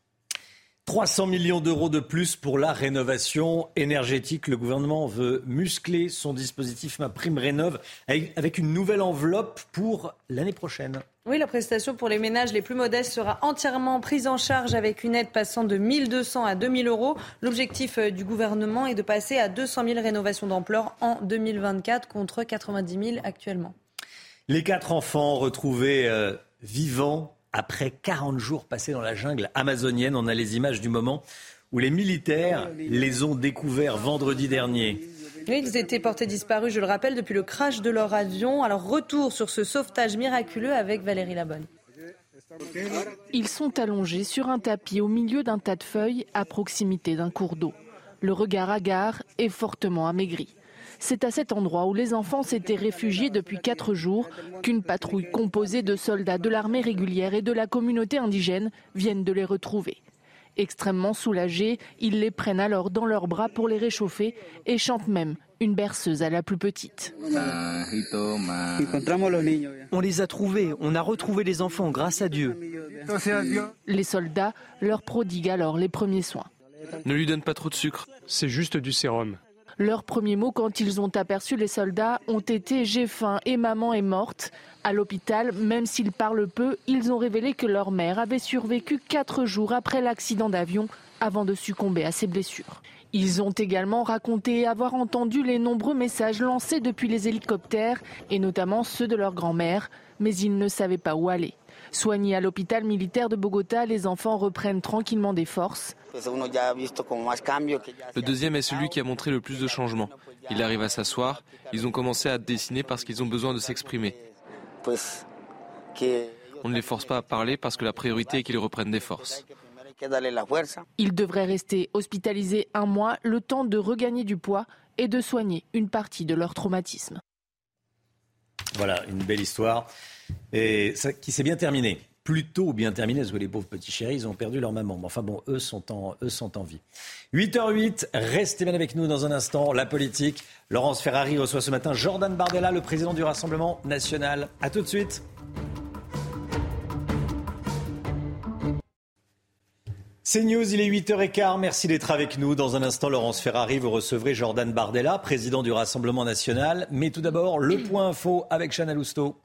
300 millions d'euros de plus pour la rénovation énergétique. Le gouvernement veut muscler son dispositif Ma Prime Rénov avec une nouvelle enveloppe pour l'année prochaine. Oui, la prestation pour les ménages les plus modestes sera entièrement prise en charge avec une aide passant de 1200 à 2000 euros. L'objectif euh, du gouvernement est de passer à 200 000 rénovations d'ampleur en 2024 contre 90 000 actuellement. Les quatre enfants retrouvés euh, vivants après 40 jours passés dans la jungle amazonienne. On a les images du moment où les militaires les ont découverts vendredi dernier ils étaient portés disparus, je le rappelle, depuis le crash de leur avion. Alors retour sur ce sauvetage miraculeux avec Valérie Labonne. Ils sont allongés sur un tapis au milieu d'un tas de feuilles à proximité d'un cours d'eau. Le regard hagard est fortement amaigri. C'est à cet endroit où les enfants s'étaient réfugiés depuis quatre jours qu'une patrouille composée de soldats de l'armée régulière et de la communauté indigène viennent de les retrouver. Extrêmement soulagés, ils les prennent alors dans leurs bras pour les réchauffer et chantent même une berceuse à la plus petite. On les a trouvés, on a retrouvé les enfants grâce à Dieu. Les soldats leur prodiguent alors les premiers soins. Ne lui donne pas trop de sucre, c'est juste du sérum. Leurs premiers mots quand ils ont aperçu les soldats ont été j'ai faim et maman est morte. À l'hôpital, même s'ils parlent peu, ils ont révélé que leur mère avait survécu quatre jours après l'accident d'avion avant de succomber à ses blessures. Ils ont également raconté avoir entendu les nombreux messages lancés depuis les hélicoptères et notamment ceux de leur grand-mère, mais ils ne savaient pas où aller. Soignés à l'hôpital militaire de Bogota, les enfants reprennent tranquillement des forces. Le deuxième est celui qui a montré le plus de changements. Il arrive à s'asseoir, ils ont commencé à dessiner parce qu'ils ont besoin de s'exprimer. On ne les force pas à parler parce que la priorité est qu'ils reprennent des forces. Ils devraient rester hospitalisés un mois, le temps de regagner du poids et de soigner une partie de leur traumatisme. Voilà, une belle histoire et ça, qui s'est bien terminée plutôt bien terminé, parce que les pauvres petits chéris, ils ont perdu leur maman. Mais enfin bon, eux sont en, eux sont en vie. 8h08, restez bien avec nous dans un instant. La politique. Laurence Ferrari reçoit ce matin Jordan Bardella, le président du Rassemblement national. A tout de suite. C'est News, il est 8h15. Merci d'être avec nous. Dans un instant, Laurence Ferrari, vous recevrez Jordan Bardella, président du Rassemblement national. Mais tout d'abord, le point info avec Chana Lousteau.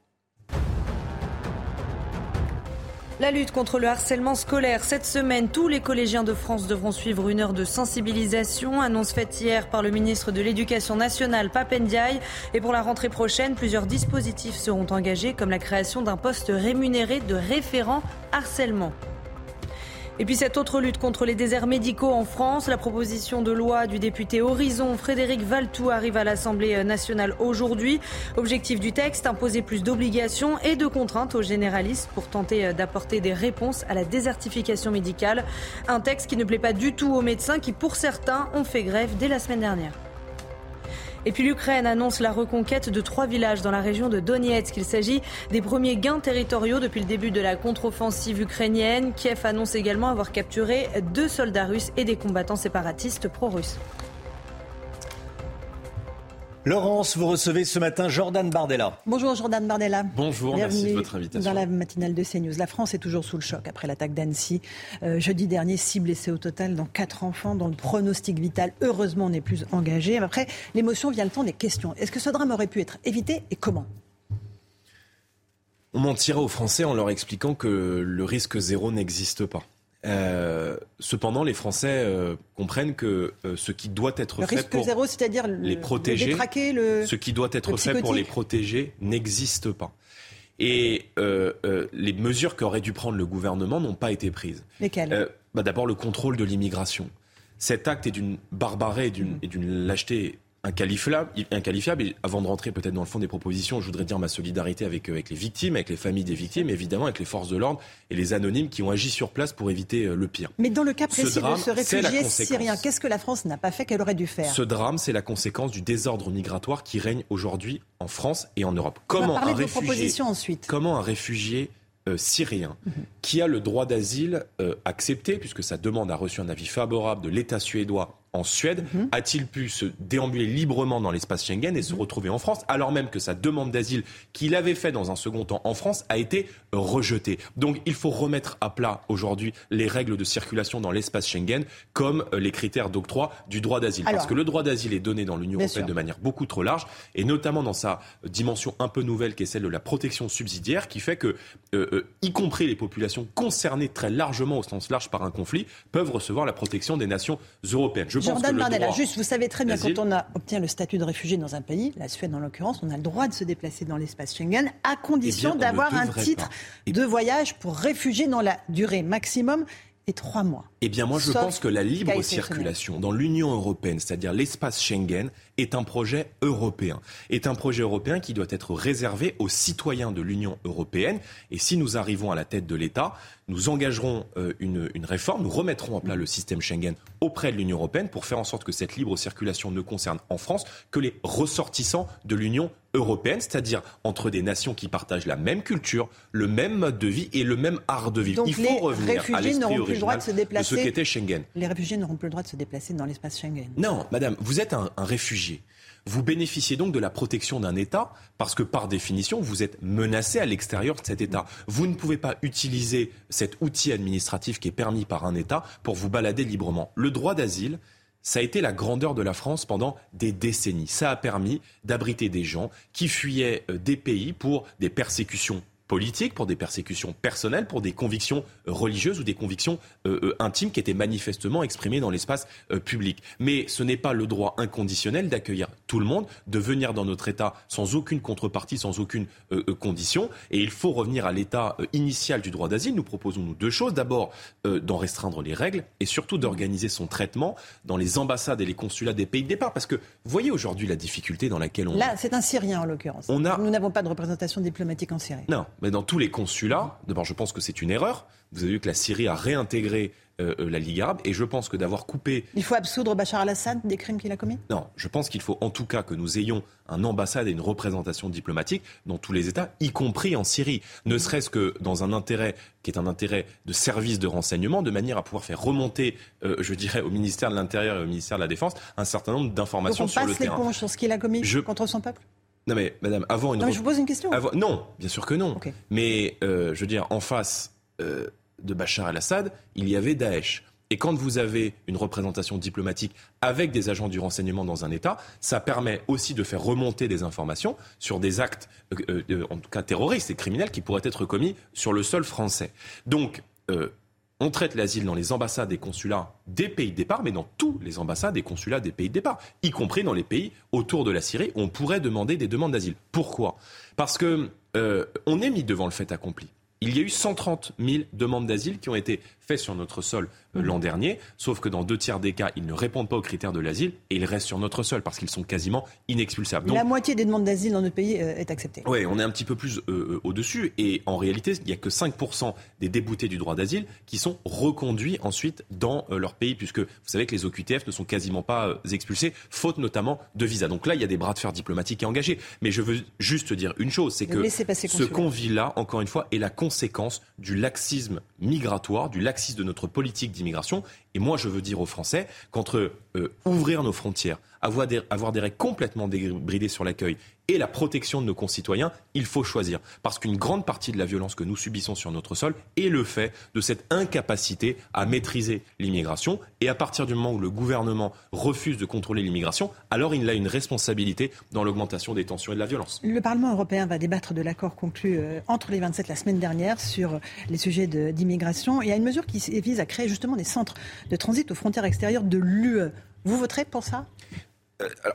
La lutte contre le harcèlement scolaire. Cette semaine, tous les collégiens de France devront suivre une heure de sensibilisation. Annonce faite hier par le ministre de l'Éducation nationale, Papendiaï. Et pour la rentrée prochaine, plusieurs dispositifs seront engagés, comme la création d'un poste rémunéré de référent harcèlement. Et puis cette autre lutte contre les déserts médicaux en France, la proposition de loi du député Horizon Frédéric Valtou arrive à l'Assemblée nationale aujourd'hui. Objectif du texte, imposer plus d'obligations et de contraintes aux généralistes pour tenter d'apporter des réponses à la désertification médicale. Un texte qui ne plaît pas du tout aux médecins qui, pour certains, ont fait grève dès la semaine dernière. Et puis l'Ukraine annonce la reconquête de trois villages dans la région de Donetsk. Il s'agit des premiers gains territoriaux depuis le début de la contre-offensive ukrainienne. Kiev annonce également avoir capturé deux soldats russes et des combattants séparatistes pro-russes. Laurence, vous recevez ce matin Jordan Bardella. Bonjour Jordan Bardella. Bonjour, merci de votre invitation. Dans la matinale de CNews. La France est toujours sous le choc après l'attaque d'Annecy. Euh, jeudi dernier, six blessés au total, dont quatre enfants, dont le pronostic vital, heureusement, n'est plus engagé. Après, l'émotion vient le temps des questions. Est-ce que ce drame aurait pu être évité et comment? On mentira aux Français en leur expliquant que le risque zéro n'existe pas. Euh, cependant, les Français euh, comprennent que euh, ce qui doit être le fait pour zéro, c'est-à-dire les protéger, le détraquer, le, ce qui doit être fait pour les protéger n'existe pas. Et les mesures qu'aurait dû prendre le gouvernement n'ont pas été prises. Lesquelles? Bah D'abord, le contrôle de l'immigration. Cet acte est d'une barbarie et d'une lâcheté inqualifiable, inqualifiable. Et avant de rentrer peut-être dans le fond des propositions, je voudrais dire ma solidarité avec, euh, avec les victimes, avec les familles des victimes, évidemment avec les forces de l'ordre et les anonymes qui ont agi sur place pour éviter euh, le pire. Mais dans le cas précis de ce réfugié syrien, qu'est-ce que la France n'a pas fait qu'elle aurait dû faire? Ce drame, c'est la conséquence du désordre migratoire qui règne aujourd'hui en France et en Europe. Comment un réfugié, ensuite. Comment un réfugié euh, syrien mhm. qui a le droit d'asile accepté, puisque sa demande a reçu un avis favorable de l'État suédois en Suède, mhm. a-t-il pu se déambuler librement dans l'espace Schengen et se mhm. retrouver en France, alors même que sa demande d'asile qu'il avait fait dans un second temps en France a été rejetée? Donc il faut remettre à plat aujourd'hui les règles de circulation dans l'espace Schengen comme euh, les critères d'octroi du droit d'asile. Parce que le droit d'asile est donné dans l'Union européenne de manière beaucoup trop large et notamment dans sa dimension un peu nouvelle qui est celle de la protection subsidiaire qui fait que, euh, euh, y compris les populations concernées très largement au sens large par un conflit, peuvent recevoir la protection des nations européennes. Jordan Bardella, juste, vous savez très bien, quand on a, obtient le statut de réfugié dans un pays, la Suède en l'occurrence, on a le droit de se déplacer dans l'espace Schengen à condition eh d'avoir un titre de voyage pour réfugié dans la durée maximum et trois mois. Eh bien, moi, je pense que la libre circulation dans l'Union européenne, c'est-à-dire l'espace Schengen, est un projet européen. Est un projet européen qui doit être réservé aux citoyens de l'Union européenne. Et si nous arrivons à la tête de l'État, nous engagerons euh, une, une, réforme, nous remettrons en place le système Schengen auprès de l'Union européenne pour faire en sorte que cette libre circulation ne concerne en France que les ressortissants de l'Union européenne, c'est-à-dire entre des nations qui partagent la même culture, le même mode de vie et le même art de vivre. Il faut revenir à l'esprit original de, se déplacer, de ce qu'était Schengen. Les réfugiés n'auront plus le droit de se déplacer dans l'espace Schengen. Non, madame, vous êtes un, un réfugié. Vous bénéficiez donc de la protection d'un État parce que par définition, vous êtes menacé à l'extérieur de cet État. Vous ne pouvez pas utiliser cet outil administratif qui est permis par un État pour vous balader librement. Le droit d'asile, ça a été la grandeur de la France pendant des décennies. Ça a permis d'abriter des gens qui fuyaient euh, des pays pour des persécutions politiques, pour des persécutions personnelles, pour des convictions religieuses ou des convictions euh, euh, intimes qui étaient manifestement exprimées dans l'espace euh, public. Mais ce n'est pas le droit inconditionnel d'accueillir tout le monde, de venir dans notre État sans aucune contrepartie, sans aucune condition. Et il faut revenir à l'état initial du droit d'asile. Nous proposons nous deux choses. D'abord, d'en restreindre les règles et surtout d'organiser son traitement dans les ambassades et les consulats des pays de départ. Parce que vous voyez aujourd'hui la difficulté dans laquelle on... Là, c'est un Syrien en l'occurrence. Nous n'avons pas de représentation diplomatique en Syrie. Non, mais dans tous les consulats, d'abord je pense que c'est une erreur. Vous avez vu que la Syrie a réintégré euh, euh, la Ligue arabe et je pense que d'avoir coupé... Il faut absoudre Bachar al-Assad des crimes qu'il a commis? Non, je pense qu'il faut en tout cas que nous ayons un ambassade et une représentation diplomatique dans tous les États, y compris en Syrie. Ne serait-ce que dans un intérêt qui est un intérêt de service de renseignement, de manière à pouvoir faire remonter, euh, je dirais, au ministère de l'Intérieur et au ministère de la Défense un certain nombre d'informations sur le terrain. on passe sur ce qu'il a commis contre son peuple? Non mais madame, avant une... Non mais je vous pose une question. Non, bien sûr que non. Mais euh, je veux dire, en face euh, de Bachar el-Assad, il y avait Daesh. Et quand vous avez une représentation diplomatique avec des agents du renseignement dans un État, ça permet aussi de faire remonter des informations sur des actes, euh, en tout cas terroristes et criminels, qui pourraient être commis sur le sol français. Donc, on traite l'asile dans les ambassades et consulats des pays de départ, mais dans tous les ambassades et consulats des pays de départ, y compris dans les pays autour de la Syrie, on pourrait demander des demandes d'asile. Pourquoi? Parce que euh, on est mis devant le fait accompli. Il y a eu 130 000 demandes d'asile qui ont été faites sur notre sol. L'an dernier, sauf que dans deux tiers des cas, ils ne répondent pas aux critères de l'asile et ils restent sur notre sol parce qu'ils sont quasiment inexpulsables. la moitié des demandes d'asile dans notre pays euh, est acceptée. Oui, on est un petit peu plus euh, au-dessus et en réalité, il n'y a que 5% des déboutés du droit d'asile qui sont reconduits ensuite dans leur pays puisque vous savez que les OQTF ne sont quasiment pas expulsés, faute notamment de visa. Donc là, il y a des bras de fer diplomatiques engagés. Mais je veux juste dire une chose, c'est que ce qu'on vit là, encore une fois, est la conséquence du laxisme migratoire, du laxisme de notre politique Et moi, je veux dire aux Français qu'entre euh, ouvrir nos frontières, avoir des, règles complètement débridées sur l'accueil et la protection de nos concitoyens, il faut choisir. Parce qu'une grande partie de la violence que nous subissons sur notre sol est le fait de cette incapacité à maîtriser l'immigration. Et à partir du moment où le gouvernement refuse de contrôler l'immigration, alors il a une responsabilité dans l'augmentation des tensions et de la violence. Le Parlement européen va débattre de l'accord conclu euh, entre les 27 la semaine dernière sur les sujets d'immigration. Il y a une mesure qui vise à créer justement des centres de transit aux frontières extérieures de l'UE. Vous voterez pour ça? euh,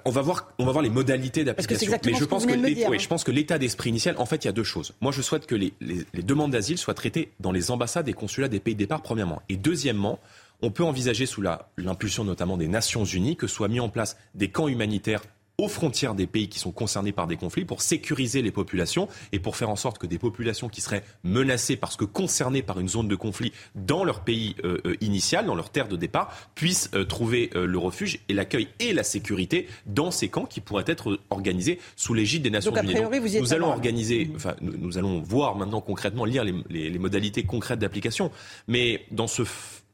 on va voir, on va voir les modalités d'application. Mais je pense, que hein. je pense que l'état d'esprit initial, en fait, il y a deux choses. Moi, je souhaite que les, les demandes d'asile soient traitées dans les ambassades et consulats des pays de départ, premièrement. Et deuxièmement, on peut envisager, sous l'impulsion notamment des Nations Unies, que soient mis en place des camps humanitaires aux frontières des pays qui sont concernés par des conflits pour sécuriser les populations et pour faire en sorte que des populations qui seraient menacées parce que concernées par une zone de conflit dans leur pays euh, euh, initial, dans leur terre de départ, puissent euh, trouver le refuge et l'accueil et la sécurité dans ces camps qui pourraient être organisés sous l'égide des Nations Unies. nous allons organiser, enfin, nous, allons voir maintenant concrètement, lire les, les modalités concrètes d'application. Mais dans ce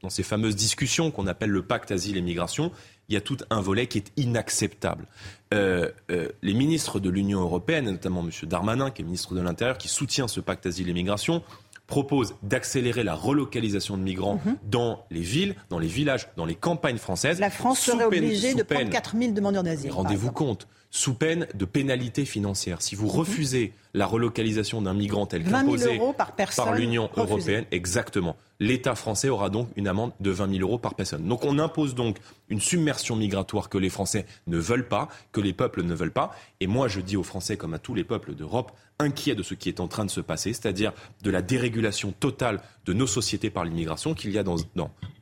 dans ces fameuses discussions qu'on appelle le pacte asile et migration, il y a tout un volet qui est inacceptable. Euh, euh, les ministres de l'Union européenne, notamment M. Darmanin, qui est ministre de l'Intérieur, qui soutient ce pacte asile et migration, proposent d'accélérer la relocalisation de migrants mhm. dans les villes, dans les villages, dans les campagnes françaises. La France serait obligée de prendre 4 000 demandeurs d'asile. Rendez-vous compte, sous peine de pénalité financière. Si vous mhm. refusez la relocalisation d'un migrant tel qu'imposé par, par l'Union européenne, exactement. L'État français aura donc une amende de 20 000 euros par personne. Donc on impose donc une submersion migratoire que les Français ne veulent pas, que les peuples ne veulent pas. Et moi je dis aux Français, comme à tous les peuples d'Europe, inquiets de ce qui est en train de se passer, c'est-à-dire de la dérégulation totale de nos sociétés par l'immigration, qu'il y a dans,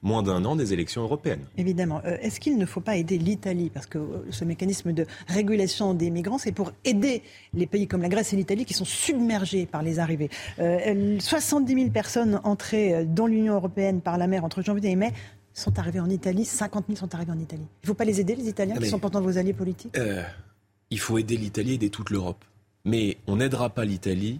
moins d'un an des élections européennes. Évidemment. Euh, est-ce qu'il ne faut pas aider l'Italie? Parce que euh, ce mécanisme de régulation des migrants, c'est pour aider les pays comme la Grèce et l'Italie qui sont submergés par les arrivées. 70 euh, 000 personnes entrées euh, dans l'Union européenne par la mer entre janvier et mai sont arrivées en Italie. 50 000 sont arrivés en Italie. Il ne faut pas les aider, les Italiens, qui sont pourtant vos alliés politiques? Euh, Il faut aider l'Italie, aider toute l'Europe. Mais on n'aidera pas l'Italie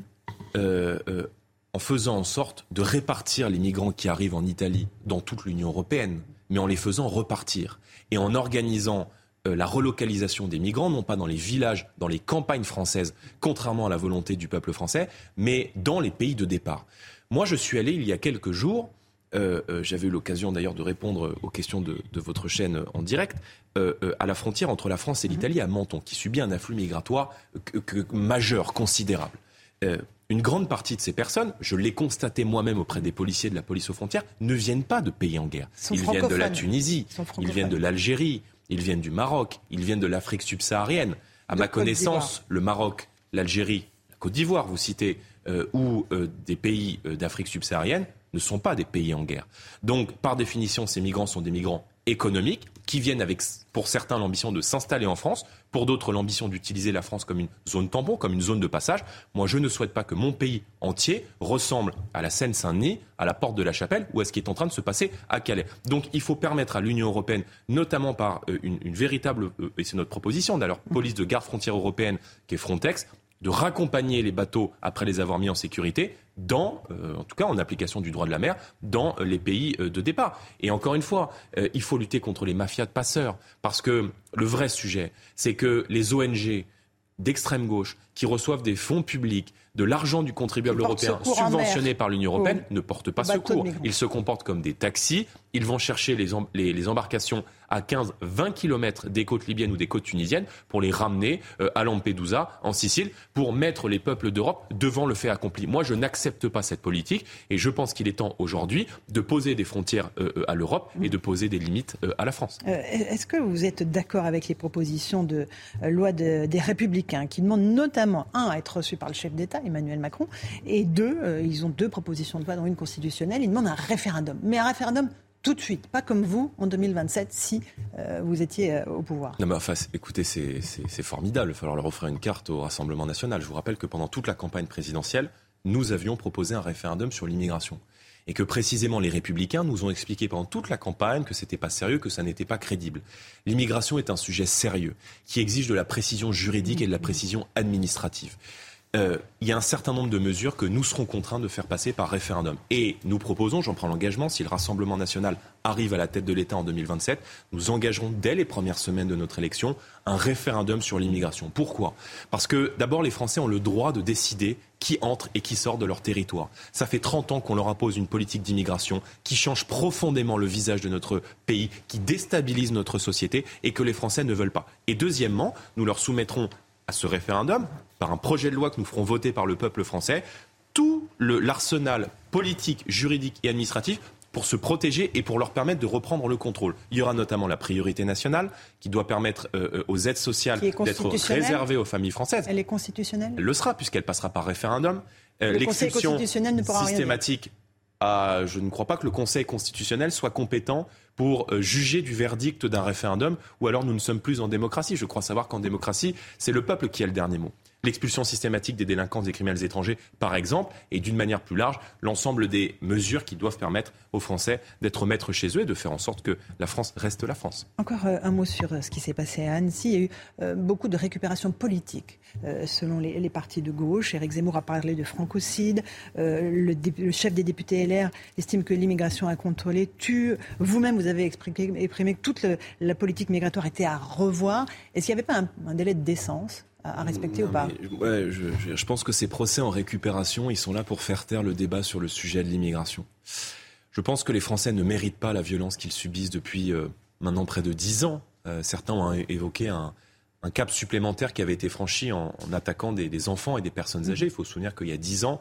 en faisant en sorte de répartir les migrants qui arrivent en Italie dans toute l'Union européenne, mais en les faisant repartir et en organisant euh, la relocalisation des migrants, non pas dans les villages, dans les campagnes françaises, contrairement à la volonté du peuple français, mais dans les pays de départ. Moi, je suis allé il y a quelques jours, euh, euh, j'avais eu l'occasion d'ailleurs de répondre aux questions de, votre chaîne en direct, à la frontière entre la France et mhm. l'Italie, à Menton, qui subit un afflux migratoire majeur, considérable. une grande partie de ces personnes, je l'ai constaté moi-même auprès des policiers de la police aux frontières, ne viennent pas de pays en guerre. Ils viennent de la Tunisie, ils viennent de l'Algérie, ils viennent du Maroc, ils viennent de l'Afrique subsaharienne. À ma connaissance, le Maroc, l'Algérie, la Côte d'Ivoire, vous citez, euh, ou euh, des pays euh, d'Afrique subsaharienne, ne sont pas des pays en guerre. Donc, par définition, ces migrants sont des migrants économiques qui viennent avec, pour certains, l'ambition de s'installer en France, pour d'autres, l'ambition d'utiliser la France comme une zone tampon, comme une zone de passage. Moi, je ne souhaite pas que mon pays entier ressemble à la Seine-Saint-Denis, à la porte de la Chapelle, ou à ce qui est en train de se passer à Calais. Donc, il faut permettre à l'Union européenne, notamment par euh, une, véritable, euh, et c'est notre proposition d'ailleurs, police de garde frontière européenne, qui est Frontex, de raccompagner les bateaux après les avoir mis en sécurité dans, euh, en tout cas en application du droit de la mer, dans les pays euh, de départ. Et encore une fois, euh, il faut lutter contre les mafias de passeurs, parce que le vrai sujet, c'est que les ONG d'extrême gauche qui reçoivent des fonds publics, de l'argent du contribuable européen subventionné par l'Union européenne, ne portent pas secours. Ils se comportent comme des taxis, ils vont chercher les, embarcations à 15-20 km des côtes libyennes ou des côtes tunisiennes pour les ramener euh, à Lampedusa, en Sicile, pour mettre les peuples d'Europe devant le fait accompli. Moi, je n'accepte pas cette politique et je pense qu'il est temps aujourd'hui de poser des frontières euh, euh, à l'Europe et de poser des limites à la France. Est-ce que vous êtes d'accord avec les propositions de loi des Républicains qui demandent notamment, un, à être reçu par le chef d'État, Emmanuel Macron, et deux, ils ont deux propositions de loi, dont une constitutionnelle, ils demandent un référendum. Mais un référendum tout de suite, pas comme vous en 2027 si euh, vous étiez euh, au pouvoir. Non mais enfin, écoutez, c'est formidable. Il va falloir leur offrir une carte au Rassemblement national. Je vous rappelle que pendant toute la campagne présidentielle, nous avions proposé un référendum sur l'immigration. Et que précisément les républicains nous ont expliqué pendant toute la campagne que c'était pas sérieux, que ça n'était pas crédible. L'immigration est un sujet sérieux qui exige de la précision juridique et de la précision administrative. Euh, il y a un certain nombre de mesures que nous serons contraints de faire passer par référendum. Et nous proposons, j'en prends l'engagement, si le Rassemblement national arrive à la tête de l'État en 2027, nous engagerons dès les premières semaines de notre élection un référendum sur l'immigration. Pourquoi? Parce que d'abord, les Français ont le droit de décider qui entre et qui sort de leur territoire. Ça fait 30 ans qu'on leur impose une politique d'immigration qui change profondément le visage de notre pays, qui déstabilise notre société et que les Français ne veulent pas. Et deuxièmement, nous leur soumettrons à ce référendum, par un projet de loi que nous ferons voter par le peuple français, tout l'arsenal politique, juridique et administratif pour se protéger et pour leur permettre de reprendre le contrôle. Il y aura notamment la priorité nationale qui doit permettre euh, euh, aux aides sociales d'être réservées aux familles françaises. Elle est constitutionnelle Elle le sera puisqu'elle passera par référendum. Euh, L'exception systématique à, je ne crois pas que le Conseil constitutionnel soit compétent pour juger du verdict d'un référendum, ou alors nous ne sommes plus en démocratie. Je crois savoir qu'en démocratie, c'est le peuple qui a le dernier mot l'expulsion systématique des délinquants, des criminels étrangers, par exemple, et d'une manière plus large, l'ensemble des mesures qui doivent permettre aux Français d'être maîtres chez eux et de faire en sorte que la France reste la France. Encore euh, un mot sur euh, ce qui s'est passé à Annecy. Il y a eu euh, beaucoup de récupération politique selon les, partis de gauche. Eric Zemmour a parlé de francocide. Le, chef des députés LR estime que l'immigration incontrôlée tue. Vous-même, vous avez exprimé, que toute la politique migratoire était à revoir. Est-ce qu'il n'y avait pas un délai de décence à, respecter ou pas ouais, je, pense que ces procès en récupération, ils sont là pour faire taire le débat sur le sujet de l'immigration. Je pense que les Français ne méritent pas la violence qu'ils subissent depuis euh, maintenant près de dix ans. Euh, certains ont évoqué un, cap supplémentaire qui avait été franchi en, attaquant des, enfants et des personnes âgées. Il faut se souvenir qu'il y a dix ans,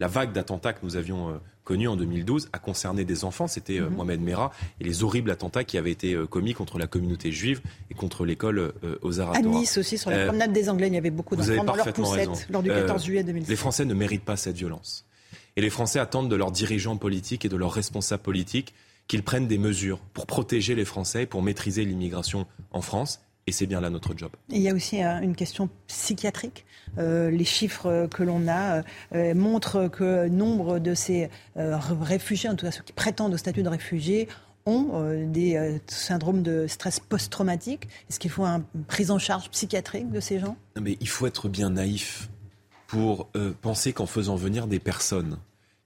la vague d'attentats que nous avions euh, connu en 2012 a concerné des enfants. C'était euh, mhm. Mohamed Merah et les horribles attentats qui avaient été euh, commis contre la communauté juive et contre l'école aux Arabes. À Nice aussi, sur la promenade des Anglais, il y avait beaucoup d'enfants dans leur poussette lors du 14 juillet 2016. Les Français ne méritent pas cette violence. Et les Français attendent de leurs dirigeants politiques et de leurs responsables politiques qu'ils prennent des mesures pour protéger les Français, pour maîtriser l'immigration en France. Et c'est bien là notre job. il y a aussi une question psychiatrique. Euh, les chiffres que l'on a euh, montrent que nombre de ces euh, réfugiés, en tout cas ceux qui prétendent au statut de réfugiés, ont des syndromes de stress post-traumatique. Est-ce qu'il faut une prise en charge psychiatrique de ces gens? Mais il faut être bien naïf pour penser qu'en faisant venir des personnes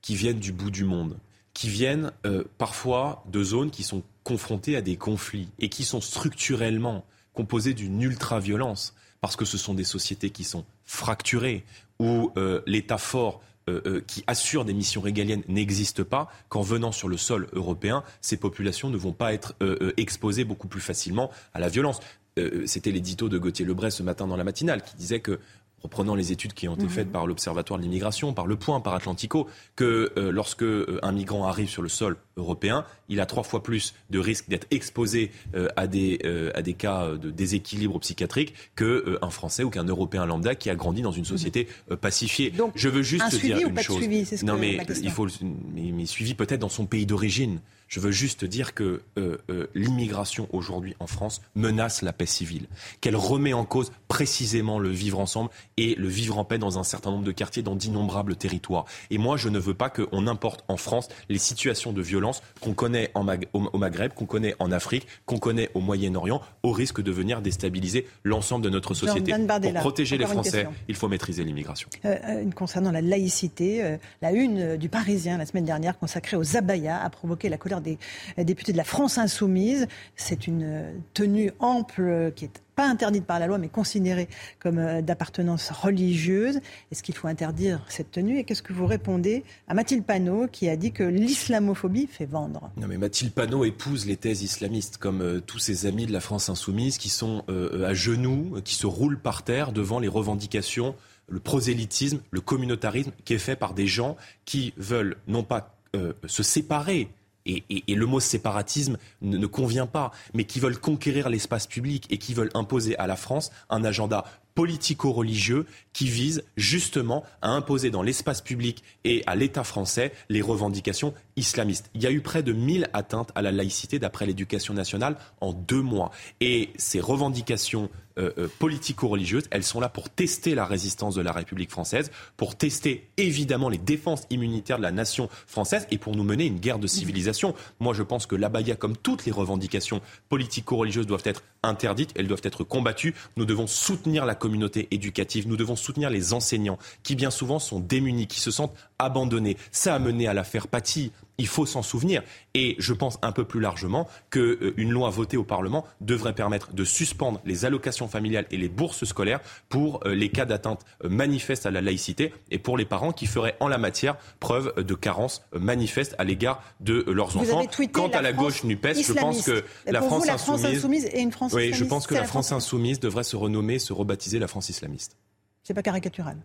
qui viennent du bout du monde, qui viennent parfois de zones qui sont confrontées à des conflits et qui sont structurellement composées d'une ultra-violence, parce que ce sont des sociétés qui sont fracturées, où euh, l'État fort euh, euh, qui assure des missions régaliennes n'existe pas, qu'en venant sur le sol européen, ces populations ne vont pas être exposées beaucoup plus facilement à la violence. C'était l'édito de Gauthier Lebray ce matin dans la matinale qui disait que reprenant les études qui ont été mhm. faites par l'Observatoire de l'immigration, par Le Point, par Atlantico, que euh, lorsque euh, un migrant arrive sur le sol européen, il a trois fois plus de risques d'être exposé euh, à, des, à des cas de déséquilibre psychiatrique qu'un Français ou qu'un Européen lambda qui a grandi dans une mhm. société pacifiée. Donc, Je veux juste dire une chose. non, mais il faut mais suivi peut-être dans son pays d'origine. Je veux juste dire que euh, euh, l'immigration aujourd'hui en France menace la paix civile, qu'elle remet en cause précisément le vivre ensemble et le vivre en paix dans un certain nombre de quartiers, dans d'innombrables territoires. Et moi, je ne veux pas qu'on importe en France les situations de violence qu'on connaît en au, Maghreb, qu'on connaît en Afrique, qu'on connaît au Moyen-Orient, au risque de venir déstabiliser l'ensemble de notre société. Pour protéger les Français, il faut maîtriser l'immigration. Euh, concernant la laïcité, la une du Parisien la semaine dernière consacrée aux abayas a provoqué la colère des députés de la France insoumise. C'est une tenue ample qui est pas interdite par la loi, mais considérée comme euh, d'appartenance religieuse. Est-ce qu'il faut interdire cette tenue Et qu'est-ce que vous répondez à Mathilde Panot, qui a dit que l'islamophobie fait vendre? Non, mais Mathilde Panot épouse les thèses islamistes, comme euh, tous ses amis de la France insoumise, qui sont euh, à genoux, qui se roulent par terre devant les revendications, le prosélytisme, le communautarisme, qui est fait par des gens qui veulent non pas se séparer et, le mot séparatisme ne, convient pas, mais qui veulent conquérir l'espace public et qui veulent imposer à la France un agenda politico-religieux qui vise justement à imposer dans l'espace public et à l'État français les revendications islamistes. Il y a eu près de 1000 atteintes à la laïcité d'après l'éducation nationale en deux mois. Et ces revendications euh, euh, politico-religieuses, elles sont là pour tester la résistance de la République française, pour tester évidemment les défenses immunitaires de la nation française et pour nous mener une guerre de civilisation. Moi, je pense que l'abaya, comme toutes les revendications politico-religieuses, doivent être interdites, elles doivent être combattues. Nous devons soutenir la communauté éducative, nous devons soutenir les enseignants qui bien souvent sont démunis, qui se sentent abandonnés. Ça a mené à l'affaire Paty il faut s'en souvenir. Et je pense un peu plus largement qu'une euh, loi votée au Parlement devrait permettre de suspendre les allocations familiales et les bourses scolaires pour euh, les cas d'atteinte euh, manifeste à la laïcité et pour les parents qui feraient en la matière preuve de carence manifeste à l'égard de leurs enfants. Quant à la gauche NUPES, je pense que la, France, la France, insoumise, et une France Oui, je pense que la, France insoumise devrait se renommer, se rebaptiser la France islamiste. C'est pas caricatural.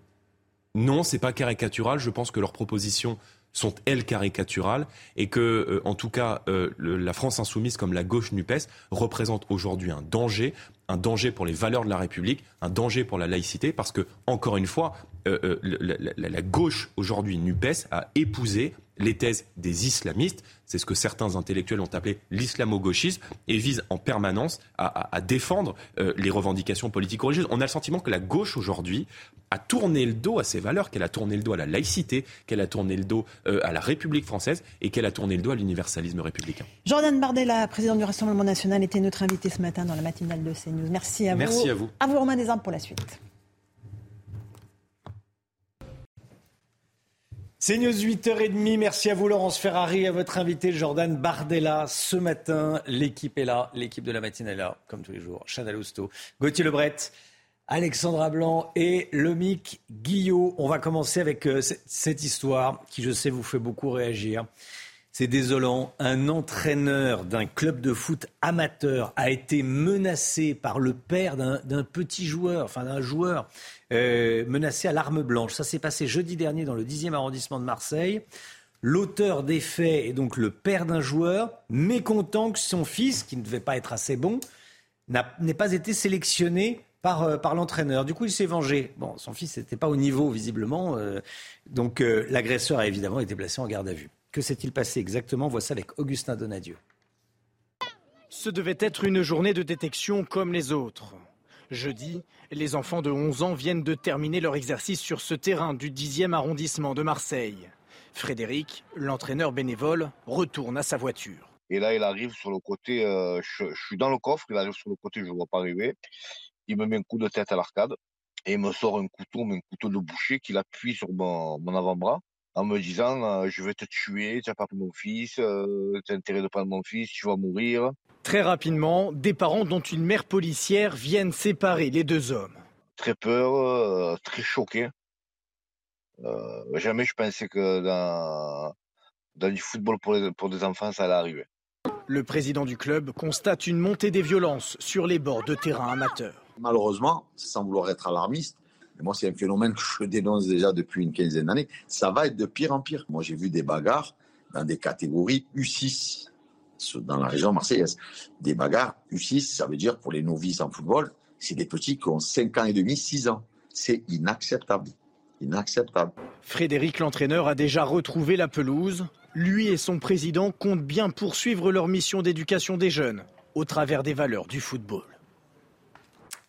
Non, c'est pas caricatural. Je pense que leurs propositions sont elles caricaturales et que, euh, en tout cas, euh, la France insoumise comme la gauche NUPES représente aujourd'hui un danger, un danger pour les valeurs de la République, un danger pour la laïcité, parce que, encore une fois, euh, la, la, gauche aujourd'hui NUPES a épousé les thèses des islamistes. C'est ce que certains intellectuels ont appelé l'islamo-gauchisme et vise en permanence à, défendre euh, les revendications politiques religieuses. On a le sentiment que la gauche aujourd'hui a tourné le dos à ses valeurs, qu'elle a tourné le dos à la laïcité, qu'elle a tourné le dos euh, à la République française et qu'elle a tourné le dos à l'universalisme républicain. Jordan Bardella, président du Rassemblement national, était notre invité ce matin dans la matinale de CNews. Merci à vous. Merci à vous. À vous Romain Desarmes pour la suite. C'est News 8h30. Merci à vous, Laurence Ferrari, à votre invité, Jordan Bardella. Ce matin, l'équipe est là. L'équipe de la matinée est là, comme tous les jours. Chana Lousteau, Gauthier Lebret, Alexandra Blanc et Lomic Guillot. On va commencer avec euh, cette histoire qui, je sais, vous fait beaucoup réagir. C'est désolant. Un entraîneur d'un club de foot amateur a été menacé par le père d'un petit joueur, enfin d'un joueur euh, menacé à l'arme blanche. Ça s'est passé jeudi dernier dans le 10e arrondissement de Marseille. L'auteur des faits est donc le père d'un joueur, mécontent que son fils, qui ne devait pas être assez bon, n'ait pas été sélectionné par, euh, par l'entraîneur. Du coup, il s'est vengé. Bon, son fils n'était pas au niveau, visiblement. Euh, donc, l'agresseur a évidemment été placé en garde à vue. Que s'est-il passé exactement? Voici avec Augustin Donadieu. Ce devait être une journée de détection comme les autres. Jeudi, les enfants de 11 ans viennent de terminer leur exercice sur ce terrain du 10e arrondissement de Marseille. Frédéric, l'entraîneur bénévole, retourne à sa voiture. Et là, il arrive sur le côté, euh, je, suis dans le coffre, il arrive sur le côté, je ne vois pas arriver. Il me met un coup de tête à l'arcade et il me sort un couteau, mais un couteau de boucher qu'il appuie sur mon avant-bras en me disant euh, je vais te tuer, tu n'as pas pris mon fils, euh, tu as intérêt de prendre mon fils, tu vas mourir. Très rapidement, des parents dont une mère policière viennent séparer les deux hommes. Très peur, euh, très choqué. jamais je pensais que dans, dans du football pour, pour des enfants, ça allait arriver. Le président du club constate une montée des violences sur les bords de terrain amateurs. Malheureusement, sans vouloir être alarmiste, moi, c'est un phénomène que je dénonce déjà depuis une quinzaine d'années. Ça va être de pire en pire. Moi, j'ai vu des bagarres dans des catégories U6 dans la région marseillaise. Des bagarres U6, ça veut dire pour les novices en football, c'est des petits qui ont 5 ans et demi, 6 ans. C'est inacceptable. Inacceptable. Frédéric, l'entraîneur, a déjà retrouvé la pelouse. Lui et son président comptent bien poursuivre leur mission d'éducation des jeunes au travers des valeurs du football.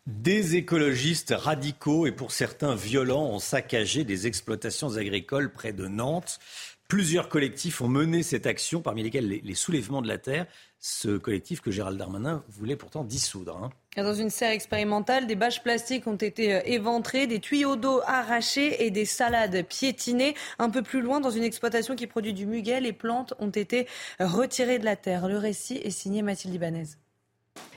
Des écologistes radicaux et pour certains violents ont saccagé des exploitations agricoles près de Nantes. Plusieurs collectifs ont mené cette action, parmi lesquels les, soulèvements de la terre, ce collectif que Gérald Darmanin voulait pourtant dissoudre. Hein. Dans une serre expérimentale, des bâches plastiques ont été euh, éventrées, des tuyaux d'eau arrachés et des salades piétinées. Un peu plus loin, dans une exploitation qui produit du muguet, les plantes ont été retirées de la terre. Le récit est signé Mathilde Ibanez.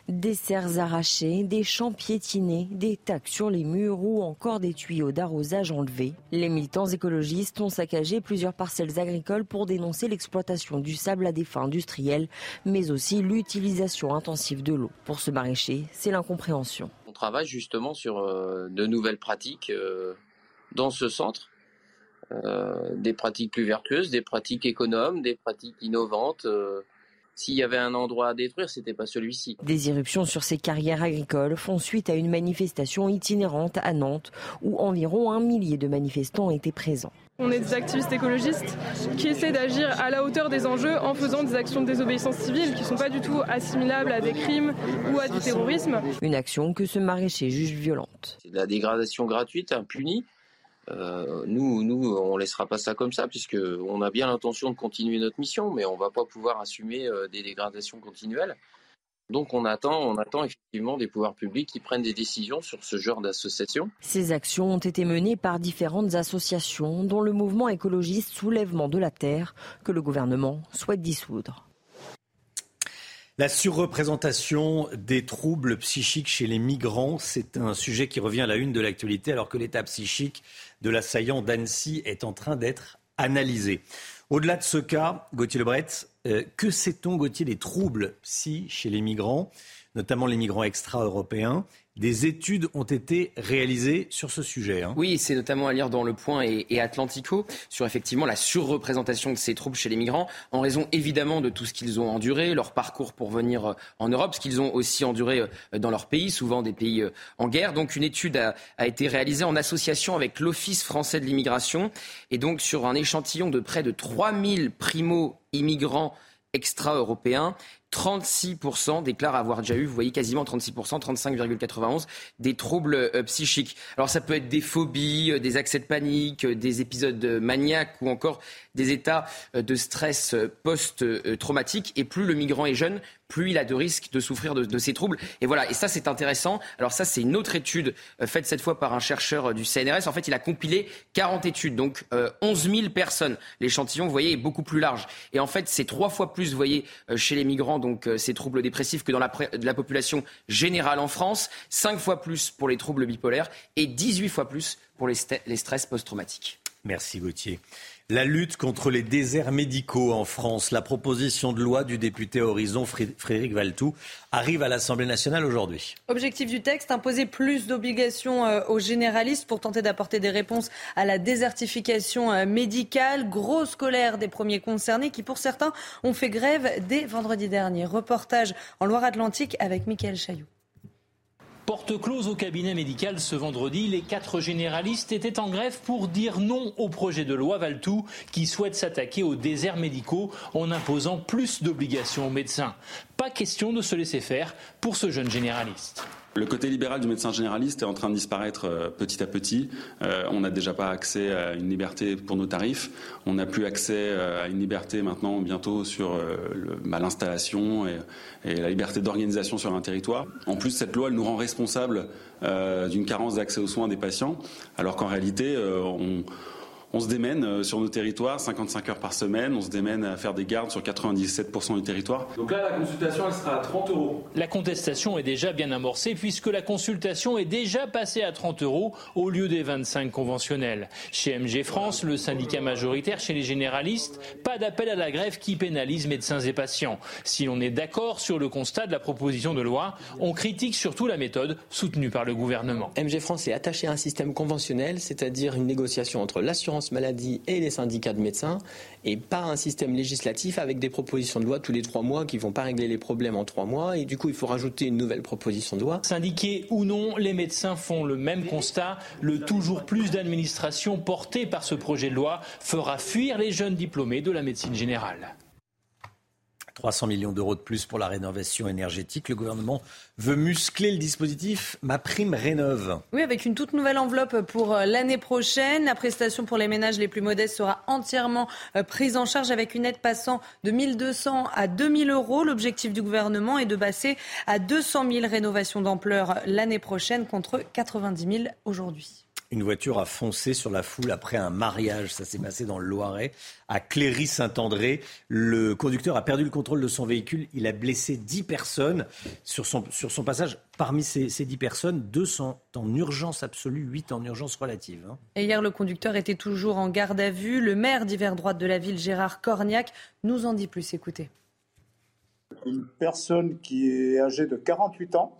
Des serres arrachées, des champs piétinés, des tacs sur les murs ou encore des tuyaux d'arrosage enlevés. Les militants écologistes ont saccagé plusieurs parcelles agricoles pour dénoncer l'exploitation du sable à des fins industrielles, mais aussi l'utilisation intensive de l'eau. Pour ce maraîcher, c'est l'incompréhension. On travaille justement sur euh, de nouvelles pratiques euh, dans ce centre. Euh, des pratiques plus vertueuses, des pratiques économes, des pratiques innovantes. S'il y avait un endroit à détruire, c'était pas celui-ci. Des irruptions sur ces carrières agricoles font suite à une manifestation itinérante à Nantes où environ un millier de manifestants étaient présents. On est des activistes écologistes qui essaient d'agir à la hauteur des enjeux en faisant des actions de désobéissance civile qui ne sont pas du tout assimilables à des crimes ou à du terrorisme. Une action que ce maraîcher juge violente. C'est de la dégradation gratuite, impunie, euh, nous, nous, on laissera pas ça comme ça, puisque on a bien l'intention de continuer notre mission, mais on va pas pouvoir assumer euh, des dégradations continuelles. Donc on attend, on attend effectivement des pouvoirs publics qui prennent des décisions sur ce genre d'association. Ces actions ont été menées par différentes associations, dont le mouvement écologiste Soulèvement de la Terre, que le gouvernement souhaite dissoudre. La surreprésentation des troubles psychiques chez les migrants, c'est un sujet qui revient à la une de l'actualité alors que l'état psychique de l'assaillant d'Annecy est en train d'être analysé. Au-delà de ce cas, Gauthier Lebret, euh, que sait-on, Gauthier, des troubles psy chez les migrants, notamment les migrants extra-européens des études ont été réalisées sur ce sujet. Hein. Oui, c'est notamment à lire dans Le Point et, Atlantico sur effectivement la surreprésentation de ces troubles chez les migrants, en raison évidemment de tout ce qu'ils ont enduré, leur parcours pour venir euh, en Europe, ce qu'ils ont aussi enduré euh, dans leur pays, souvent des pays en guerre. Donc une étude a, a été réalisée en association avec l'Office français de l'immigration, et donc sur un échantillon de près de 3000 primo-immigrants extra-européens. 36% déclarent avoir déjà eu, vous voyez quasiment 36%, 35,91 des troubles euh, psychiques. Alors ça peut être des phobies, euh, des accès de panique, euh, des épisodes maniaques ou encore des états de stress post-traumatique. Et plus le migrant est jeune, plus il a de risques de souffrir de, ces troubles. Et voilà, et ça c'est intéressant. Alors ça c'est une autre étude faite cette fois par un chercheur du CNRS. En fait, il a compilé 40 études, donc 11 000 personnes. L'échantillon, vous voyez, est beaucoup plus large. Et en fait, c'est trois fois plus, vous voyez, chez les migrants donc euh, ces troubles dépressifs que dans la, la, population générale en France, 5 fois plus pour les troubles bipolaires et 18 fois plus pour les, les stress post-traumatiques. Merci Gauthier. La lutte contre les déserts médicaux en France, la proposition de loi du député Horizon Frédéric Valtou arrive à l'Assemblée nationale aujourd'hui. Objectif du texte, imposer plus d'obligations euh, aux généralistes pour tenter d'apporter des réponses à la désertification euh, médicale. Grosse colère des premiers concernés qui, pour certains, ont fait grève dès vendredi dernier. Reportage en Loire-Atlantique avec Mickaël Chailloux. Porte close au cabinet médical ce vendredi, les quatre généralistes étaient en grève pour dire non au projet de loi Valtou qui souhaite s'attaquer aux déserts médicaux en imposant plus d'obligations aux médecins. Pas question de se laisser faire pour ce jeune généraliste. Le côté libéral du médecin généraliste est en train de disparaître euh, petit à petit. Euh, on n'a déjà pas accès à une liberté pour nos tarifs. On n'a plus accès euh, à une liberté maintenant bientôt sur bah, l'installation et, la liberté d'organisation sur un territoire. En plus, cette loi elle nous rend responsables d'une carence d'accès aux soins des patients, alors qu'en réalité, on on se démène euh, sur nos territoires, 55 heures par semaine, on se démène à faire des gardes sur 97% du territoire. Donc là, la consultation, elle sera à 30 euros. La contestation est déjà bien amorcée puisque la consultation est déjà passée à 30 euros au lieu des 25 conventionnels. Chez MG France, le syndicat majoritaire chez les généralistes, pas d'appel à la grève qui pénalise médecins et patients. Si l'on est d'accord sur le constat de la proposition de loi, on critique surtout la méthode soutenue par le gouvernement. MG France est attaché à un système conventionnel, c'est-à-dire une négociation entre l'assurance maladie et les syndicats de médecins, et pas un système législatif avec des propositions de loi tous les trois mois qui vont pas régler les problèmes en trois mois, et du coup il faut rajouter une nouvelle proposition de loi. Syndiqués ou non, les médecins font le même constat. Le toujours plus d'administration porté par ce projet de loi fera fuir les jeunes diplômés de la médecine générale. 300 millions d'euros de plus pour la rénovation énergétique. Le gouvernement veut muscler le dispositif Ma Prime Rénove. Oui, avec une toute nouvelle enveloppe pour euh, l'année prochaine. La prestation pour les ménages les plus modestes sera entièrement euh, prise en charge avec une aide passant de 1200 à 2000 euros. L'objectif du gouvernement est de passer à 200 000 rénovations d'ampleur l'année prochaine contre 90 000 aujourd'hui. Une voiture a foncé sur la foule après un mariage. Ça s'est passé dans le Loiret, à Cléry-Saint-André. Le conducteur a perdu le contrôle de son véhicule. Il a blessé 10 personnes sur son, sur son passage. Parmi ces, ces 10 personnes, deux sont en urgence absolue, 8 en urgence relative. Hein. Et hier, le conducteur était toujours en garde à vue. Le maire d'hiver droite de la ville, Gérard Corniac, nous en dit plus. Écoutez. Une personne qui est âgée de 48 ans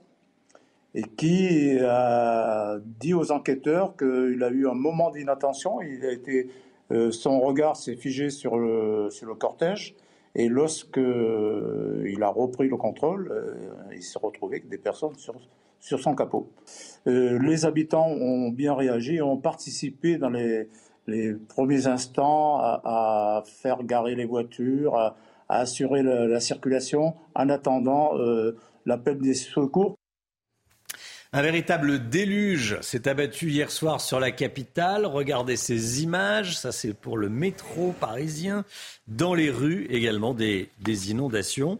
et qui a dit aux enquêteurs qu'il a eu un moment d'inattention. Il a été, euh, son regard s'est figé sur le, sur le cortège. Et lorsque euh, il a repris le contrôle, euh, il s'est retrouvé avec des personnes sur, sur son capot. les habitants ont bien réagi et ont participé dans les, les premiers instants à, faire garer les voitures, à, assurer la, circulation en attendant l'appel des secours. Un véritable déluge s'est abattu hier soir sur la capitale. Regardez ces images, ça c'est pour le métro parisien. Dans les rues également des, inondations.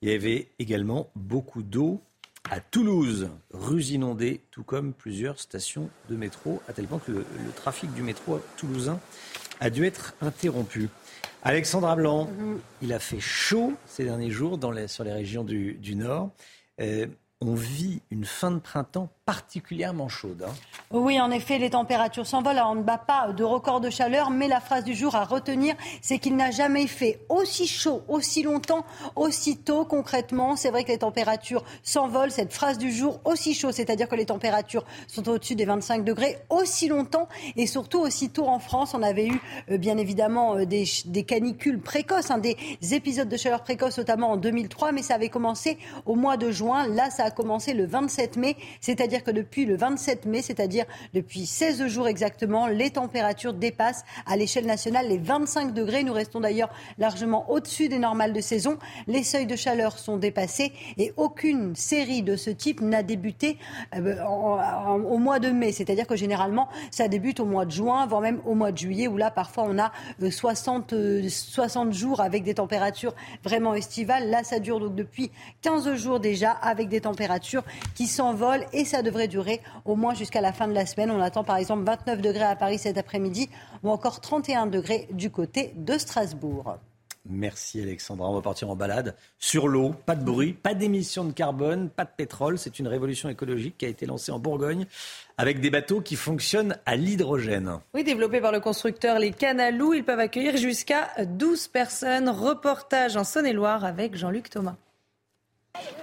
Il y avait également beaucoup d'eau à Toulouse, rues inondées, tout comme plusieurs stations de métro, à tel point que le, trafic du métro toulousain a dû être interrompu. Alexandra Blanc, mhm. il a fait chaud ces derniers jours dans les, sur les régions du, Nord. Euh, on vit une fin de printemps particulièrement chaude. Hein. Oui, en effet, les températures s'envolent. On ne bat pas de record de chaleur, mais la phrase du jour à retenir, c'est qu'il n'a jamais fait aussi chaud, aussi longtemps, aussi tôt concrètement. C'est vrai que les températures s'envolent. Cette phrase du jour, aussi chaud, c'est-à-dire que les températures sont au-dessus des 25 degrés, aussi longtemps et surtout aussi tôt en France. On avait eu euh, bien évidemment euh, des, canicules précoces, hein, des épisodes de chaleur précoce, notamment en 2003, mais ça avait commencé au mois de juin. Là, ça a commencé le 27 mai, c'est-à-dire c'est-à-dire que depuis le 27 mai, c'est-à-dire depuis 16 jours exactement, les températures dépassent à l'échelle nationale les 25 degrés. Nous restons d'ailleurs largement au-dessus des normales de saison. Les seuils de chaleur sont dépassés et aucune série de ce type n'a débuté euh, au mois de mai. C'est-à-dire que généralement, ça débute au mois de juin, voire même au mois de juillet, où là, parfois, on a 60, euh, 60 euh, jours avec des températures vraiment estivales. Là, ça dure donc depuis 15 jours déjà avec des températures qui s'envolent et ça devrait durer au moins jusqu'à la fin de la semaine. On attend par exemple 29 degrés à Paris cet après-midi ou encore 31 degrés du côté de Strasbourg. Merci Alexandra. On va partir en balade sur l'eau. Pas de bruit, pas d'émissions de carbone, pas de pétrole. C'est une révolution écologique qui a été lancée en Bourgogne avec des bateaux qui fonctionnent à l'hydrogène. Oui, développés par le constructeur Les Canalous, ils peuvent accueillir jusqu'à 12 personnes. Reportage en Saône-et-Loire avec Jean-Luc Thomas.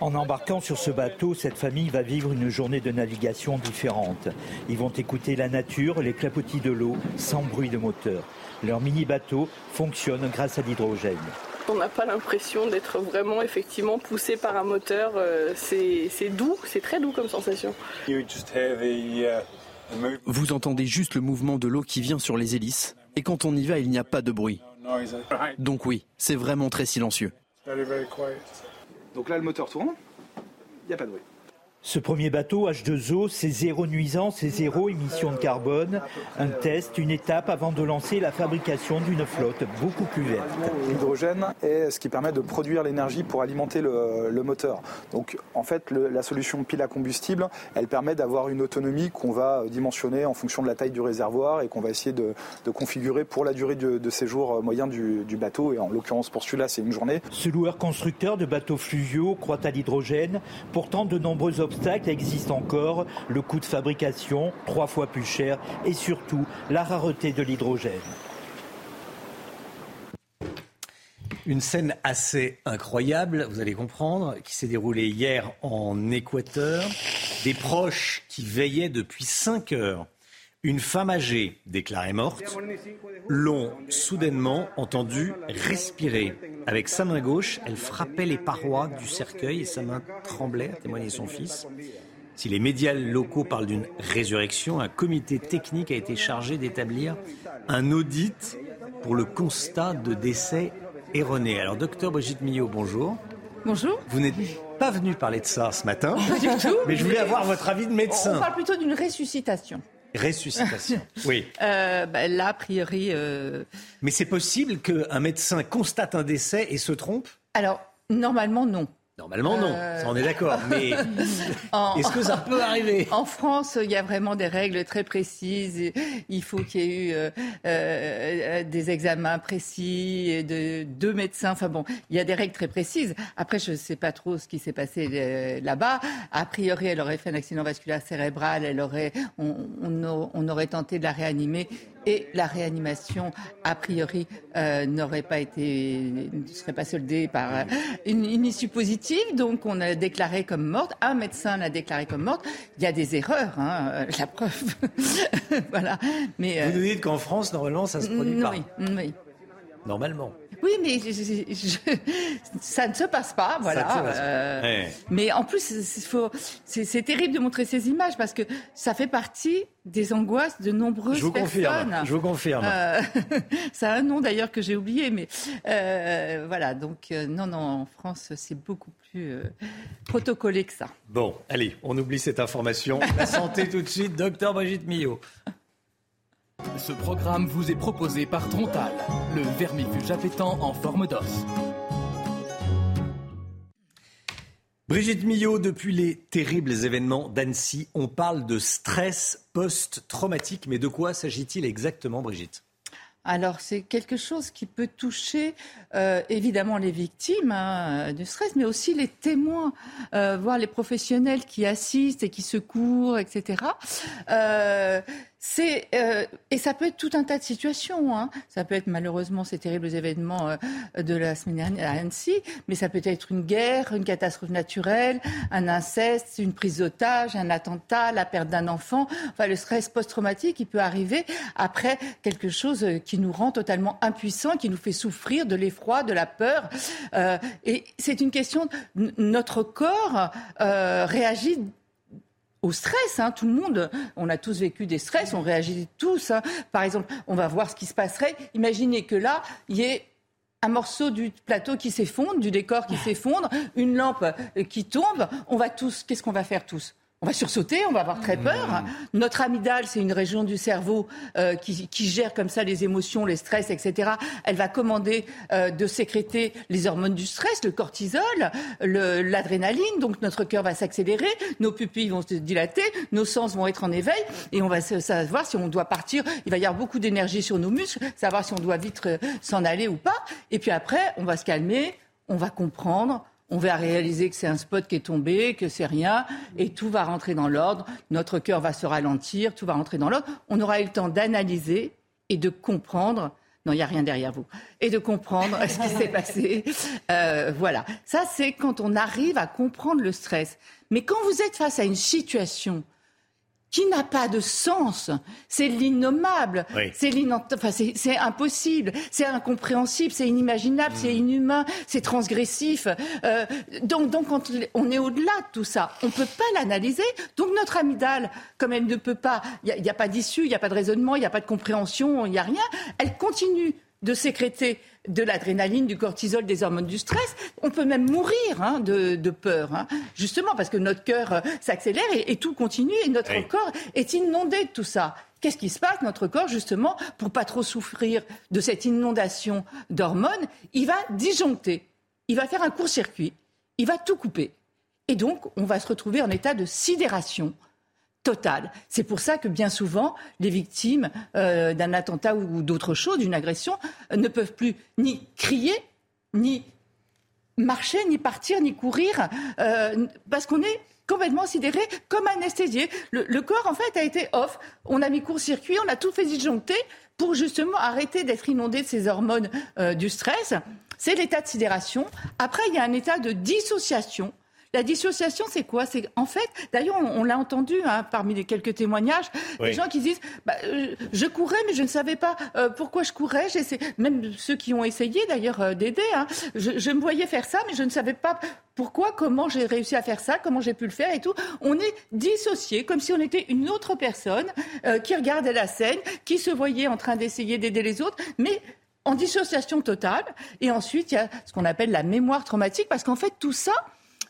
En embarquant sur ce bateau, cette famille va vivre une journée de navigation différente. Ils vont écouter la nature, les clapotis de l'eau, sans bruit de moteur. Leur mini-bateau fonctionne grâce à l'hydrogène. On n'a pas l'impression d'être vraiment effectivement poussé par un moteur. Euh, c'est doux, c'est très doux comme sensation. Vous entendez juste le mouvement de l'eau qui vient sur les hélices. Et quand on y va, il n'y a pas de bruit. Donc oui, c'est vraiment très silencieux. Donc là, le moteur tourne, il n'y a pas de bruit. Ce premier bateau H2O, c'est zéro nuisance et zéro émission de carbone. Un test, une étape avant de lancer la fabrication d'une flotte beaucoup plus verte. L'hydrogène est ce qui permet de produire l'énergie pour alimenter le, moteur. Donc en fait, la solution pile à combustible, elle permet d'avoir une autonomie qu'on va dimensionner en fonction de la taille du réservoir et qu'on va essayer de, configurer pour la durée de, séjour moyen du, du, bateau. Et en l'occurrence, pour celui-là, c'est une journée. Ce loueur constructeur de bateaux fluviaux croit à l'hydrogène. Pourtant, de nombreux obstacle existe encore, le coût de fabrication, trois fois plus cher, et surtout la rareté de l'hydrogène. Une scène assez incroyable, vous allez comprendre, qui s'est déroulée hier en Équateur. Des proches qui veillaient depuis 5 heures. Une femme âgée, déclarée morte, l'ont soudainement entendu respirer. Avec sa main gauche, elle frappait les parois du cercueil et sa main tremblait, a témoigné son fils. Si les médias locaux parlent d'une résurrection, un comité technique a été chargé d'établir un audit pour le constat de décès erroné. Alors, docteur Brigitte Millot, bonjour. Bonjour. Vous n'êtes pas venu parler de ça ce matin. Pas du tout. Mais je voulais avoir votre avis de médecin. On parle plutôt d'une ressuscitation. Ressuscitation, oui. Euh, bah, là, a priori. Euh, Mais c'est possible qu'un médecin constate un décès et se trompe? Alors, normalement, non. Normalement, non, ça on est d'accord. Mais est-ce que ça peut arriver? En France, il y a vraiment des règles très précises. Il faut qu'il y ait eu euh, euh, des examens précis, de deux médecins. Enfin bon, il y a des règles très précises. Après, je ne sais pas trop ce qui s'est passé euh, là-bas. A priori, elle aurait fait un accident vasculaire cérébral. Elle aurait, on aurait tenté de la réanimer et la réanimation, a priori, euh, n'aurait pas été, ne serait pas soldée par euh, une, issue positive. Donc, on a déclaré comme morte. Un médecin l'a déclaré comme morte. Il y a des erreurs, hein, euh, la preuve. voilà. Mais vous nous dites qu'en France, normalement, ça se produit pas. Oui, oui. Normalement. Oui, mais ça ne se passe pas, voilà. Euh, mais en plus, c'est terrible de montrer ces images parce que ça fait partie des angoisses de nombreuses je vous personnes. Confirme, je vous confirme. Euh, ça a un nom d'ailleurs que j'ai oublié, mais euh, voilà. Donc non, non, en France, c'est beaucoup plus protocolé que ça. Bon, allez, on oublie cette information. La santé tout de suite, docteur Brigitte Millot. Ce programme vous est proposé par Trontal, le vermifuge appétant en forme d'os. Brigitte Millot, depuis les terribles événements d'Annecy, on parle de stress post-traumatique. Mais de quoi s'agit-il exactement, Brigitte? Alors c'est quelque chose qui peut toucher euh, évidemment les victimes hein, du stress, mais aussi les témoins, euh, voire les professionnels qui assistent et qui secourent, etc. Euh, c'est euh, et ça peut être tout un tas de situations. Hein. Ça peut être malheureusement ces terribles événements euh, de la semaine dernière à Annecy, mais ça peut être une guerre, une catastrophe naturelle, un inceste, une prise d'otage, un attentat, la perte d'un enfant. Enfin, le stress post-traumatique, il peut arriver après quelque chose qui nous rend totalement impuissants, qui nous fait souffrir de l'effroi, de la peur. Euh, et c'est une question. Notre corps euh, réagit au stress. Hein, tout le monde, on a tous vécu des stress, on réagit tous. Hein. Par exemple, on va voir ce qui se passerait. Imaginez que là, il y ait un morceau du plateau qui s'effondre, du décor qui s'effondre, une lampe qui tombe. On va tous, qu'est-ce qu'on va faire tous? On va sursauter, on va avoir très peur. Mmh. Notre amygdale, c'est une région du cerveau euh, qui, qui, gère comme ça les émotions, les stress, etc. Elle va commander euh, de sécréter les hormones du stress, le cortisol, l'adrénaline. Donc notre cœur va s'accélérer, nos pupilles vont se dilater, nos sens vont être en éveil et on va savoir si on doit partir. Il va y avoir beaucoup d'énergie sur nos muscles, savoir si on doit vite euh, s'en aller ou pas. Et puis après, on va se calmer, on va comprendre on va réaliser que c'est un spot qui est tombé, que c'est rien, et tout va rentrer dans l'ordre. Notre cœur va se ralentir, tout va rentrer dans l'ordre. On aura eu le temps d'analyser et de comprendre. Non, il n'y a rien derrière vous. Et de comprendre ce qui s'est passé. Euh, voilà. Ça, c'est quand on arrive à comprendre le stress. Mais quand vous êtes face à une situation qui n'a pas de sens. C'est l'innommable, c'est impossible, c'est incompréhensible, c'est inimaginable, c'est hmm. inhumain, c'est transgressif. Euh, donc, donc, quand on est au-delà de tout ça, on ne peut pas l'analyser. Donc, notre amygdale, comme elle ne peut pas, il n'y a, pas d'issue, il n'y a pas de raisonnement, il n'y a pas de compréhension, il n'y a rien, elle continue de sécréter de l'adrénaline, du cortisol, des hormones du stress. On peut même mourir hein, de, peur, hein. justement parce que notre cœur euh, s'accélère et, tout continue et notre corps est inondé de tout ça. Qu'est-ce qui se passe? Notre corps, justement, pour pas trop souffrir de cette inondation d'hormones, il va disjoncter, il va faire un court-circuit, il va tout couper. Et donc, on va se retrouver en état de sidération, totale. C'est pour ça que bien souvent, les victimes euh, d'un attentat ou d'autre chose, d'une agression, euh, ne peuvent plus ni crier, ni marcher, ni partir, ni courir, euh, parce qu'on est complètement sidéré, comme anesthésié. Le, corps, en fait, a été off. On a mis court-circuit, on a tout fait disjoncter pour justement arrêter d'être inondé de ces hormones du stress. C'est l'état de sidération. Après, il y a un état de dissociation la dissociation, c'est quoi? C'est en fait, d'ailleurs, on, l'a entendu hein, parmi les quelques témoignages, des gens qui disent bah, euh, je courais, mais je ne savais pas euh, pourquoi je courais. Même ceux qui ont essayé d'ailleurs euh, d'aider, hein. je, me voyais faire ça, mais je ne savais pas pourquoi, comment j'ai réussi à faire ça, comment j'ai pu le faire et tout. On est dissocié, comme si on était une autre personne qui regardait la scène, qui se voyait en train d'essayer d'aider les autres, mais en dissociation totale. Et ensuite, il y a ce qu'on appelle la mémoire traumatique, parce qu'en fait, tout ça,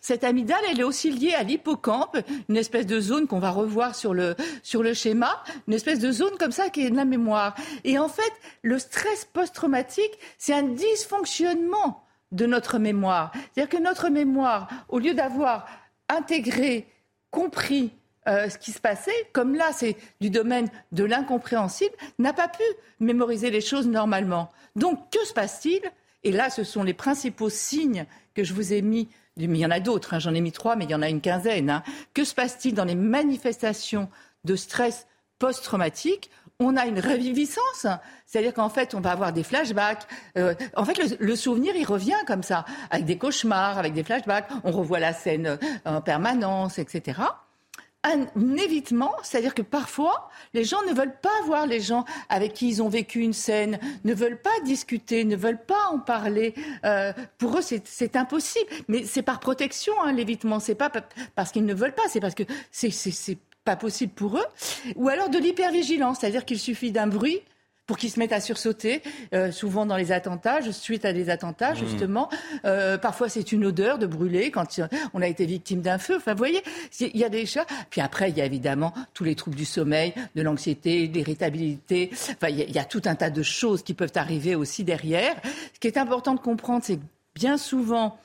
cette amygdale, elle est aussi liée à l'hippocampe, une espèce de zone qu'on va revoir sur le, sur le schéma, une espèce de zone comme ça qui est de la mémoire. Et en fait, le stress post-traumatique, c'est un dysfonctionnement de notre mémoire. C'est-à-dire que notre mémoire, au lieu d'avoir intégré, compris, euh, ce qui se passait, comme là c'est du domaine de l'incompréhensible, n'a pas pu mémoriser les choses normalement. Donc que se passe-t-il? Et là, ce sont les principaux signes que je vous ai mis il y en a d'autres, hein, j'en ai mis trois, mais il y en a une quinzaine. Hein. Que se passe-t-il dans les manifestations de stress post-traumatique? On a une reviviscence, c'est-à-dire qu'en fait, on va avoir des flashbacks. Euh, en fait, le, souvenir, il revient comme ça, avec des cauchemars, avec des flashbacks. On revoit la scène euh, en permanence, etc un évitement, c'est-à-dire que parfois, les gens ne veulent pas voir les gens avec qui ils ont vécu une scène, ne veulent pas discuter, ne veulent pas en parler. Euh, pour eux, c'est impossible. Mais c'est par protection, hein, l'évitement. C'est pas parce qu'ils ne veulent pas, c'est parce que c'est pas possible pour eux. Ou alors de l'hypervigilance, c'est-à-dire qu'il suffit d'un bruit pour qu'ils se mettent à sursauter, euh, souvent dans les attentats, suite à des attentats, mmh. justement. Euh, parfois, c'est une odeur de brûlé quand on a été victime d'un feu. Enfin, vous voyez, il y a des choses. Puis après, il y a évidemment tous les troubles du sommeil, de l'anxiété, de l'irritabilité. Enfin, il y, a tout un tas de choses qui peuvent arriver aussi derrière. Ce qui est important de comprendre, c'est que bien souvent,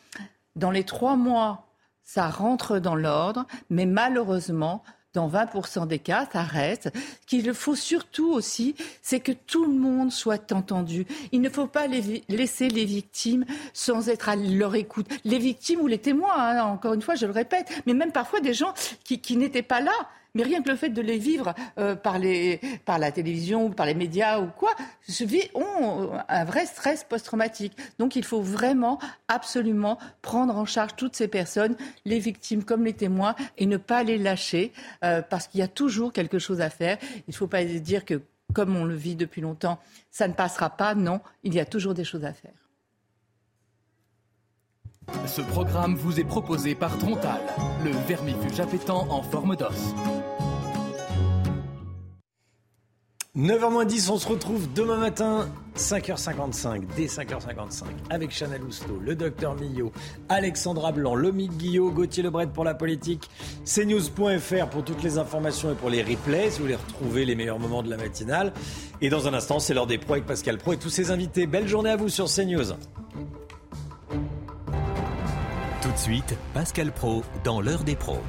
dans les trois mois ça rentre dans l'ordre, mais malheureusement, dans 20% des cas, ça reste. Ce qu'il faut surtout aussi, c'est que tout le monde soit entendu. Il ne faut pas laisser les victimes sans être à leur écoute. Les victimes ou les témoins, hein, encore une fois, je le répète, mais même parfois des gens qui n'étaient pas là mais rien que le fait de les vivre euh, par, la télévision ou par les médias ou quoi, ont un vrai stress post-traumatique. Donc il faut vraiment, absolument prendre en charge toutes ces personnes, les victimes comme les témoins, et ne pas les lâcher, euh, parce qu'il y a toujours quelque chose à faire. Il ne faut pas dire que, comme on le vit depuis longtemps, ça ne passera pas. Non, il y a toujours des choses à faire. Ce programme vous est proposé par Trontal, le vermifuge appétant en forme d'os. 9h10, on se retrouve demain matin, 5h55, dès 5h55, avec Chanel Housteau, le docteur Millot, Alexandra Blanc, Lomique Guillot, Gauthier Lebret pour la politique, cnews.fr pour toutes les informations et pour les replays, si vous voulez retrouver les meilleurs moments de la matinale. Et dans un instant, c'est l'heure des pros avec Pascal Pro et tous ses invités. Belle journée à vous sur CNews. Tout de suite, Pascal Pro dans l'heure des pros.